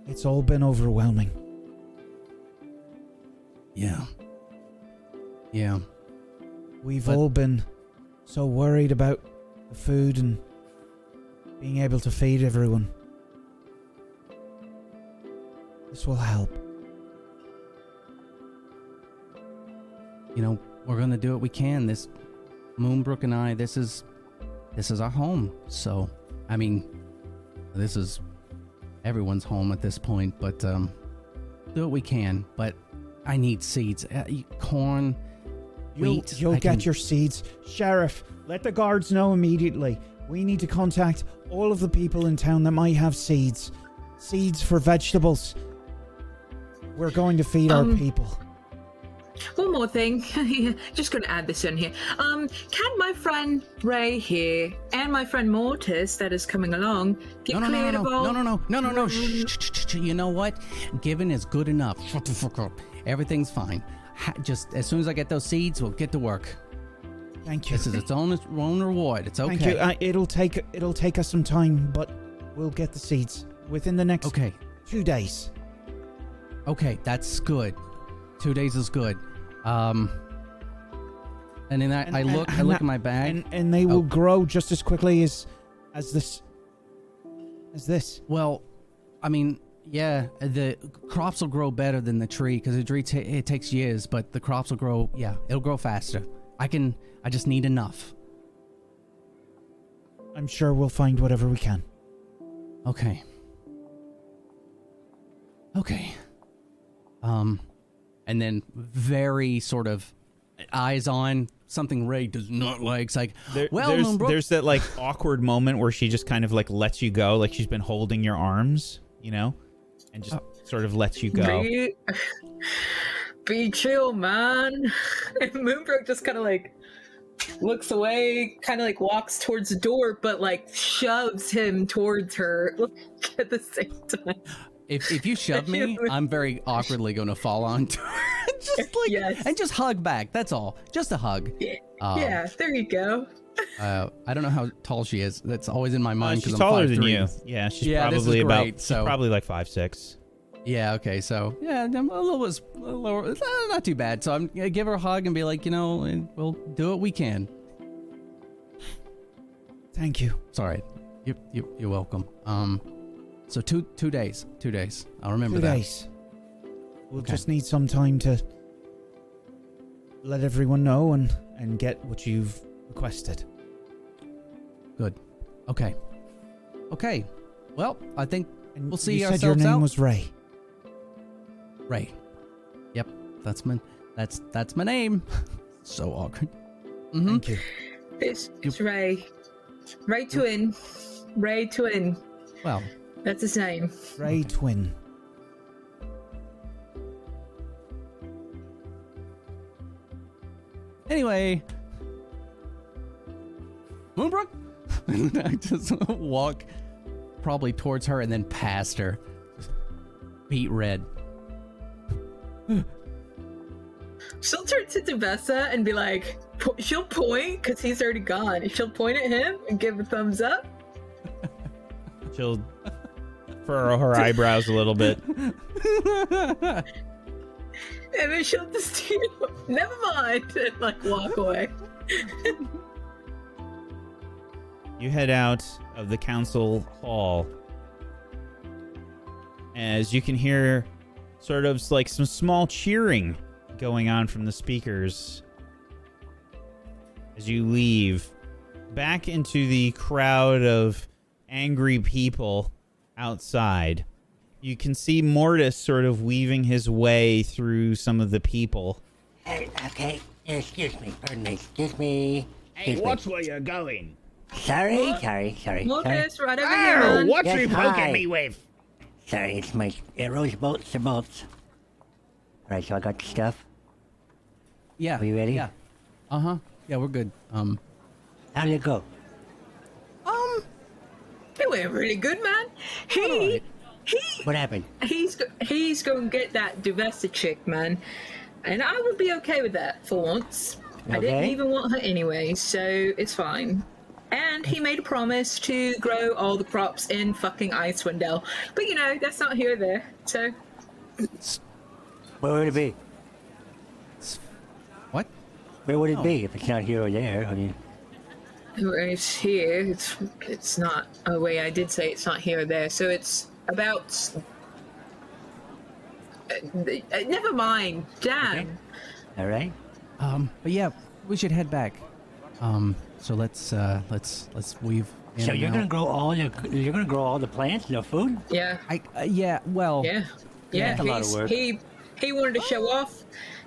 S7: It's all been overwhelming.
S3: Yeah. Yeah.
S7: We've
S3: But-
S7: all been so worried about the food and being able to feed everyone. This will help.
S3: You know, we're gonna do what we can. This Moonbrook and I, this is this is our home. So I mean this is everyone's home at this point, but um do what we can. But I need seeds. Uh, y- corn,
S7: You'll,
S3: wheat.
S7: you'll
S3: I
S7: get
S3: can-
S7: your seeds. Sheriff, let the guards know immediately. We need to contact all of the people in town that might have seeds. Seeds for vegetables. We're going to feed our
S2: Um,
S7: people.
S2: One more thing. Just gonna add this in here. Um, can my friend Ray here and my friend Mortis that is coming along get
S3: No, no, no,
S2: cleared
S3: no,
S2: of
S3: no,
S2: all?
S3: no, no, no, no, no, no. Shh, shh, shh, shh. You know what? Given is good enough. Shut the fuck up. Everything's fine. Ha- just as soon as I get those seeds, we'll get to work.
S7: Thank you.
S3: This is its own own reward. It's okay.
S7: Thank you. Uh, it'll take it'll take us some time, but we'll get the seeds within the next
S3: okay.
S7: two days.
S3: Okay, that's good. Two days is good. Um, and then I,
S7: And-
S3: I
S7: and-
S3: look, I look in my bag.
S7: and and they will
S3: Oh.
S7: grow just as quickly as as this as this.
S3: well, I mean, yeah, the crops will grow better than the tree because the tree ta it takes years, but the crops will grow. Yeah, it'll grow faster. I can. I just need enough.
S7: I'm sure we'll find whatever we can.
S3: Okay. Okay. Um, and then very sort of eyes on something Ray does not like. It's like,
S7: There,
S3: well,
S7: there's,
S3: Moonbrook,
S7: there's that like awkward moment where she just kind of like lets you go, like she's been holding your arms, you know, and just oh. sort of lets you go.
S2: Be, be chill, man. And Moonbrook just kind of like looks away, kind of like walks towards the door, but like shoves him towards her at the same time.
S3: If, if you shove me, I'm very awkwardly going to fall onto her. just like,
S2: Yes.
S3: and just hug back. That's all. Just a hug.
S2: Yeah,
S3: Um,
S2: yeah, there you go.
S3: Uh, I don't know how tall she is. That's always in my
S7: Uh,
S3: mind
S7: she's
S3: because I'm
S7: taller
S3: 5'3".
S7: than you. Yeah, she's
S3: Yeah, this is
S7: probably about
S3: so-
S7: she's probably like five six.
S3: Yeah. Okay. So yeah, I'm a little bit lower. It's not, not too bad. So I'm gonna give her a hug and be like, you know, and we'll do what we can.
S7: Thank you.
S3: Sorry. You, you you're welcome. Um, so two two days. Two days. I'll remember
S7: Two
S3: that.
S7: days. We'll
S3: Okay.
S7: just need some time to let everyone know and and get what you've requested.
S3: Good. Okay. Okay. Well, I think
S7: And
S3: We'll see
S7: you said your name
S3: out.
S7: was Ray.
S3: Ray. Yep. That's my that's that's my name. so awkward. Mm-hmm.
S7: Thank you.
S2: It's, it's Ray. Ray Twin. Ray Twin.
S3: Well,
S2: That's his name.
S7: Ray Twin.
S3: Anyway, Moonbrook. And I just walk probably towards her and then past her. Beat red.
S2: She'll turn to Duvessa and be like, po- she'll point because he's already gone. She'll point at him and give a thumbs up.
S7: She'll furrow her eyebrows a little bit.
S2: And then she'll just, never mind, and like walk away.
S7: You head out of the council hall as you can hear sort of like some small cheering going on from the speakers as you leave back into the crowd of angry people outside. You can see Mortis sort of weaving his way through some of the people.
S5: Hey, okay. Excuse me. Pardon me. Excuse me. Excuse me.
S8: where you're going?
S5: Sorry, sorry, sorry. Sorry,
S2: Mortis, right over here,
S8: Ow,
S2: man.
S8: what's
S5: Yes,
S8: he poking
S5: hi.
S8: me with?
S5: sorry. It's my arrows, bolts, and bolts. All right, so I got the stuff.
S3: Yeah.
S5: Are you ready?
S3: Yeah. Uh huh. Yeah, we're good. Um.
S5: How did it go?
S2: It went really good, man. He, he,
S5: What happened?
S2: he's he's going to get that Duvessa chick, man. And I would be okay with that for once. Okay. I didn't even want her anyway, so it's fine. And he made a promise to grow all the crops in fucking Icewind Dale. But you know, that's not here or there. So
S5: Where would it be?
S3: What?
S5: Where would it
S3: Oh.
S5: be if it's not here or there? I mean,
S2: it's here. It's it's not. Oh wait, I did say it's not here or there. So it's about. Uh, uh, never mind. Damn.
S5: all right.
S3: Um. But yeah, we should head back. Um. So let's uh let's let's weave.
S5: So you're
S3: out.
S5: gonna grow all your you're gonna grow all the plants and the food?
S2: Yeah.
S3: I uh, yeah. Well.
S2: Yeah, yeah.
S5: That's a lot of work.
S2: He he wanted to show off.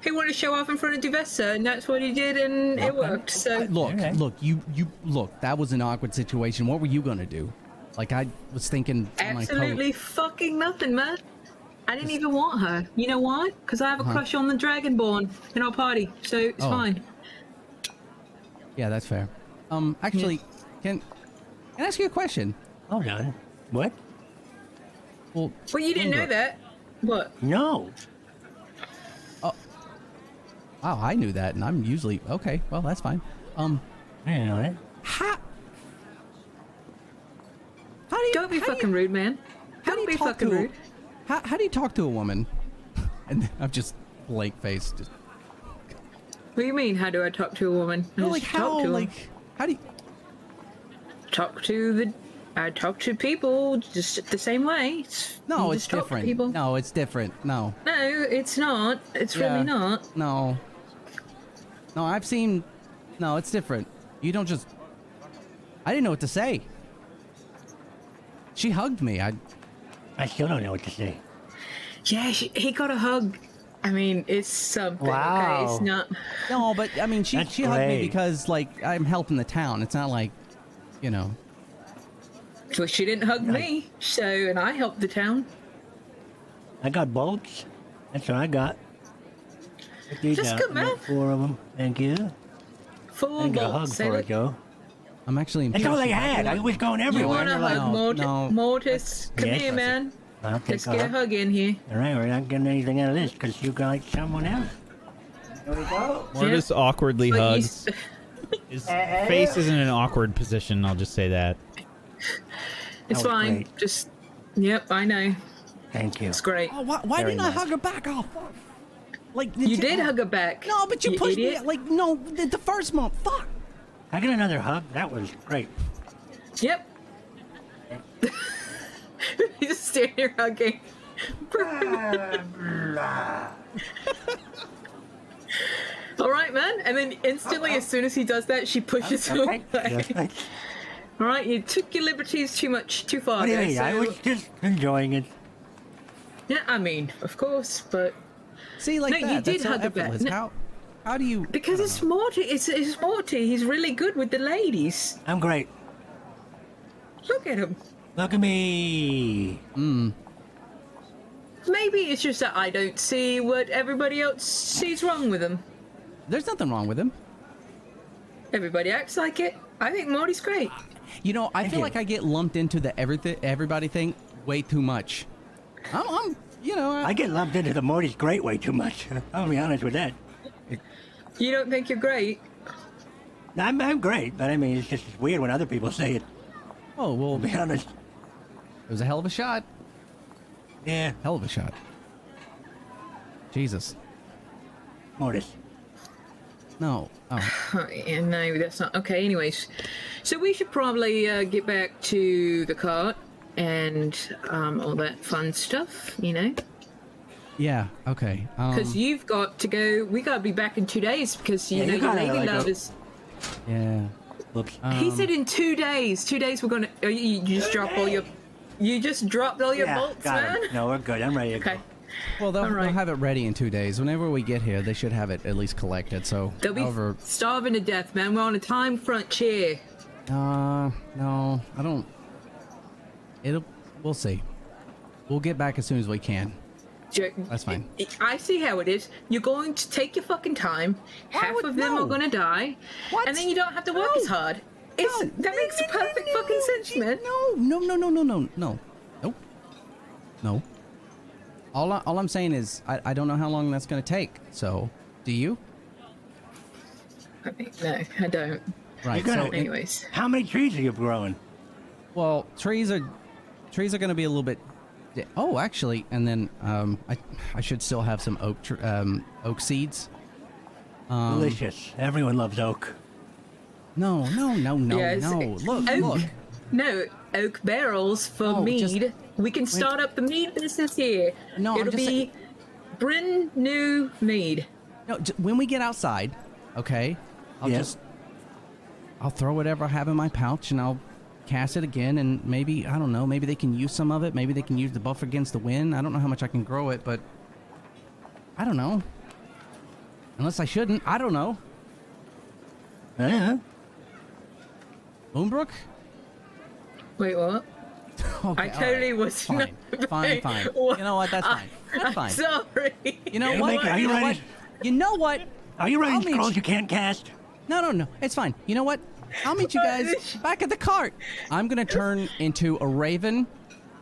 S2: He wanted to show off in front of Duvessa, and that's what he did, and it worked. So
S3: Look,
S5: Alright.
S3: look, you, you, look. That was an awkward situation. What were you gonna do? Like I was thinking. on my
S2: absolutely fucking nothing, man. I didn't even want her. You know why? Because I have a
S3: Uh-huh.
S2: crush on the Dragonborn in our party, so it's
S3: Oh.
S2: fine.
S3: Yeah, that's fair. Um, actually, can can I ask you a question?
S5: Oh on. What?
S3: Well,
S2: Well, you didn't know that. What?
S5: No.
S3: Wow, I knew that, and I'm usually okay. Well, that's fine. Um,
S5: I didn't know that.
S3: how? How do you?
S2: Don't be fucking
S3: you,
S2: rude, man.
S3: How do
S2: Don't
S3: you
S2: be
S3: talk
S2: fucking
S3: to? a-
S2: rude.
S3: How how do you talk to a woman? And I'm just blank faced. Just
S2: What do you mean? How do I talk to a woman? I
S3: no,
S2: just
S3: like
S2: talk
S3: how?
S2: to 'em.
S3: Like how do you?
S2: talk to the. I talk to people just the same way. It's-
S3: No,
S2: you
S3: it's
S2: just talk to
S3: different.
S2: People.
S3: No, it's different. No,
S2: No, it's not. It's
S3: Yeah.
S2: really not.
S3: no, no. I've seen. No, it's different. You don't just. I didn't know what to say. She hugged me. I.
S5: I still don't know what to say.
S2: Yeah, she, he got a hug. I mean, it's something. Okay,
S5: Wow.
S2: it's not.
S3: No, but I mean, she
S5: That's
S3: she hugged me because like I'm helping the town. It's not like, you know.
S2: Well, she didn't hug me, so and I helped the town.
S5: I got bolts. That's what I got. Put
S2: Just good, man.
S5: Four of them. Thank you. I
S2: Full
S5: didn't get a hug
S2: bolts. Say
S5: for
S2: look,
S5: it.
S3: I'm actually.
S5: That's all I had. I was going
S2: You
S5: everywhere.
S2: want a
S5: They're like,
S2: hug, Mort-
S3: no.
S2: Mortis? Come
S5: Yes,
S2: here,
S5: listen.
S2: man.
S5: I'll
S2: Let's
S5: a
S2: get a
S5: hug.
S2: hug in here.
S5: All right, we're not getting anything out of this because you got someone else. There we go.
S7: Mortis awkwardly
S2: But you
S7: hugs.
S2: s-
S7: His face is in an awkward position. I'll just say that.
S2: It's
S5: was
S2: fine.
S5: great.
S2: Just. Yep, I know.
S5: Thank you.
S2: It's great.
S3: Oh, why, why
S5: Very
S3: didn't I hug her back? Oh, fuck. Like the
S2: You
S3: t-
S2: did hug her back.
S3: No, but you, pushed
S2: idiot.
S3: me. Like no, the, the first month. Fuck.
S5: I got another hug. That was great.
S2: Yep. He's just standing here hugging. All right, man. And then instantly, as soon as he does that, she pushes him
S5: Okay.
S2: away.
S5: Just
S2: All right, you took your liberties too much, too far.
S5: What do you
S2: there,
S5: mean? I was just enjoying it.
S2: Yeah, I mean, of course, but
S3: See, like
S2: No,
S3: that.
S2: you did
S3: that's so
S2: hug her back.
S3: effortless.
S2: No.
S3: How? How do you?
S2: because it's Morty. It's, it's Morty. He's really good with the ladies.
S5: I'm great.
S2: Look at him.
S5: Look at me. Hmm.
S2: Maybe it's just that I don't see what everybody else sees wrong with him.
S3: There's nothing wrong with him.
S2: Everybody acts like it. I think Morty's great.
S3: You know, I
S5: Thank
S3: feel
S5: you.
S3: like I get lumped into the everything everybody thing way too much. I'm, I'm you know, I,
S5: I get lumped into the Morty's great way too much. I'll be honest with that.
S2: You don't think you're great?
S5: I'm, I'm great, but I mean, it's just weird when other people say it.
S3: oh well,
S5: To be honest.
S3: it was a hell of a shot.
S5: Yeah,
S3: Hell of a shot. Jesus.
S5: Mortis.
S3: No. Oh.
S2: Oh, yeah, no, that's not okay. Anyways, so we should probably uh, get back to the cart and um, all that fun stuff, you know,
S3: Yeah. Okay. Um,
S2: because you've got to go. We gotta be back in two days because you
S5: Yeah,
S2: know
S5: you
S2: your lady
S5: like,
S2: love
S5: go-
S2: is.
S3: yeah.
S5: Whoops.
S2: he
S3: Um,
S2: said in two days. Two days we're gonna. You, you just drop all your. You just dropped all your
S5: yeah,
S2: bolts,
S5: got
S2: man.
S5: it. No, we're good. I'm ready to go.
S2: Okay,
S3: Well, they'll,
S2: All
S3: they'll have it ready in two days. Whenever we get here, they should have it at least collected. So,
S2: they'll be
S3: however,
S2: starving to death, man. We're on a time crunch here.
S3: uh, no, I don't. It'll. We'll see. We'll get back as soon as we can.
S2: Jo-
S3: That's fine.
S2: I see how it is. You're going to take your fucking time. Half
S3: would-
S2: of them
S3: no.
S2: are going to die,
S3: What?
S2: and then you don't have to work
S3: No.
S2: as hard. It's,
S3: No.
S2: that makes
S3: No, no, no,
S2: perfect
S3: no,
S2: fucking
S3: no,
S2: sense, man.
S3: No, no, no, no, no, no, no, nope, no. All, I, all I'm saying is I, I don't know how long that's gonna take. So, do you?
S2: I mean, no, I don't.
S3: Right.
S5: gonna-
S3: so,
S2: Anyways,
S5: How many trees are you growing?
S3: well, trees are trees are gonna be a little bit. Oh, actually, and then um, I I should still have some oak tr- um oak seeds. Um,
S5: Delicious. Everyone loves oak.
S3: No, no, no, no,
S2: Yes.
S3: no. Look,
S2: Oak-
S3: look.
S2: no oak barrels for
S3: Oh,
S2: mead.
S3: just-
S2: we can start up the mead business here.
S3: No, I'm
S2: it'll
S3: just
S2: be
S3: saying-
S2: brand new mead.
S3: No, j- when we get outside, okay, I'll
S5: Yeah.
S3: just I'll throw whatever I have in my pouch and I'll cast it again and maybe I don't know, maybe they can use some of it, maybe they can use the buffer against the wind. I don't know how much I can grow it, but I don't know. Unless I shouldn't, I don't know.
S5: Yeah.
S3: Moonbrook?
S2: Wait, what?
S3: Okay,
S2: I totally
S3: alright.
S2: was
S3: fine,
S2: not-
S3: fine, fine.
S2: What?
S3: You know what? That's fine. That's
S2: I'm
S3: fine.
S2: sorry.
S3: You know what?
S5: are you
S3: know
S5: ready?
S3: what? You know what?
S5: Are you
S3: I'll
S5: scrolls
S3: you-
S5: you can't cast?
S3: No, no, no. It's fine. You know what? I'll meet you guys back at the cart. I'm gonna turn into a raven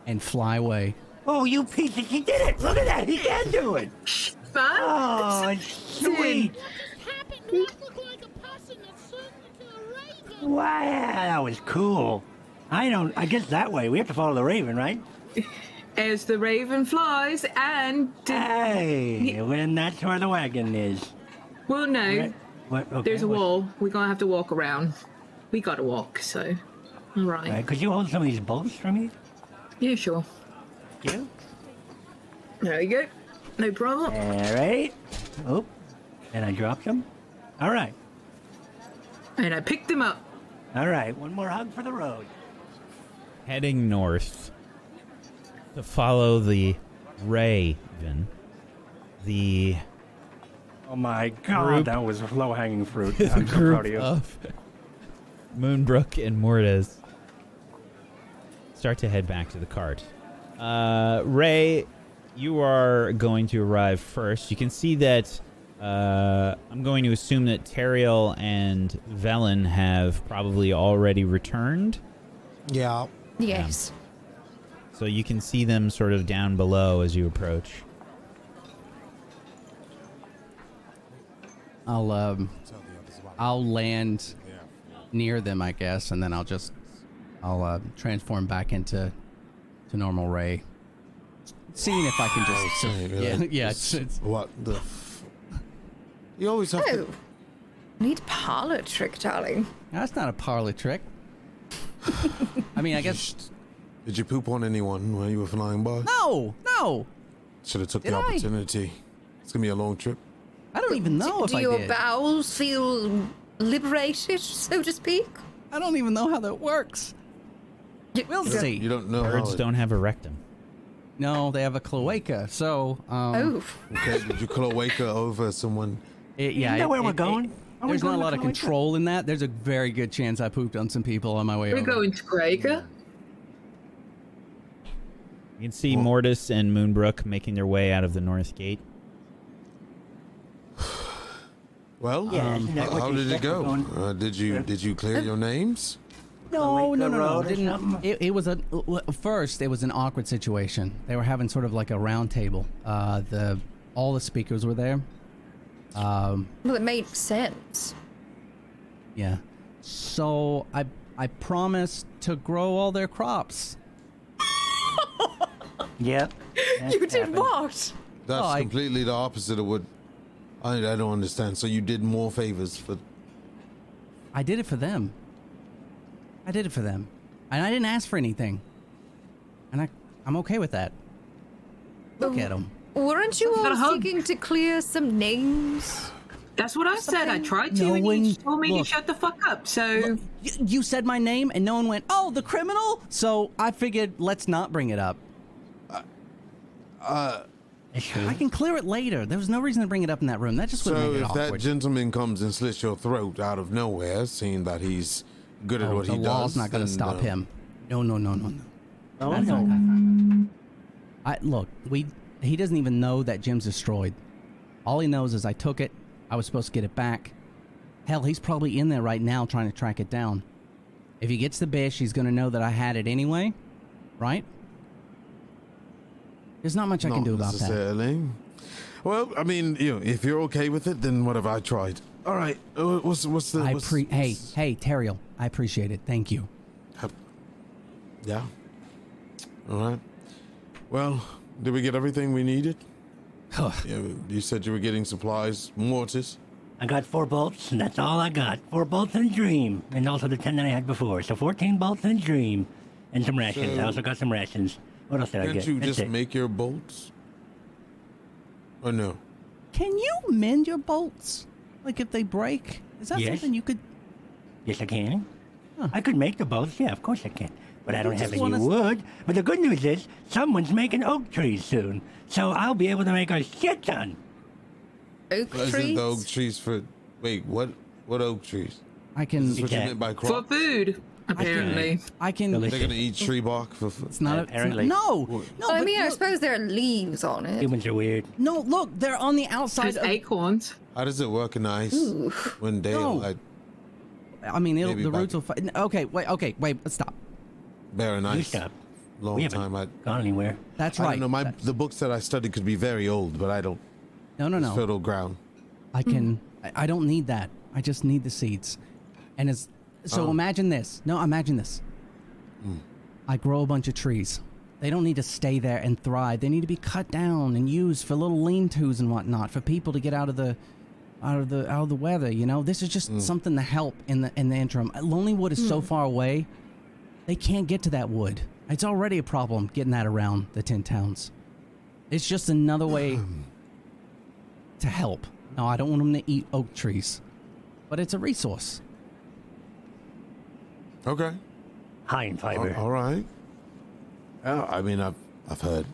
S3: and fly away.
S5: Oh, you piece of... He did it! Look at that! He can do it!
S2: Man,
S5: Oh, sweet!
S10: Happy not look like a person that's turned into a raven.
S5: Wow, that was cool. I don't... I guess that way. We have to follow the raven, right?
S2: as the raven flies, and
S5: Hey, when that's where the wagon is.
S2: well, no,
S5: Right. What, okay,
S2: there's a
S5: what-
S2: wall. We're gonna have to walk around. We gotta walk, so all right.
S5: Right, could you hold some of these bolts for me?
S2: Yeah, sure.
S5: Yeah.
S2: There you go. No problem.
S5: All right. Oh, and I dropped them. All right.
S2: And I picked them up.
S5: All right. One more hug for the road.
S7: Heading north to follow the Raven. The
S5: Oh my God,
S7: Group-
S5: that was low-hanging fruit.
S7: the
S5: I'm so
S7: group
S5: proud of you.
S7: of Moonbrook and Mortis start to head back to the cart. Uh, Ray, you are going to arrive first. You can see that. Uh, I'm going to assume that Teriel and Velen have probably already returned.
S1: Yeah.
S4: Yes.
S7: So you can see them sort of down below as you approach.
S3: I'll um, I'll land near them, I guess, and then I'll just I'll uh, transform back into to normal Ray. Seeing if I can just so- yeah yeah it's, it's,
S1: What the? F- you always have
S4: Oh.
S1: to.
S4: Need parlor trick, darling.
S3: that's not a parlor trick. I mean, I guess
S1: Did you poop on anyone while you were flying by?
S3: no no
S1: Should have took
S3: Did
S1: the
S3: I?
S1: opportunity. It's gonna be a long trip.
S3: I don't even know if
S4: Do
S3: I
S4: your bowels feel liberated, so to speak?
S3: I don't even know how that works. We'll see.
S1: You don't know how.
S7: Birds
S1: it-
S7: don't have a rectum.
S3: No, they have a cloaca, so um,
S4: Oh,
S1: Okay, did you cloaca over someone?
S3: It, yeah,
S5: Isn't that
S3: it-
S5: where we're
S3: it-
S5: going?
S3: it-
S5: Are we
S3: there's not a
S5: to
S3: lot of
S5: Cloaca?
S3: control in that. There's a very good chance I pooped on some people on my way
S2: We're
S3: over.
S2: going to Gregor.
S7: You can see
S1: Well-
S7: Mortis and Moonbrook making their way out of the north gate.
S1: Well,
S5: Yeah, isn't that
S1: how how did it go? Uh, did you did you clear your names?
S3: No, no, no, no. Didn't, it, it was a first. It was an awkward situation. They were having sort of like a round table. Uh, the all the speakers were there. Um,
S4: Well, it made sense.
S3: yeah. So I I promised to grow all their crops.
S5: Yep. that's
S4: You did
S5: happened.
S4: what?
S1: That's
S3: Oh, I-
S1: completely the opposite of what I, I don't understand. So you did more favors for
S3: I did it for them. I did it for them, and I didn't ask for anything. And I I'm okay with that. Look um, at them.
S4: Weren't you all
S2: hug.
S4: seeking to clear some names?
S2: That's what I said. I tried to,
S3: No
S2: and
S3: one-
S2: you told me
S3: look.
S2: to shut the fuck up. So
S3: You, you said my name, and no one went, "Oh, the criminal." So I figured, let's not bring it up.
S5: That's true.
S3: I can clear it later. There was no reason to bring it up in that room. That just would
S1: So
S3: make it
S1: if that
S3: awkward.
S1: gentleman comes and slits your throat out of nowhere, seeing that he's good at
S3: Oh,
S1: what
S3: the
S1: he does,
S3: law's not going to
S1: then,
S3: stop
S1: uh,
S3: him. No, no, no, no, no.
S5: Oh,
S3: That's not
S5: no.
S3: gonna. I look. We he doesn't even know that Jim's destroyed. All he knows is I took it. I was supposed to get it back. Hell, he's probably in there right now trying to track it down. If he gets the bish, he's going to know that I had it anyway, right? There's not much I can do about that.
S1: Well, I mean, you know, if you're okay with it, then what have I tried? All right, uh, what's what's the?
S3: I
S1: what's,
S3: pre. Hey,
S1: what's-
S3: hey, Teriel. I appreciate it. Thank you.
S1: Yeah. All right. Well, did we get everything we needed?
S3: Huh.
S1: Yeah, you said you were getting supplies, mortars.
S5: I got four bolts, and that's all I got. Four bolts and a dream, and also the ten that I had before. So 14 bolts and a dream, and some rations. I also got some rations. What else did I
S1: Can't
S5: get?
S1: you
S5: That's
S1: just
S5: it.
S1: make your bolts? Or no?
S3: Can you mend your bolts? Like if they break? Is that
S5: Yes.
S3: something you could?
S5: Yes, I can.
S3: Huh.
S5: I could make the bolts. Yeah, of course I can. But I don't have any
S3: wanna
S5: wood. But the good news is, someone's making oak trees soon. So I'll be able to make a shit ton.
S4: Oak
S1: Isn't
S4: trees?
S1: the oak trees for? Wait, what? What oak trees?
S3: I
S1: Is
S3: can.
S1: this what you meant by
S2: for food, apparently.
S3: I can.
S5: Delicious.
S1: They're gonna eat tree bark for. for
S3: It's not. A, it's not
S5: Apparently.
S3: no, no.
S4: I
S3: but
S4: mean, I suppose there are leaves on it.
S5: Humans are weird.
S3: No, look, they're on the outside.
S2: There's
S3: Of,
S2: acorns.
S1: how does it work in the ice? When Dale,
S3: No.
S1: like,
S3: I mean, it'll,
S1: Maybe
S3: the
S1: back-
S3: roots will. Fi- okay, wait. Okay, wait. Stop.
S1: bare and
S5: You
S1: ice.
S5: stop.
S1: Long
S5: we haven't
S1: time. I,
S5: gone anywhere.
S3: That's
S1: I
S3: right.
S1: don't know. My
S3: That-
S1: the books that I studied could be very old, but I don't.
S3: no, no, no.
S1: fertile ground.
S3: I can. I, I don't need that. I just need the seeds. And it's so.
S1: Oh.
S3: Imagine this. No, imagine this. Hmm. I grow a bunch of trees. They don't need to stay there and thrive. They need to be cut down and used for little lean-tos and whatnot for people to get out of the, out of the out of the weather. You know, this is just hmm. something to help in the in the interim. Uh, Lonelywood is so hmm. far away. They can't get to that wood. It's already a problem getting that around the Ten-Towns. It's just another way to help. No, I don't want them to eat oak trees, but it's a resource.
S1: Okay.
S5: High in fiber.
S1: All- all right. Yeah, I mean, I've I've heard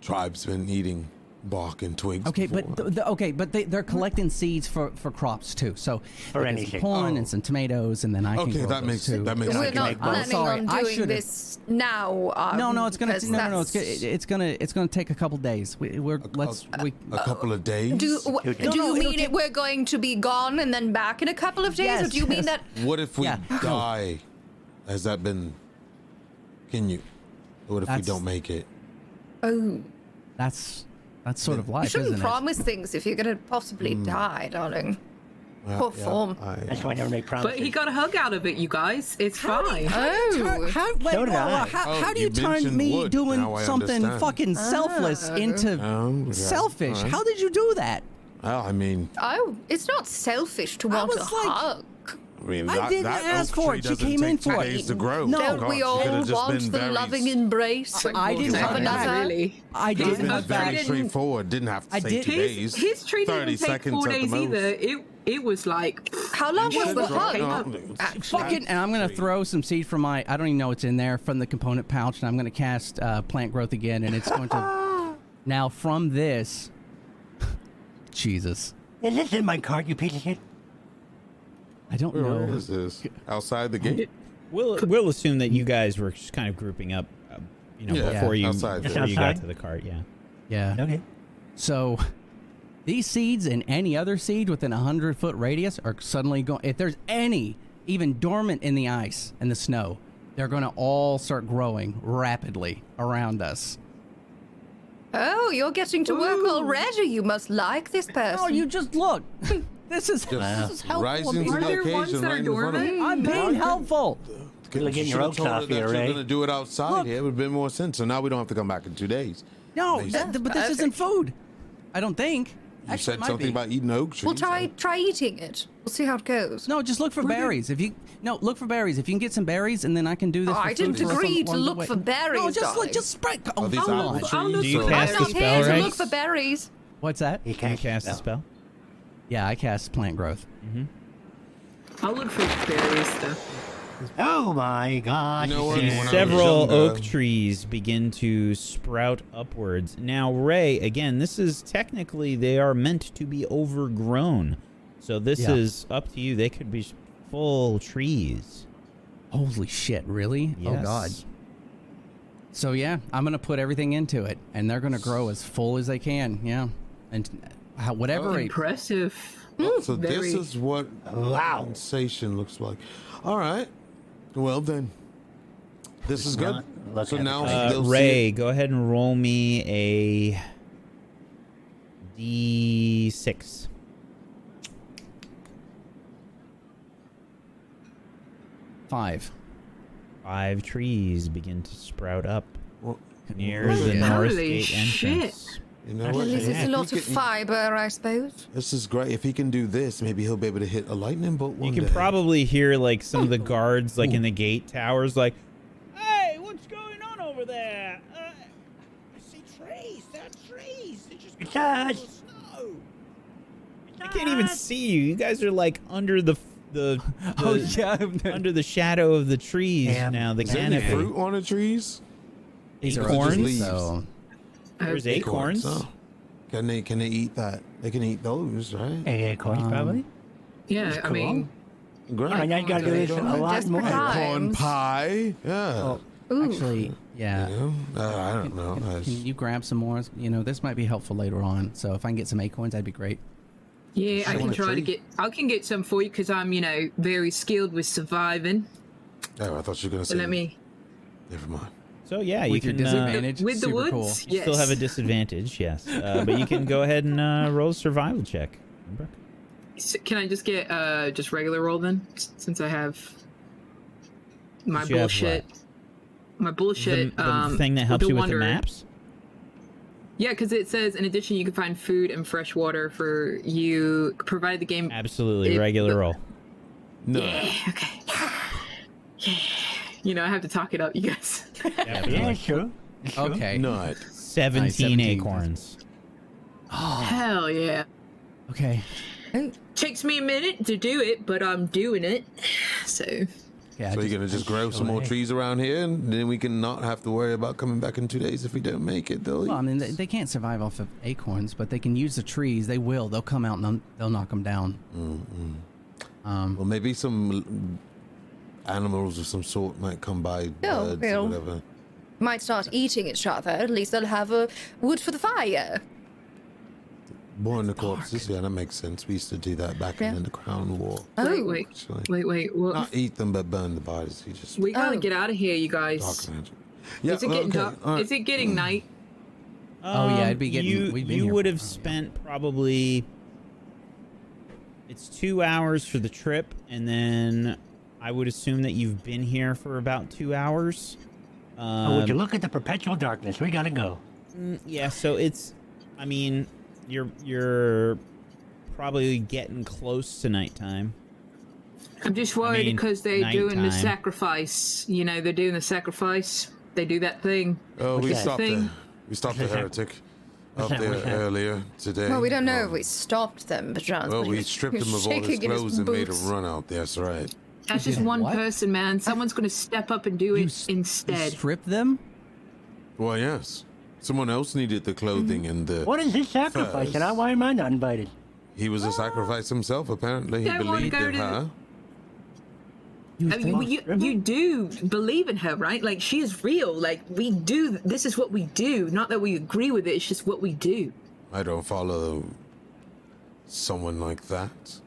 S1: tribesmen eating bark and twigs.
S3: Okay,
S1: before.
S3: but th- th- okay, but they, they're collecting seeds for, for crops too. So
S5: For
S3: like,
S5: anything.
S3: some corn
S1: Oh.
S3: and some tomatoes, and then I can
S1: Okay,
S3: grow
S1: that
S3: those
S1: makes-
S3: too.
S1: that makes
S4: We're not
S5: make
S3: I'm
S4: planning
S3: sorry,
S4: on
S3: I
S4: doing
S3: should've-
S4: this now. Um,
S3: no, no, it's gonna no, no, no, it's gonna, it's gonna it's gonna take a couple days. We, we're let's we.
S1: a couple of days.
S4: Do, w-
S5: No,
S4: do
S3: no,
S4: you
S3: it'll
S4: mean
S3: take-
S4: it we're going to be gone and then back in a couple of days, or do you mean that?
S1: what if we
S3: Yeah.
S1: die? Has that been? Can you? What if
S3: That's-
S1: we don't make it?
S4: Oh,
S3: That's that's sort of life.
S4: you shouldn't
S3: isn't it?
S4: promise things if you're going to possibly
S1: Hmm.
S4: die, darling.
S1: Yeah,
S4: Poor
S1: yeah,
S4: form.
S1: I-
S5: That's why I never make promises.
S2: But he got a hug out of it, you guys. It's fine.
S4: Oh,
S3: How, wait,
S5: So did
S3: whoa, whoa,
S5: I.
S3: how,
S1: Oh,
S3: how do
S1: you
S3: you, turn me
S1: wood.
S3: doing
S1: Now
S3: something
S1: understand.
S3: fucking selfless into
S1: Oh, okay.
S3: selfish?
S1: All right.
S3: How did you do that?
S1: Well, I mean,
S4: oh, it's not selfish to want a
S3: like-
S4: hug.
S1: I mean,
S3: I
S1: that,
S3: didn't
S1: that
S3: ask for it. She came in for it.
S1: to grow.
S3: No.
S4: Don't we all
S1: could've just
S4: want the
S1: very-
S4: loving embrace?
S3: I didn't have
S4: another?
S3: that.
S2: really.
S3: I didn't
S1: been
S3: have
S1: very straightforward. Didn't have to
S3: I
S1: say
S3: did-
S1: two days.
S2: his tree
S1: 30
S2: didn't take
S1: seconds
S2: four
S1: at
S2: days either. It it was like
S4: How long was the
S1: dropped-
S4: hug?
S1: no,
S4: Actually,
S3: Fucking, and I'm gonna throw some seed from my. I don't even know what's in there from the component pouch, and I'm gonna cast uh, plant growth again, and it's going to. now from this, Jesus,
S5: Is this in my cart, you piece of shit?
S3: I don't
S1: Where
S3: know.
S1: is this? Outside the gate?
S7: We'll we'll assume that you guys were just kind of grouping up, uh, you know,
S1: Yeah,
S7: before you
S1: outside
S7: before
S5: there.
S7: you got to the cart. Yeah.
S3: Yeah.
S5: Okay.
S3: So, These seeds and any other seed within a hundred foot radius are suddenly going. If there's any even dormant in the ice and the snow, they're going to all start growing rapidly around us.
S4: Oh, you're getting to work already. You must like this person.
S3: Oh, you just look. this is this is helpful.
S1: Rising
S3: I'm
S1: to
S2: Are
S1: the
S2: there
S3: being,
S2: ones
S1: occasion
S2: that are
S1: right in front of
S2: dormant?
S3: I'm being helpful.
S5: Good luck getting
S1: You
S5: your
S1: should've
S5: oaks
S1: told her that
S5: here, Ray.
S1: gonna do it outside.
S3: Look.
S1: Yeah, it would have been more sense. So now we don't have to come back in two days.
S3: No,
S1: Nice.
S3: that- but this isn't food. I don't think.
S1: You
S3: Actually, it
S1: said
S3: might
S1: something
S3: be.
S1: about eating oak trees.
S4: Well, try try eating it. We'll see how it goes.
S3: No, just look for berries. If you no, look for berries. If you can get some berries, and then I can do this.
S4: Oh,
S3: for
S4: I
S3: food
S4: didn't
S3: for some-
S4: agree to
S3: along the
S4: look
S3: way.
S4: for berries,
S3: No, just
S4: darling.
S3: look, just spread. Oh,
S1: Are these
S3: hold
S1: apple
S3: on.
S1: trees?
S2: I'll look
S7: Do you
S2: for
S7: cast
S4: I'm
S7: a
S4: not
S2: berries.
S7: spell,
S4: here to
S7: right?
S4: look for berries.
S3: What's that?
S5: He
S7: Can you
S5: can't
S7: cast a spell?
S3: Yeah, I cast plant growth. Mm-hmm.
S2: I'll look for berries though.
S5: Oh my God!
S1: You know
S5: see-
S1: When I was
S7: Several oak trees begin to sprout upwards. Now, Ray, again, this is technically they are meant to be overgrown. So this
S3: Yeah.
S7: is up to you. They could be full trees.
S3: Holy shit! Really? Oh god. So yeah, I'm gonna put everything into it, and they're gonna grow as full as they can. Yeah, and how, whatever.
S1: Oh,
S3: it-
S2: Impressive.
S1: Oh, so this is what
S5: Wow.
S1: sensation looks like. All right. Well then, this is good.
S5: Not look
S1: So now
S7: Uh, Ray, go ahead and roll me a d6.
S3: Five.
S7: Five trees begin to sprout up
S1: Well,
S7: near the north
S2: Holy
S7: gate
S2: shit.
S7: Entrance.
S1: You know what?
S4: At least it's a lot of fiber, I suppose.
S1: This is great. If he can do this, maybe he'll be able to hit a lightning bolt one
S7: You can
S1: day.
S7: probably hear like some of the guards, like in the gate towers, like,
S8: Hey, what's going on over there? Uh, I see trees. They're trees. They're just covered
S5: us.
S8: with snow.
S7: I can't even see you. You guys are like under the the,
S3: Oh
S7: the-
S3: yeah.
S7: under the shadow of the trees
S5: Damn.
S7: now. The
S1: Is there any
S7: canopy.
S1: fruit on the trees?
S3: These are
S7: Acorns?
S3: orange, so
S7: There's
S2: Uh,
S7: acorns.
S1: Oh. Can they can they eat that? They can eat those, right?
S5: Hey, acorns,
S3: Um,
S5: probably.
S2: Yeah,
S5: That's
S2: I mean,
S1: Great.
S5: All right, now you gotta do this a lot more.
S4: for fun.
S1: Corn pie. Yeah.
S3: Oh, actually, yeah.
S1: You know? uh, I don't know.
S3: Can,
S1: That's-
S3: can you grab some more? You know, this might be helpful later on. So if I can get some acorns, that'd be great.
S2: yeah, I
S1: Show
S2: can
S1: on a
S2: try to get. I can get some for you because I'm, you know, very skilled with surviving.
S1: Oh, I thought you were gonna
S2: So
S1: say.
S2: let me.
S1: Never mind.
S7: So yeah, you
S3: With your
S7: can uh,
S3: disadvantage,
S2: with the
S3: super
S2: woods.
S3: cool.
S7: you still have a disadvantage, yes, uh, but you can go ahead and uh, roll a survival check. Brooke.
S2: S- Can I just get uh just regular roll then, since I have my
S7: You have
S2: bullshit. My bullshit.
S7: the
S2: um,
S7: thing that helps you with
S2: Wanderer.
S7: the maps.
S2: Yeah, because it says in addition you can find food and fresh water for you, provided the game.
S7: Absolutely,
S2: It-
S7: regular
S2: the-
S7: roll.
S1: No.
S2: Yeah, okay. Yeah. You know, I have to talk it up, you guys.
S5: Yeah, sure. sure.
S3: Okay.
S1: Nut.
S7: 17,
S3: 17.
S7: acorns. Oh.
S2: Hell yeah.
S3: Okay.
S2: It takes me a minute to do it, but I'm doing it. So
S3: Yeah.
S1: so you're gonna just grow some more trees around here, and then we can not have to worry about coming back in two days if we don't make it, though.
S3: well, I mean, they, they can't survive off of acorns, but they can use the trees. They will. They'll come out and they'll, they'll knock them down. Hmm. Um,
S1: Well, maybe some animals of some sort might come by,
S4: Oh,
S1: birds
S4: well.
S1: or whatever.
S4: Might start eating each other. At least they'll have a wood for the fire.
S1: Burn the corpses. Yeah, that makes sense. We used to do that back
S4: Yeah.
S1: in the Crown War.
S4: Oh,
S2: wait, wait,
S1: Actually,
S2: wait, wait. Well,
S1: not eat them, but burn the bodies. You just
S2: we gotta
S4: Oh.
S2: get out of here, you
S1: dark
S2: guys.
S1: magic. Yeah,
S2: Is it getting
S1: okay,
S2: dark?
S1: all right.
S2: Is it getting night?
S3: Oh, yeah,
S7: Um,
S3: it'd be getting-
S7: You,
S3: we've
S7: you would
S3: for-
S7: have spent probably. It's two hours for the trip, and then I would assume that you've been here for about two hours. Um,
S5: Oh, would you look at the perpetual darkness? We gotta go.
S7: mm, yeah, so it's. I mean, you're you're probably getting close to nighttime.
S2: I'm just worried
S7: mean,
S2: because they're doing the sacrifice. You know, they're doing the sacrifice. They do that thing.
S1: Oh, we stopped
S2: thing?
S1: the we stopped the heretic up there earlier today.
S4: well, we don't know if
S1: Um,
S4: we stopped them, but John's
S1: Well, we stripped him of all his clothes and made a run out. That's right.
S2: That's just one
S3: what?
S2: person, man. Someone's gonna step up and do
S3: you
S2: it
S3: s- you
S2: instead.
S3: strip them?
S1: Well, yes. Someone else needed the clothing mm-hmm. and the.
S5: What is this sacrifice? And I, why am I not invited?
S1: He was a ah. sacrifice himself. Apparently, he
S2: Don't
S1: believed in
S2: to
S1: her.
S3: You
S2: I mean, you, you do believe in her, right? Like she is real. Like we do. This is what we do. Not that we agree with it. It's just what we do.
S1: I don't follow someone like that.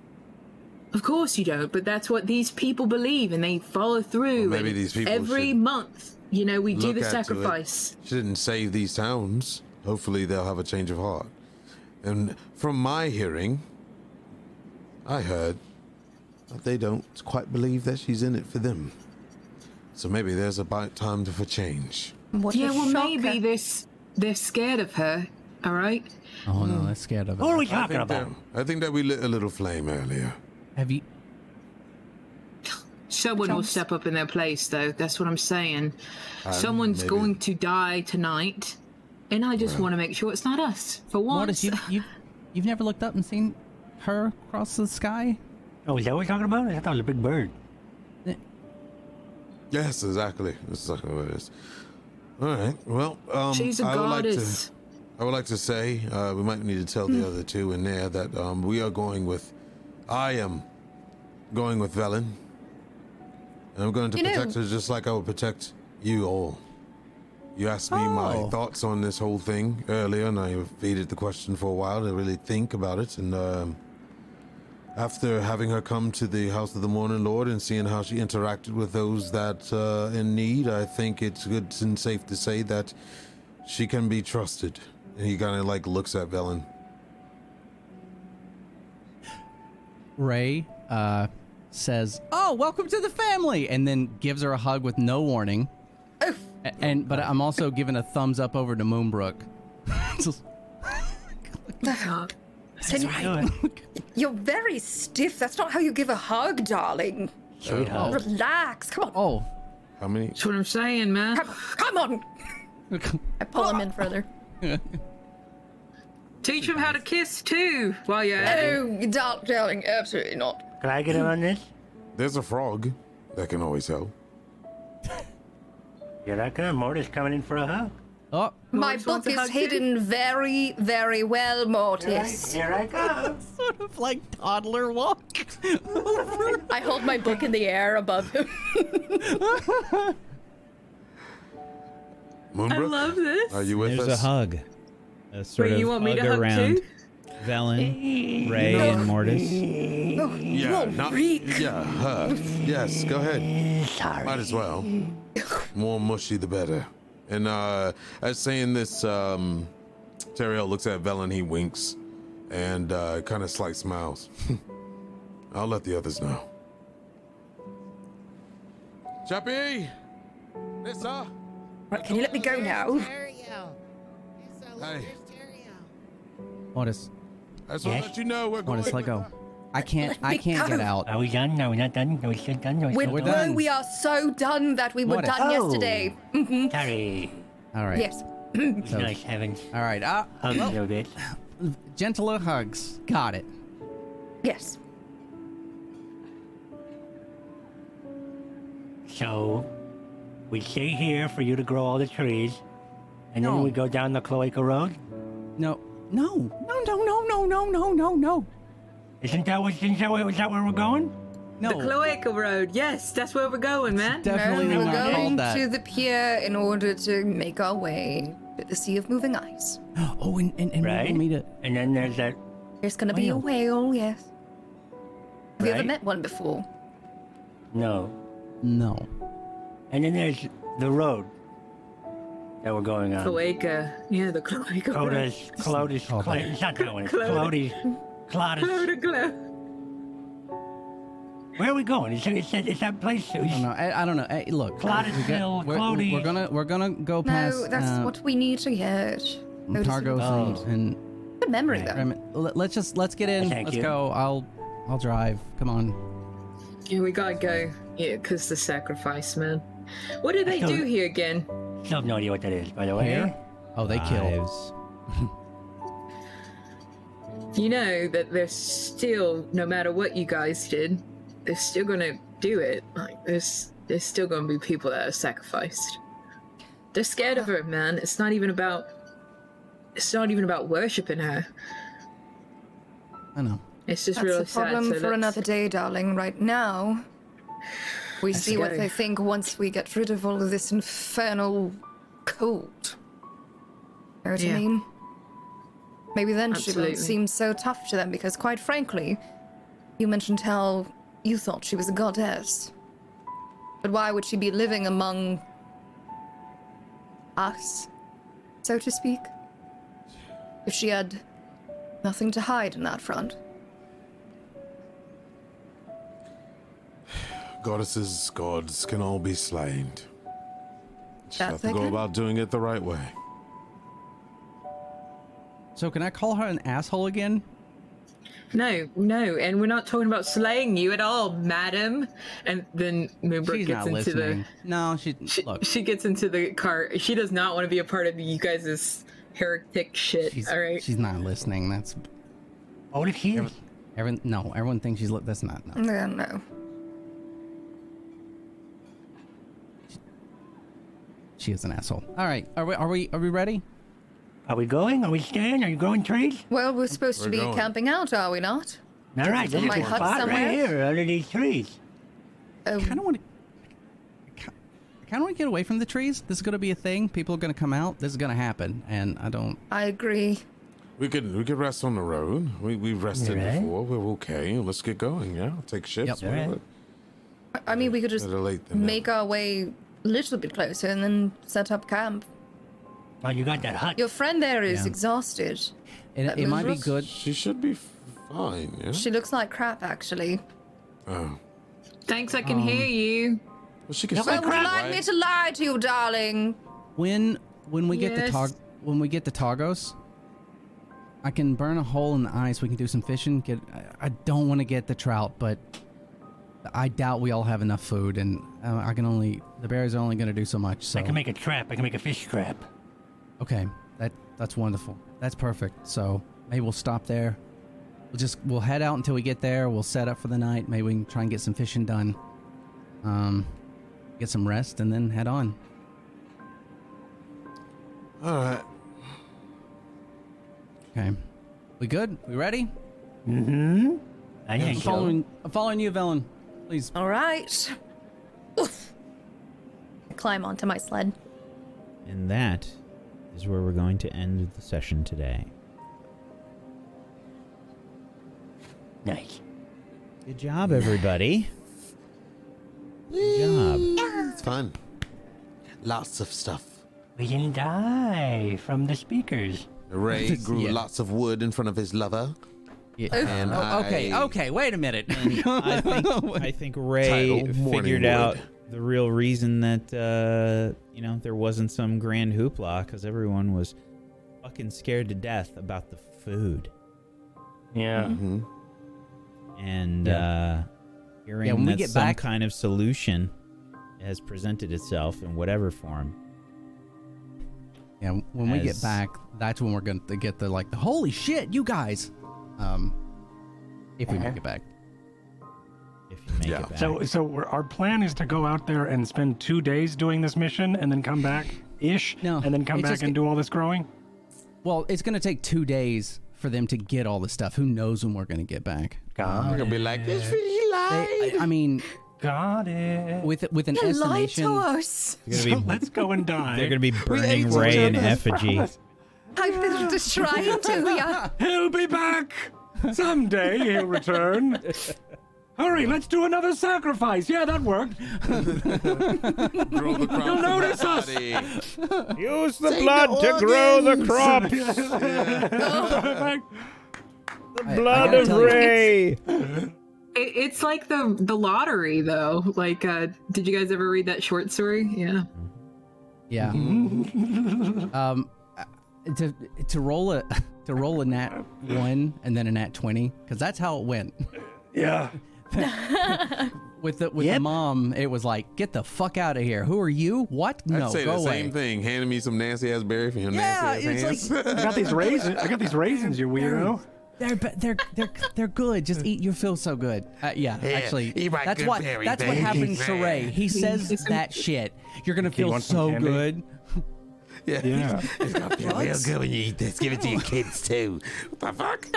S2: Of course you don't, but that's what these people believe, and they follow through.
S1: Well, maybe these people
S2: every month, you know, we do the
S1: at to it.
S2: sacrifice.
S1: She didn't save these towns. Hopefully, they'll have a change of heart. And from my hearing, I heard that they don't quite believe that she's in it for them. So maybe there's about time for change.
S4: What
S2: Yeah, well,
S4: shocker.
S2: maybe they're s- they're scared of her. All right.
S3: Oh no, that's scared of it.
S5: What are we talking
S1: think,
S5: about?
S1: that, I think that we lit a little flame earlier.
S3: Have you?
S2: Someone will step up in their place, though. That's what I'm saying. Someone's
S1: maybe-
S2: going to die tonight, and I just want to make sure it's not us for
S3: Mortis, you you you've never looked up and seen her across the sky?
S5: Oh, is that what we're talking about? I thought it was a big bird.
S1: Yes, exactly. That's exactly what it is. All right. Well, um,
S2: She's a
S1: I would like to.
S2: goddess.
S1: I would like to say uh, we might need to tell the other two in there that um, we are going with. I am going with Velen, and I'm going to
S4: You know-
S1: protect her just like I would protect you all. You asked me my
S3: Oh.
S1: thoughts on this whole thing earlier, and I evaded the question for a while to really think about it. And um, after having her come to the House of the Morning Lord and seeing how she interacted with those that uh, in need, I think it's good and safe to say that she can be trusted. And he kind of like looks at Velen.
S3: Ray uh, says, "Oh, welcome to the family," and then gives her a hug with no warning. A- And but I'm also giving a thumbs up over to Moonbrook. Just-
S4: Can you-
S5: Do it.
S4: You're very stiff. That's not how you give a hug, darling.
S5: Sweetheart.
S4: Relax. Come on.
S3: oh,
S1: How many?
S2: That's what I'm saying, man.
S4: Come, come on. I pull him in further.
S2: Teach him how to kiss too while you're at it.
S4: Oh, dark darling, absolutely not.
S5: Can I get in on this?
S1: There's a frog that can always help.
S5: Yeah, that good. Mortis coming in for a hug.
S3: oh,
S4: My
S2: Mortis
S4: book
S2: wants a
S4: is
S2: hug too?
S4: hidden very, very well, Mortis.
S5: Here I go.
S3: sort of like toddler walk.
S4: I hold my book in the air above him.
S2: I
S1: Moonbrook,
S2: love this.
S1: are you with
S6: There's
S1: us?
S6: a hug. A sort
S2: Wait,
S6: of
S2: you want me to
S6: hug
S2: hug
S6: around
S2: too?
S6: Velen, Ray, and Mortis.
S1: No, Yeah, not, yeah, her. Yes, go ahead.
S5: Sorry.
S1: Might as well. More mushy, the better. And uh, as saying this, um, Teriel looks at Velen, he winks, and uh, kind of slight smiles. I'll let the others know. Chappie! Nissa!
S4: Right, can you let me go now?
S1: Hey.
S3: Mortis,
S1: I just want to
S5: Yes?
S1: let you know we're going.
S3: Mortis, let go. I can't. I
S4: me
S3: can't
S4: go.
S3: get out.
S5: Are we done? Are we not done? Are we still done? Are we
S4: We're,
S5: still
S3: we're
S5: going?
S3: done.
S4: we are so done that we were
S3: Mortis.
S4: done
S5: Oh.
S4: yesterday.
S5: Sorry.
S3: All right.
S4: Yes.
S5: It's nice having
S3: All right. Uh,
S5: hugs a little bit.
S3: gentler hugs. Got it.
S4: Yes.
S5: So, we stay here for you to grow all the trees, and
S3: No.
S5: then we go down the Cloaca Road?
S3: No. No. No. No. No. No. No. No. No. No.
S5: Isn't that what, isn't that, what, is that where we're going?
S3: No.
S2: The Cloaca Road. Yes, that's where we're going, man.
S3: Definitely
S4: no, we're
S3: not
S4: going
S3: called that.
S4: to the pier in order to make our way to the Sea of Moving Ice.
S3: Oh, and and, and we
S5: Right?
S3: will meet a.
S5: And then there's that.
S4: There's gonna be a
S3: Whale.
S4: whale, yes. Have you ever met one before?
S5: No.
S3: No.
S5: And then there's the road that we're going on.
S2: Cloaca. Yeah, the Cloaca Road.
S5: Clotis, Clotis,
S3: Oh,
S5: it's not that one. It's Clotis, Clotis. Where are we going? Is, is, that, is that place?
S3: I don't know. I, I don't know. Hey, look.
S5: Clotted
S3: we
S5: Hill,
S3: we're,
S5: Clody.
S3: we're gonna we're gonna go past.
S4: No, that's
S3: uh,
S4: what we need to get. Otis
S3: Targos
S5: Oh.
S3: and,
S4: Good memory,
S5: Right.
S4: though.
S3: let- let's just let's get in.
S5: Thank
S3: let's
S5: you.
S3: go. I'll I'll drive. Come on.
S2: Yeah, we gotta go. Yeah, because the sacrifice, man. What do they do here again?
S5: Still have no idea what that is, by the way.
S3: Here? Oh, they kill.
S6: Lives.
S2: You know that they're still, no matter what you guys did, they're still gonna do it. Like there's, there's still gonna be people that are sacrificed. They're scared of her, man. It's not even about. It's not even about worshiping her.
S3: I know.
S2: It's just
S4: That's
S2: really
S4: a problem
S2: sad. so
S4: for
S2: let's-
S4: another day, darling. Right now, we see what they think once we get rid of all of this infernal cold. You know what I mean? Maybe then she
S2: Absolutely.
S4: won't seem so tough to them because, quite frankly, you mentioned how you thought she was a goddess. But why would she be living among us, so to speak? If she had nothing to hide in that front.
S1: Goddesses, gods can all be slain. Just
S4: That
S1: have to go
S4: can?
S1: about doing it the right way.
S3: So can I call her an asshole again?
S2: No, no, and we're not talking about slaying you at all, madam. And then Moonbrook
S3: She's
S2: gets
S3: not
S2: into
S3: listening. No, she,
S2: she,
S3: look.
S2: she gets into the car. She does not want to be a part of you guys' heretic shit.
S3: she's,
S2: all right.
S3: she's not listening. That's
S5: Oh, what if he is?
S3: everyone. No, everyone thinks she's. Li- that's not. No.
S4: Yeah, no.
S3: She is an asshole. All right, are we? Are we? Are we ready?
S5: Are we going? Are we staying? Are you growing trees?
S4: Well, we're supposed
S1: We're
S4: to be
S1: going.
S4: camping out, are we not?
S5: All right, this is
S4: my
S5: a
S4: hut
S5: spot
S4: somewhere?
S5: right here under these trees.
S4: Oh,
S3: kind of want to. I kind of want to get away from the trees. This is going to be a thing. People are going to come out. This is going to happen, and I don't.
S4: I agree.
S1: We could we could rest on the road. We we rested
S5: Alright.
S1: before. We're okay. Let's get going. Yeah, take ships.
S3: Yep.
S1: whatever.
S4: I- I mean, we could just
S1: Better late than
S4: make our way a little bit closer and then set up camp.
S5: Oh, you got that hut.
S4: Your friend there is
S3: Yeah.
S4: exhausted.
S3: It, it might be good.
S1: She should be fine. Yeah.
S4: She looks like crap, actually.
S1: oh.
S2: Thanks, I can hear you.
S1: Well, she can
S5: Yeah,
S1: say
S4: Well, would you
S1: crap,
S4: like
S1: right?
S4: me to lie to you, darling?
S3: When when we get to
S2: Yes.
S3: Tar- when we get the Targos, I can burn a hole in the ice. We can do some fishing. Get. I, I don't want to get the trout, but I doubt we all have enough food, and uh, I can only the berries are only going to do so much. So
S5: I can make a trap. I can make a fish trap.
S3: okay, that that's wonderful. That's perfect. So maybe we'll stop there. We'll just we'll head out until we get there. We'll set up for the night. Maybe we can try and get some fishing done. Um, get some rest and then head on.
S1: All right.
S3: Okay, we good? We ready?
S5: Mm-hmm. I
S3: I'm following. I'm following you, Velen. Please.
S4: All right. Oof. I climb onto my sled.
S7: And that is where we're going to end the session today.
S5: Nice.
S7: Good job, everybody. Good job.
S1: It's fun. Lots of stuff.
S5: We didn't die from the speakers.
S1: Ray grew
S3: Yeah.
S1: lots of wood in front of his lover.
S3: Yeah.
S1: And
S3: Oh, okay.
S1: I-
S3: Okay. Wait a minute.
S7: I think I think Ray
S1: Title, Morning
S7: figured
S1: Wood.
S7: out the real reason that uh, you know there wasn't some grand hoopla because everyone was fucking scared to death about the food,
S5: Yeah.
S1: hmm
S7: and
S3: Yeah.
S7: uh, hearing
S3: Yeah, when we
S7: that
S3: get
S7: some
S3: back-
S7: kind of solution has presented itself in whatever form.
S3: yeah. When we get back, that's when we're going to get the like the holy shit, you guys. Um, if we make it back.
S7: If you make
S1: Yeah.
S7: it back.
S11: So, so we're, our plan is to go out there and spend two days doing this mission, and then come back, ish,
S3: No,
S11: and then come back
S3: just-
S11: and do all this growing.
S3: Well, it's going to take two days for them to get all the stuff. Who knows when we're going to get back?
S11: Got
S1: Gonna be like, this really
S3: They, I, I mean,
S11: Got it.
S3: with with an
S4: You lied
S3: estimation.
S4: to us.
S7: They're
S11: So let's go and die.
S7: they're gonna be burning Ray in effigy.
S11: promise.
S4: I built a shrine to ya.
S11: He'll be back someday. He'll return. Hurry, let's do another sacrifice. Yeah, that worked.
S1: grow the crops in
S11: notice us.
S1: body.
S7: Use the blood to grow the crops.
S11: Perfect.
S3: I- I
S7: Blood
S3: gotta
S7: of
S3: tell you-
S7: Ray.
S2: It, it's like the the lottery, though. Like, uh, did you guys ever read that short story? Yeah.
S3: Yeah. um, uh, to to roll a to roll a nat one and then a nat twenty because that's how it went.
S11: Yeah.
S3: With the with
S5: Yep.
S3: the mom, it was like, "Get the fuck out of here! Who are you? What?
S1: I'd
S3: No,
S1: say
S3: go
S1: the
S3: away."
S1: same thing. Handing me some nasty ass berry for your
S3: Yeah,
S1: nasty ass
S3: it's
S1: hands.
S11: I got these raisins. I got these raisins, you weirdo.
S3: They're they're they're they're good. Just eat. You feel so good. Uh, yeah, actually,
S1: eat my
S3: that's what
S1: berry,
S3: that's what
S1: baby.
S3: happens to Ray. He says that shit. You're gonna feel
S11: want some
S3: so
S11: candy?
S3: good.
S1: Yeah.
S11: Yeah.
S1: It's gonna feel real good when you eat this. Give it to your kids too. What the fuck?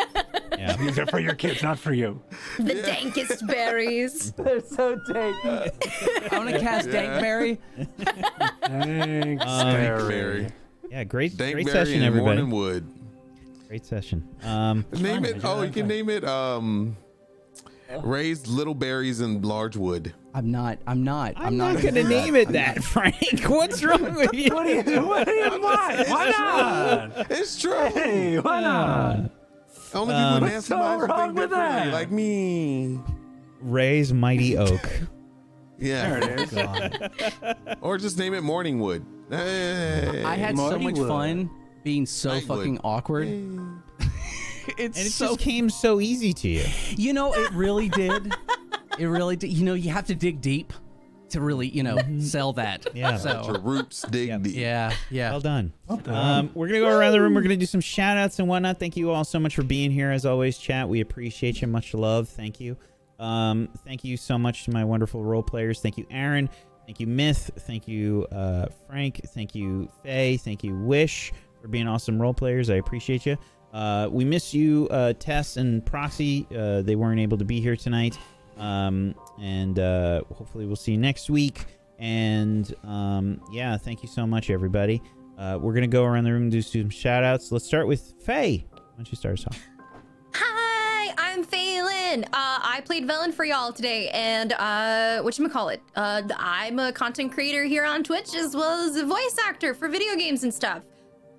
S7: Yeah.
S11: These are for your kids, not for you.
S4: The dankest berries.
S3: They're so dank. I want to cast Dankberry.
S11: Thanks,
S7: Um,
S1: Berry.
S7: Yeah, great, great
S1: Dankberry
S7: session,
S1: and
S7: everybody.
S1: morning wood.
S7: Great session. Um,
S1: Name it. Oh, you can name it. Um, raised little berries in large wood.
S3: I'm not. I'm not. I'm,
S7: I'm
S3: not,
S7: not gonna
S3: do
S7: name
S3: that.
S7: it that, Frank. What's wrong with you?
S11: What are you doing? What? Why? Why not?
S1: It's true.
S11: Hey, why not?
S1: Only people
S7: Um,
S1: with
S11: What's
S1: nasty
S11: so
S1: minds
S11: wrong
S1: think
S11: with that?
S1: like me.
S7: Ray's mighty oak.
S1: Yeah.
S11: There it is.
S1: Or just name it Morningwood. Hey.
S3: I had so much
S11: would.
S3: fun being so
S1: I would.
S3: fucking awkward. it's
S7: And it
S3: so
S7: just came so easy to you.
S3: You know, it really did. It really did. You know, you have to dig deep to really, you know, sell that.
S7: Yeah.
S1: Your
S3: So,
S1: roots dig
S7: Yep.
S1: deep.
S3: yeah, yeah.
S7: Well done.
S11: done.
S7: Um, we're gonna go around the room. We're gonna do some shout outs and whatnot. Thank you all so much for being here. As always, chat. We appreciate you. Much love. Thank you. Um, thank you so much to my wonderful role players. Thank you, Aaron. Thank you, Myth. Thank you, uh, Frank. Thank you, Faye. Thank you, Wish, for being awesome role players. I appreciate you. Uh, we miss you, uh, Tess and Proxy. Uh, they weren't able to be here tonight. Um, and uh, hopefully we'll see you next week. And um, yeah, thank you so much, everybody. Uh, we're gonna go around the room and do some shout outs. Let's start with Faye. Why don't you start us off?
S4: Hi, I'm Phelan. Uh, I played Velen for y'all today, and uh, whatchamacallit, uh, I'm a content creator here on Twitch as well as a voice actor for video games and stuff.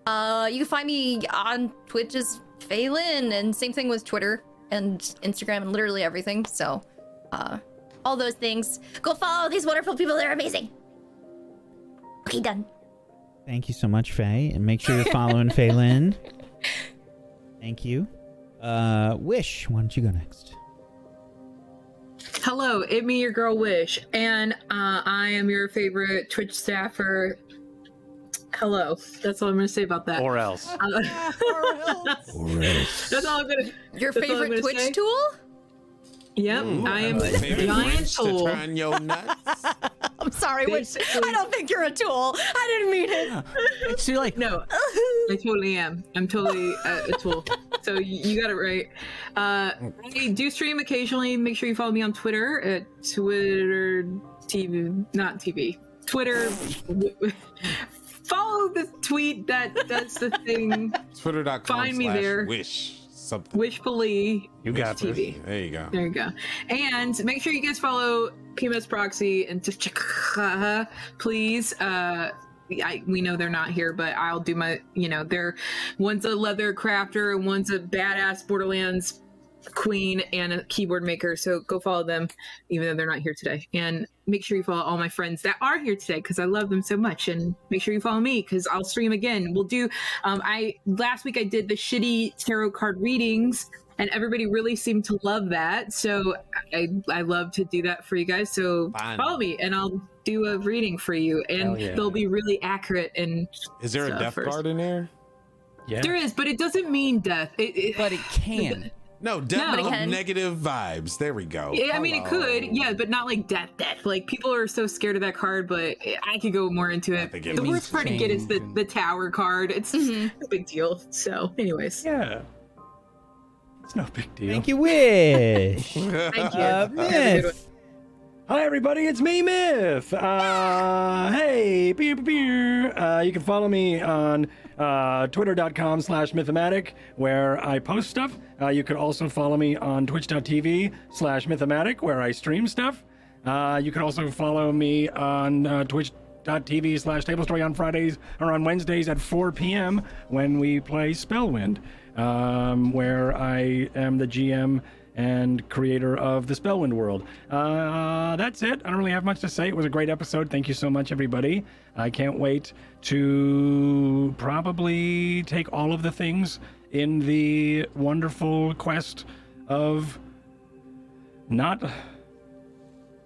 S4: Uh, you can find me on Twitch as Phelan, and same thing with Twitter and Instagram and literally everything. So, uh, all those things. Go follow these wonderful people. They're amazing. Okay, done.
S7: Thank you so much, Faye, and make sure you're following Faye Lynn. Thank you. Uh, Wish, why don't you go next?
S2: Hello, it me, your girl Wish, and uh, I am your favorite Twitch staffer. Hello, that's all I'm gonna say about that.
S11: Or else.
S2: Uh, that's all I'm gonna.
S4: Your
S2: That's all I'm
S4: favorite Twitch
S2: say.
S4: tool?
S2: Yep, I am
S1: My
S2: a giant
S1: wrench to
S2: tool.
S1: turn your nuts.
S4: I'm sorry, Wish. I don't think you're a tool. I didn't mean it.
S3: It's too like
S2: No, I totally am. I'm totally a, a tool. So you, you got it right. Uh, I do stream occasionally. Make sure you follow me on Twitter at Twitter TV, not TV. Twitter. follow the tweet that that's the thing.
S1: Twitter.com
S2: Find me
S1: slash
S2: there.
S1: wish something.
S2: Wishfully
S11: You got this.
S2: TV.
S1: There you go.
S2: There you go. And make sure you guys follow PMS Proxy and T'Chaka, please. Uh, I, we know they're not here, but I'll do my, you know, they're one's a leather crafter and one's a badass Borderlands queen and a keyboard maker. So go follow them, even though they're not here today. And make sure you follow all my friends that are here today because I love them so much. And make sure you follow me because I'll stream again. We'll do. Um, I last week I did the shitty tarot card readings. And everybody really seemed to love that, so I I love to do that for you guys. So
S1: Fine.
S2: follow me, and I'll do a reading for you, and
S11: yeah.
S2: they'll be really accurate. And
S1: Is there a death
S2: first.
S1: card in there?
S11: Yeah.
S2: there is, but it doesn't mean death. It, it,
S3: but it can.
S1: No, death
S2: No.
S1: of negative vibes. There we go.
S2: Yeah, I mean, it could, yeah, but not like death, death. Like people are so scared of that card, but I could go more into it.
S1: it
S2: The worst part to get is the the tower card. It's a big deal. So, anyways,
S11: Yeah. It's no big deal.
S7: Thank you, Wish.
S2: thank you.
S7: Uh,
S11: Hi, everybody. It's me, Myth. Uh, hey, beer, beer. Uh, you can follow me on uh, twitter.com slash mythomatic, where I post stuff. Uh, you can also follow me on twitch.tv slash mythomatic, where I stream stuff. Uh, you can also follow me on uh, twitch.tv slash table story on Fridays or on Wednesdays at 4 p.m. when we play Spellwind, um, where I am the GM and creator of the Spellwind world. Uh, that's it. I don't really have much to say. It was a great episode. Thank you so much, everybody. I can't wait to probably take all of the things in the wonderful quest of not.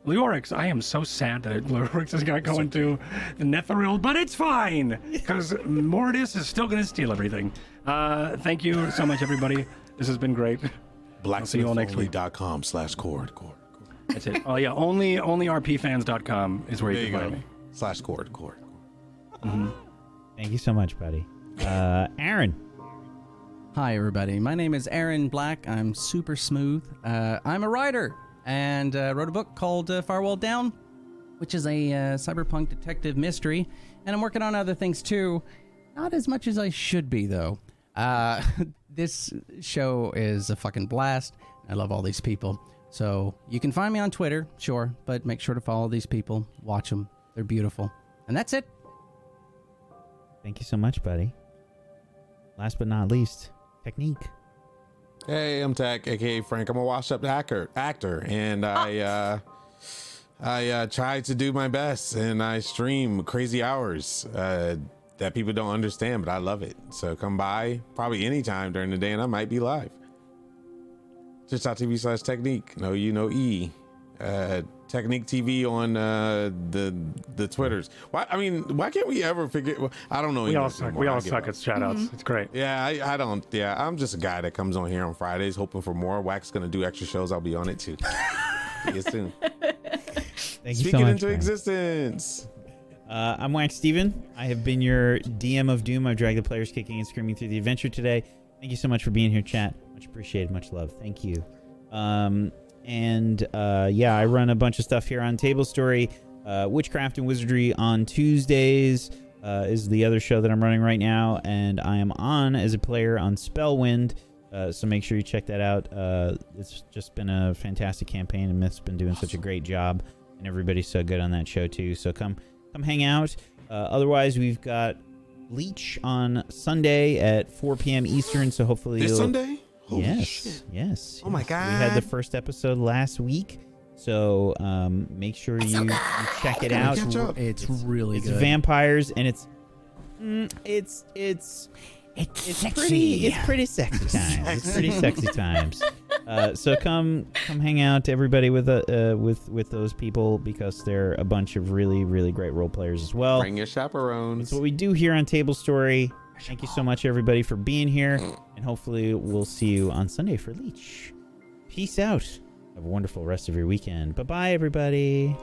S11: Leorix, I am so sad that Leorix has got going to the Netheril, but it's fine because Mortis is still going to steal everything. Uh, thank you so much, everybody. This has been great. See you all next week.
S1: Blacksmithonly.com slash cord. cord. cord.
S11: That's it. Oh yeah, only only rpfans.com is where
S1: There
S11: you
S1: you
S11: can
S1: go.
S11: find me.
S1: Slash cord. Cord.
S7: Thank you so much, buddy. Uh, Aaron.
S3: Hi, everybody. My name is Aaron Black. I'm super smooth. Uh, I'm a writer and uh, wrote a book called uh, Firewall Down, which is a uh, cyberpunk detective mystery. And I'm working on other things too. Not as much as I should be, though. Uh, this show is a fucking blast. I love all these people. So you can find me on Twitter, sure, but make sure to follow these people. Watch them. They're beautiful. And that's it.
S7: Thank you so much, buddy. Last but not least, technique.
S1: Hey, I'm Tech, aka Frank. I'm a washed-up hacker actor, and I uh, I uh, try to do my best, and I stream crazy hours uh, that people don't understand, but I love it. So come by probably anytime during the day, and I might be live. Twitch.tv slash Technique. No, you know E. Uh, Technique TV on uh, the the Twitters. Why? I mean, why can't we ever figure? well, I don't know.
S11: We all suck.
S1: anymore.
S11: We
S1: I
S11: all
S1: give
S11: suck
S1: up.
S11: at shout outs. It's great.
S1: Yeah, I, I don't. Yeah, I'm just a guy that comes on here on Fridays hoping for more. Wax gonna do extra shows. I'll be on it too. See you soon.
S7: Thank you
S1: Speak
S7: so
S1: it
S7: much.
S1: into
S7: Frank.
S1: existence.
S7: Uh, I'm Wax Steven. I have been your DM of Doom. I've dragged the players kicking and screaming through the adventure today. Thank you so much for being here, chat. Much appreciated. Much love. Thank you. Um, and uh, yeah, I run a bunch of stuff here on Table Story. Uh, Witchcraft and Wizardry on Tuesdays uh, is the other show that I'm running right now. And I am on as a player on Spellwind. Uh, so make sure you check that out. Uh, it's just been a fantastic campaign, and Myth's been doing such a great job, and everybody's so good on that show too. So come, come hang out. Uh, otherwise, we've got Leech on Sunday at 4 p.m. Eastern. So hopefully,
S1: This Sunday? Holy
S7: yes,
S1: shit.
S7: yes.
S1: Oh my
S7: god! We had the first episode last week, so um, make sure you, you check it out.
S1: catch up.
S3: It's, really
S7: It's
S3: good.
S7: vampires, and it's mm, it's it's
S5: It's,
S7: it's
S5: sexy.
S7: pretty it's pretty sexy times. It's pretty sexy times. Uh, so come come hang out, everybody, with uh, uh, with with those people because they're a bunch of really really great role players as well.
S1: Bring your chaperones.
S7: It's what we do here on Table Story. Thank you so much, everybody, for being here, and hopefully we'll see you on Sunday for Leech. Peace out. Have a wonderful rest of your weekend. Bye bye, everybody.